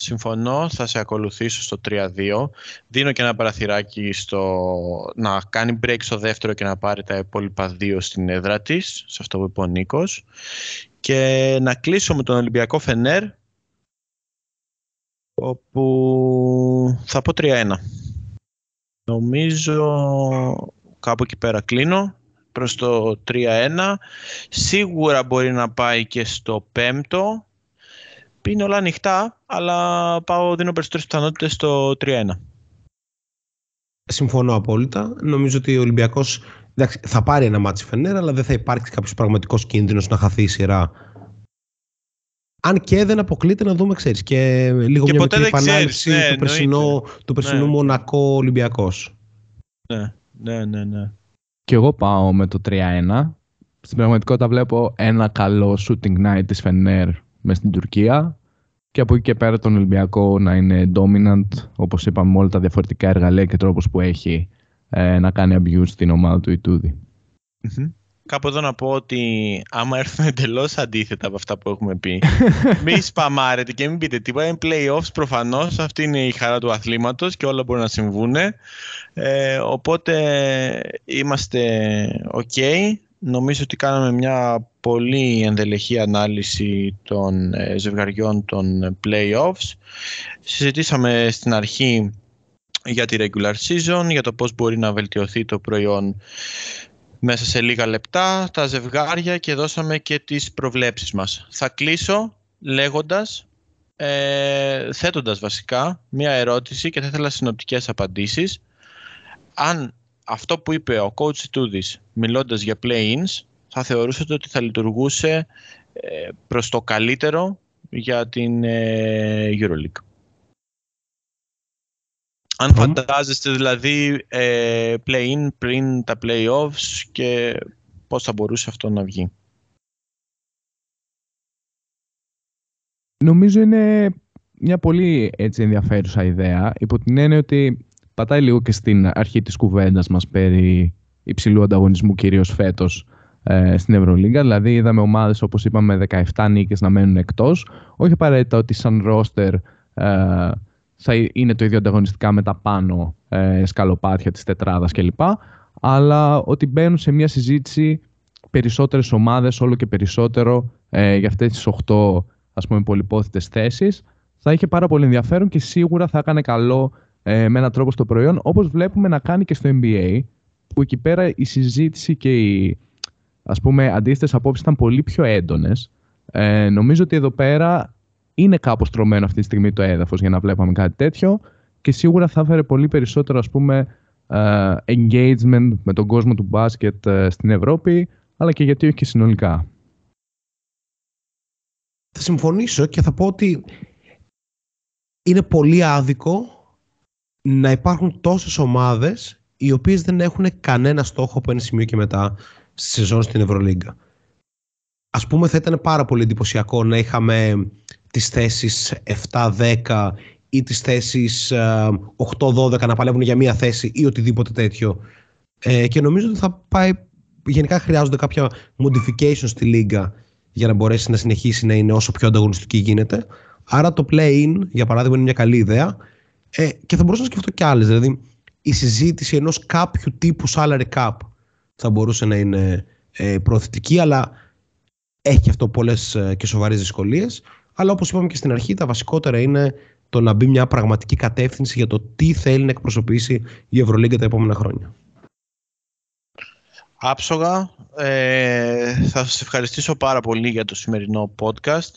Speaker 3: Συμφωνώ, θα σε ακολουθήσω στο 3-2. Δίνω και ένα παραθυράκι στο να κάνει break στο δεύτερο και να πάρει τα υπόλοιπα δύο στην έδρα της, σε αυτό που είπε ο Νίκος. Και να κλείσω με τον Ολυμπιακό Φενέρ, όπου θα πω 3-1. Νομίζω κάπου εκεί πέρα κλείνω προς το 3-1. Σίγουρα μπορεί να πάει και στο πέμπτο. Είναι όλα ανοιχτά, αλλά πάω, δίνω περισσότερες πιθανότητες στο 3-1.
Speaker 5: Συμφωνώ απόλυτα. Νομίζω ότι ο Ολυμπιακός εντάξει, θα πάρει ένα ματς η Φενέρ, αλλά δεν θα υπάρξει κάποιος πραγματικός κίνδυνος να χαθεί η σειρά. Αν και δεν αποκλείται να δούμε, ξέρεις, και λίγο
Speaker 3: Και
Speaker 5: μια
Speaker 3: ποτέ
Speaker 5: μικρή
Speaker 3: δεν
Speaker 5: επανάληψη
Speaker 3: ξέρεις, ναι,
Speaker 5: του περσινού, του περσινού
Speaker 3: Ναι.
Speaker 5: Μονακό Ολυμπιακός.
Speaker 3: Ναι, ναι, ναι, ναι.
Speaker 4: Και εγώ πάω με το 3-1. Στην πραγματικότητα βλέπω ένα καλό shooting night της Φενέρ μες στην Τουρκία και από εκεί και πέρα τον Ολυμπιακό να είναι dominant, όπως είπαμε, με όλα τα διαφορετικά εργαλεία και τρόπους που έχει ε, να κάνει abuse στην ομάδα του Ιτούδη.
Speaker 3: Μμμ. Κάπου εδώ να πω ότι άμα έρθουν εντελώς αντίθετα από αυτά που έχουμε πει, μη σπαμάρετε και μην πείτε τίποτα. Είναι playoffs προφανώς. Αυτή είναι η χαρά του αθλήματος και όλα μπορούν να συμβούν. Ε, οπότε είμαστε OK. Νομίζω ότι κάναμε μια πολύ ενδελεχή ανάλυση των ε, ζευγαριών των playoffs. Συζητήσαμε στην αρχή για τη regular season, για το πώς μπορεί να βελτιωθεί το προϊόν μέσα σε λίγα λεπτά, τα ζευγάρια και δώσαμε και τις προβλέψεις μας. Θα κλείσω λέγοντας, ε, θέτοντας βασικά, μία ερώτηση και θα ήθελα συνοπτικές απαντήσεις. αν αυτό που είπε ο coach Τούδης μιλώντας για play-ins θα θεωρούσατε ότι θα λειτουργούσε ε, προς το καλύτερο για την ε, EuroLeague. Αν φαντάζεστε δηλαδή ε, play-in πριν τα play-offs και πώς θα μπορούσε αυτό να βγει.
Speaker 4: Νομίζω είναι μια πολύ έτσι ενδιαφέρουσα ιδέα υπό την έννοια ότι πατάει λίγο και στην αρχή της κουβέντας μας περί υψηλού ανταγωνισμού κυρίως φέτος ε, στην Ευρωλίγκα. Δηλαδή είδαμε ομάδες όπως είπαμε 17 νίκες να μένουν εκτός. Όχι απαραίτητα ότι σαν ρόστερ ε, θα είναι το ίδιο ανταγωνιστικά με τα πάνω ε, σκαλοπάτια της τετράδας κλπ. Αλλά ότι μπαίνουν σε μια συζήτηση περισσότερες ομάδες όλο και περισσότερο ε, για αυτές τις 8 ας πούμε πολυπόθητες θέσεις θα είχε πάρα πολύ ενδιαφέρον και σίγουρα θα έκανε καλό ε, με έναν τρόπο στο προϊόν όπως βλέπουμε να κάνει και στο NBA που εκεί πέρα η συζήτηση και οι ας πούμε αντίθετες απόψεις ήταν πολύ πιο έντονες ε, νομίζω ότι εδώ πέρα είναι κάπως τρωμένο αυτή τη στιγμή το έδαφος για να βλέπαμε κάτι τέτοιο και σίγουρα θα έφερε πολύ περισσότερο ας πούμε ε, engagement με τον κόσμο του μπάσκετ ε, στην Ευρώπη αλλά και γιατί όχι και συνολικά.
Speaker 5: Θα συμφωνήσω και θα πω ότι είναι πολύ άδικο να υπάρχουν τόσες ομάδες οι οποίες δεν έχουν κανένα στόχο από ένα σημείο και μετά στη σεζόν στην Ευρωλίγκα. Ας πούμε θα ήταν πάρα πολύ εντυπωσιακό να είχαμε τις θέσεις 7-10 ή τις θέσεις 8-12 να παλεύουν για μία θέση ή οτιδήποτε τέτοιο. Ε, και νομίζω ότι θα πάει, γενικά χρειάζονται κάποια modification στη λίγα για να μπορέσει να συνεχίσει να είναι όσο πιο ανταγωνιστική γίνεται. Άρα το play-in, για παράδειγμα, είναι μια καλή ιδέα ε, και θα μπορούσα να σκεφτώ κι άλλες. Δηλαδή, η συζήτηση ενός κάποιου τύπου salary cap θα μπορούσε να είναι ε, προωθητική, αλλά έχει αυτό πολλές ε, και σοβαρές δυσκολίες. Αλλά όπως είπαμε και στην αρχή, τα βασικότερα είναι το να μπει μια πραγματική κατεύθυνση για το τι θέλει να εκπροσωπήσει η Ευρωλίγκα τα επόμενα χρόνια
Speaker 3: άψογα. Ε, θα σας ευχαριστήσω πάρα πολύ για το σημερινό podcast.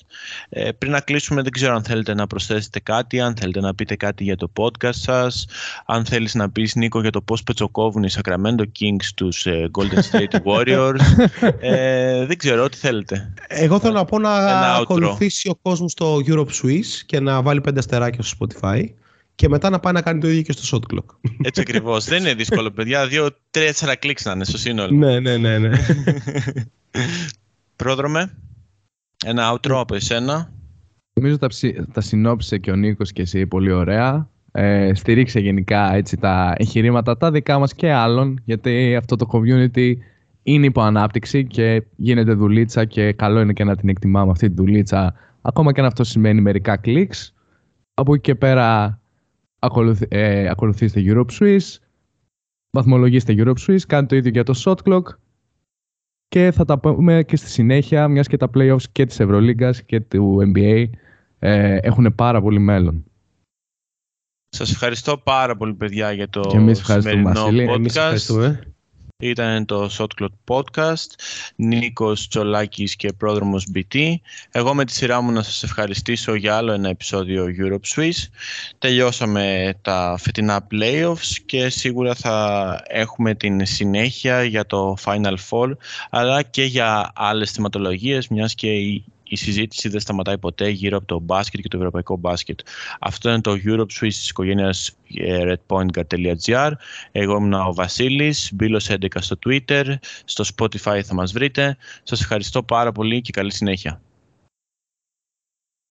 Speaker 3: Ε, πριν να κλείσουμε, δεν ξέρω αν θέλετε να προσθέσετε κάτι, αν θέλετε να πείτε κάτι για το podcast σας, αν θέλεις να πεις, Νίκο, για το πώς πετσοκόβουν οι Sacramento Kings τους ε, Golden State Warriors. Ε, δεν ξέρω, ό,τι θέλετε.
Speaker 5: Εγώ θέλω να πω να ακολουθήσει ο κόσμος στο Europe Swiss και να βάλει πέντε αστεράκια στο Spotify και μετά να πάει να κάνει το ίδιο και στο shot clock.
Speaker 3: Έτσι ακριβώς. Δεν είναι δύσκολο, παιδιά. Δύο-τέσσερα κλικ να είναι στο σύνολο.
Speaker 5: ναι, ναι, ναι. ναι.
Speaker 3: Πρόδρομε, ένα outro από εσένα.
Speaker 4: Νομίζω τα, τα συνόψισε και ο Νίκος και εσύ πολύ ωραία. Ε, στηρίξε γενικά έτσι, τα εγχειρήματα τα δικά μας και άλλων γιατί αυτό το community είναι υπό ανάπτυξη και γίνεται δουλίτσα και καλό είναι και να την εκτιμάμε αυτή τη δουλίτσα ακόμα και αν αυτό σημαίνει μερικά κλικς. Από εκεί και πέρα ακολουθ, ε, ακολουθήστε Europe Swiss, βαθμολογήστε Europe Swiss, κάντε το ίδιο για το Shot Clock και θα τα πούμε και στη συνέχεια, μιας και τα playoffs και της Ευρωλίγκας και του NBA ε, έχουν πάρα πολύ μέλλον.
Speaker 3: Σας ευχαριστώ πάρα πολύ παιδιά για το
Speaker 4: και εμείς σημερινό
Speaker 5: podcast. Εμείς ευχαριστούμε.
Speaker 3: Ήταν το Shotclot Podcast, Νίκος Τσολάκης και πρόδρομος BT. Εγώ με τη σειρά μου να σας ευχαριστήσω για άλλο ένα επεισόδιο Europe Swiss. Τελειώσαμε τα φετινά playoffs και σίγουρα θα έχουμε την συνέχεια για το Final Four, αλλά και για άλλες θεματολογίες, μιας και η η συζήτηση δεν σταματάει ποτέ γύρω από το μπάσκετ και το ευρωπαϊκό μπάσκετ. Αυτό είναι το Europe Swiss της οικογένειας ε, redpointguard.gr. Εγώ ήμουν ο Βασίλης, μπήλος 11 στο Twitter, στο Spotify θα μας βρείτε. Σας ευχαριστώ πάρα πολύ και καλή συνέχεια.